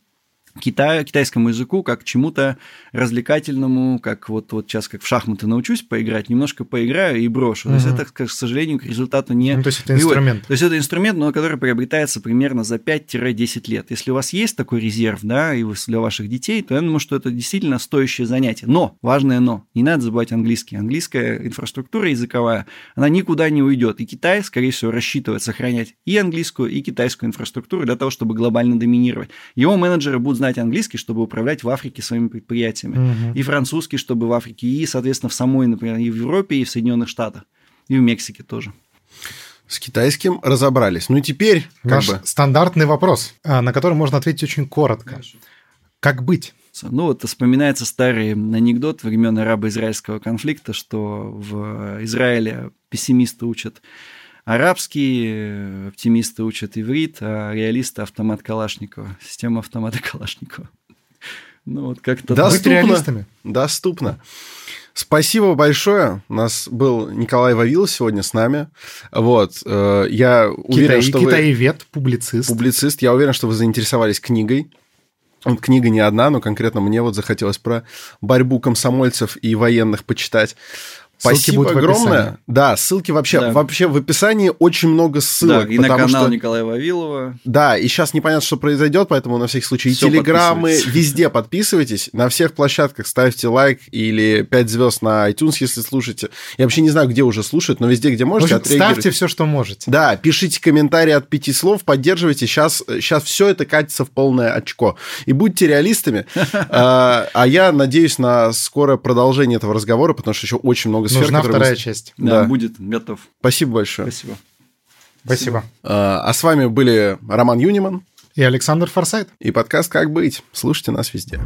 Китай, китайскому языку как чему-то развлекательному, как вот, вот сейчас как в шахматы научусь поиграть, немножко поиграю и брошу. Угу. То есть это, к сожалению, к результату не... Ну, то есть это инструмент. То есть это инструмент, но который приобретается примерно за 5-10 лет. Если у вас есть такой резерв, да, и для ваших детей, то я думаю, что это действительно стоящее занятие. Но, важное но, не надо забывать английский. Английская инфраструктура языковая, она никуда не уйдет. И Китай, скорее всего, рассчитывает сохранять и английскую, и китайскую инфраструктуру для того, чтобы глобально доминировать. Его менеджеры будут знать английский, чтобы управлять в Африке своими предприятиями, угу. и французский, чтобы в Африке, и, соответственно, в самой, например, и в Европе, и в Соединенных Штатах, и в Мексике тоже. С китайским разобрались. Ну и теперь наш бы... стандартный вопрос, а, на который можно ответить очень коротко. Конечно. Как быть? Ну вот вспоминается старый анекдот времен арабо-израильского конфликта, что в Израиле пессимисты учат Арабские оптимисты учат иврит, а реалисты автомат Калашникова, система автомата Калашникова. Ну вот как-то... Доступно. реалистами. Доступно. Спасибо большое. У нас был Николай Вавилов сегодня с нами. Вот. Э, я уверен, Китай, что Китаевед, вы... публицист. Публицист. Я уверен, что вы заинтересовались книгой. Вот книга не одна, но конкретно мне вот захотелось про борьбу комсомольцев и военных почитать. Спасибо ссылки огромное. Да, ссылки вообще, да. вообще в описании очень много ссылок. Да, и на канал что... Николая Вавилова. Да, и сейчас непонятно, что произойдет, поэтому на всякий случай Все и телеграммы, везде подписывайтесь, на всех площадках ставьте лайк или 5 звезд на iTunes, если слушаете. Я вообще не знаю, где уже слушают, но везде, где можете, общем, Ставьте все, что можете. Да, пишите комментарии от пяти слов, поддерживайте. Сейчас, сейчас все это катится в полное очко. И будьте реалистами. А, а я надеюсь на скорое продолжение этого разговора, потому что еще очень много сфер, Нужна вторая мы... часть. Да, да, будет, готов. Спасибо большое. Спасибо. Спасибо. А, а с вами были Роман Юниман и Александр Форсайт. И подкаст «Как быть?». Слушайте нас везде.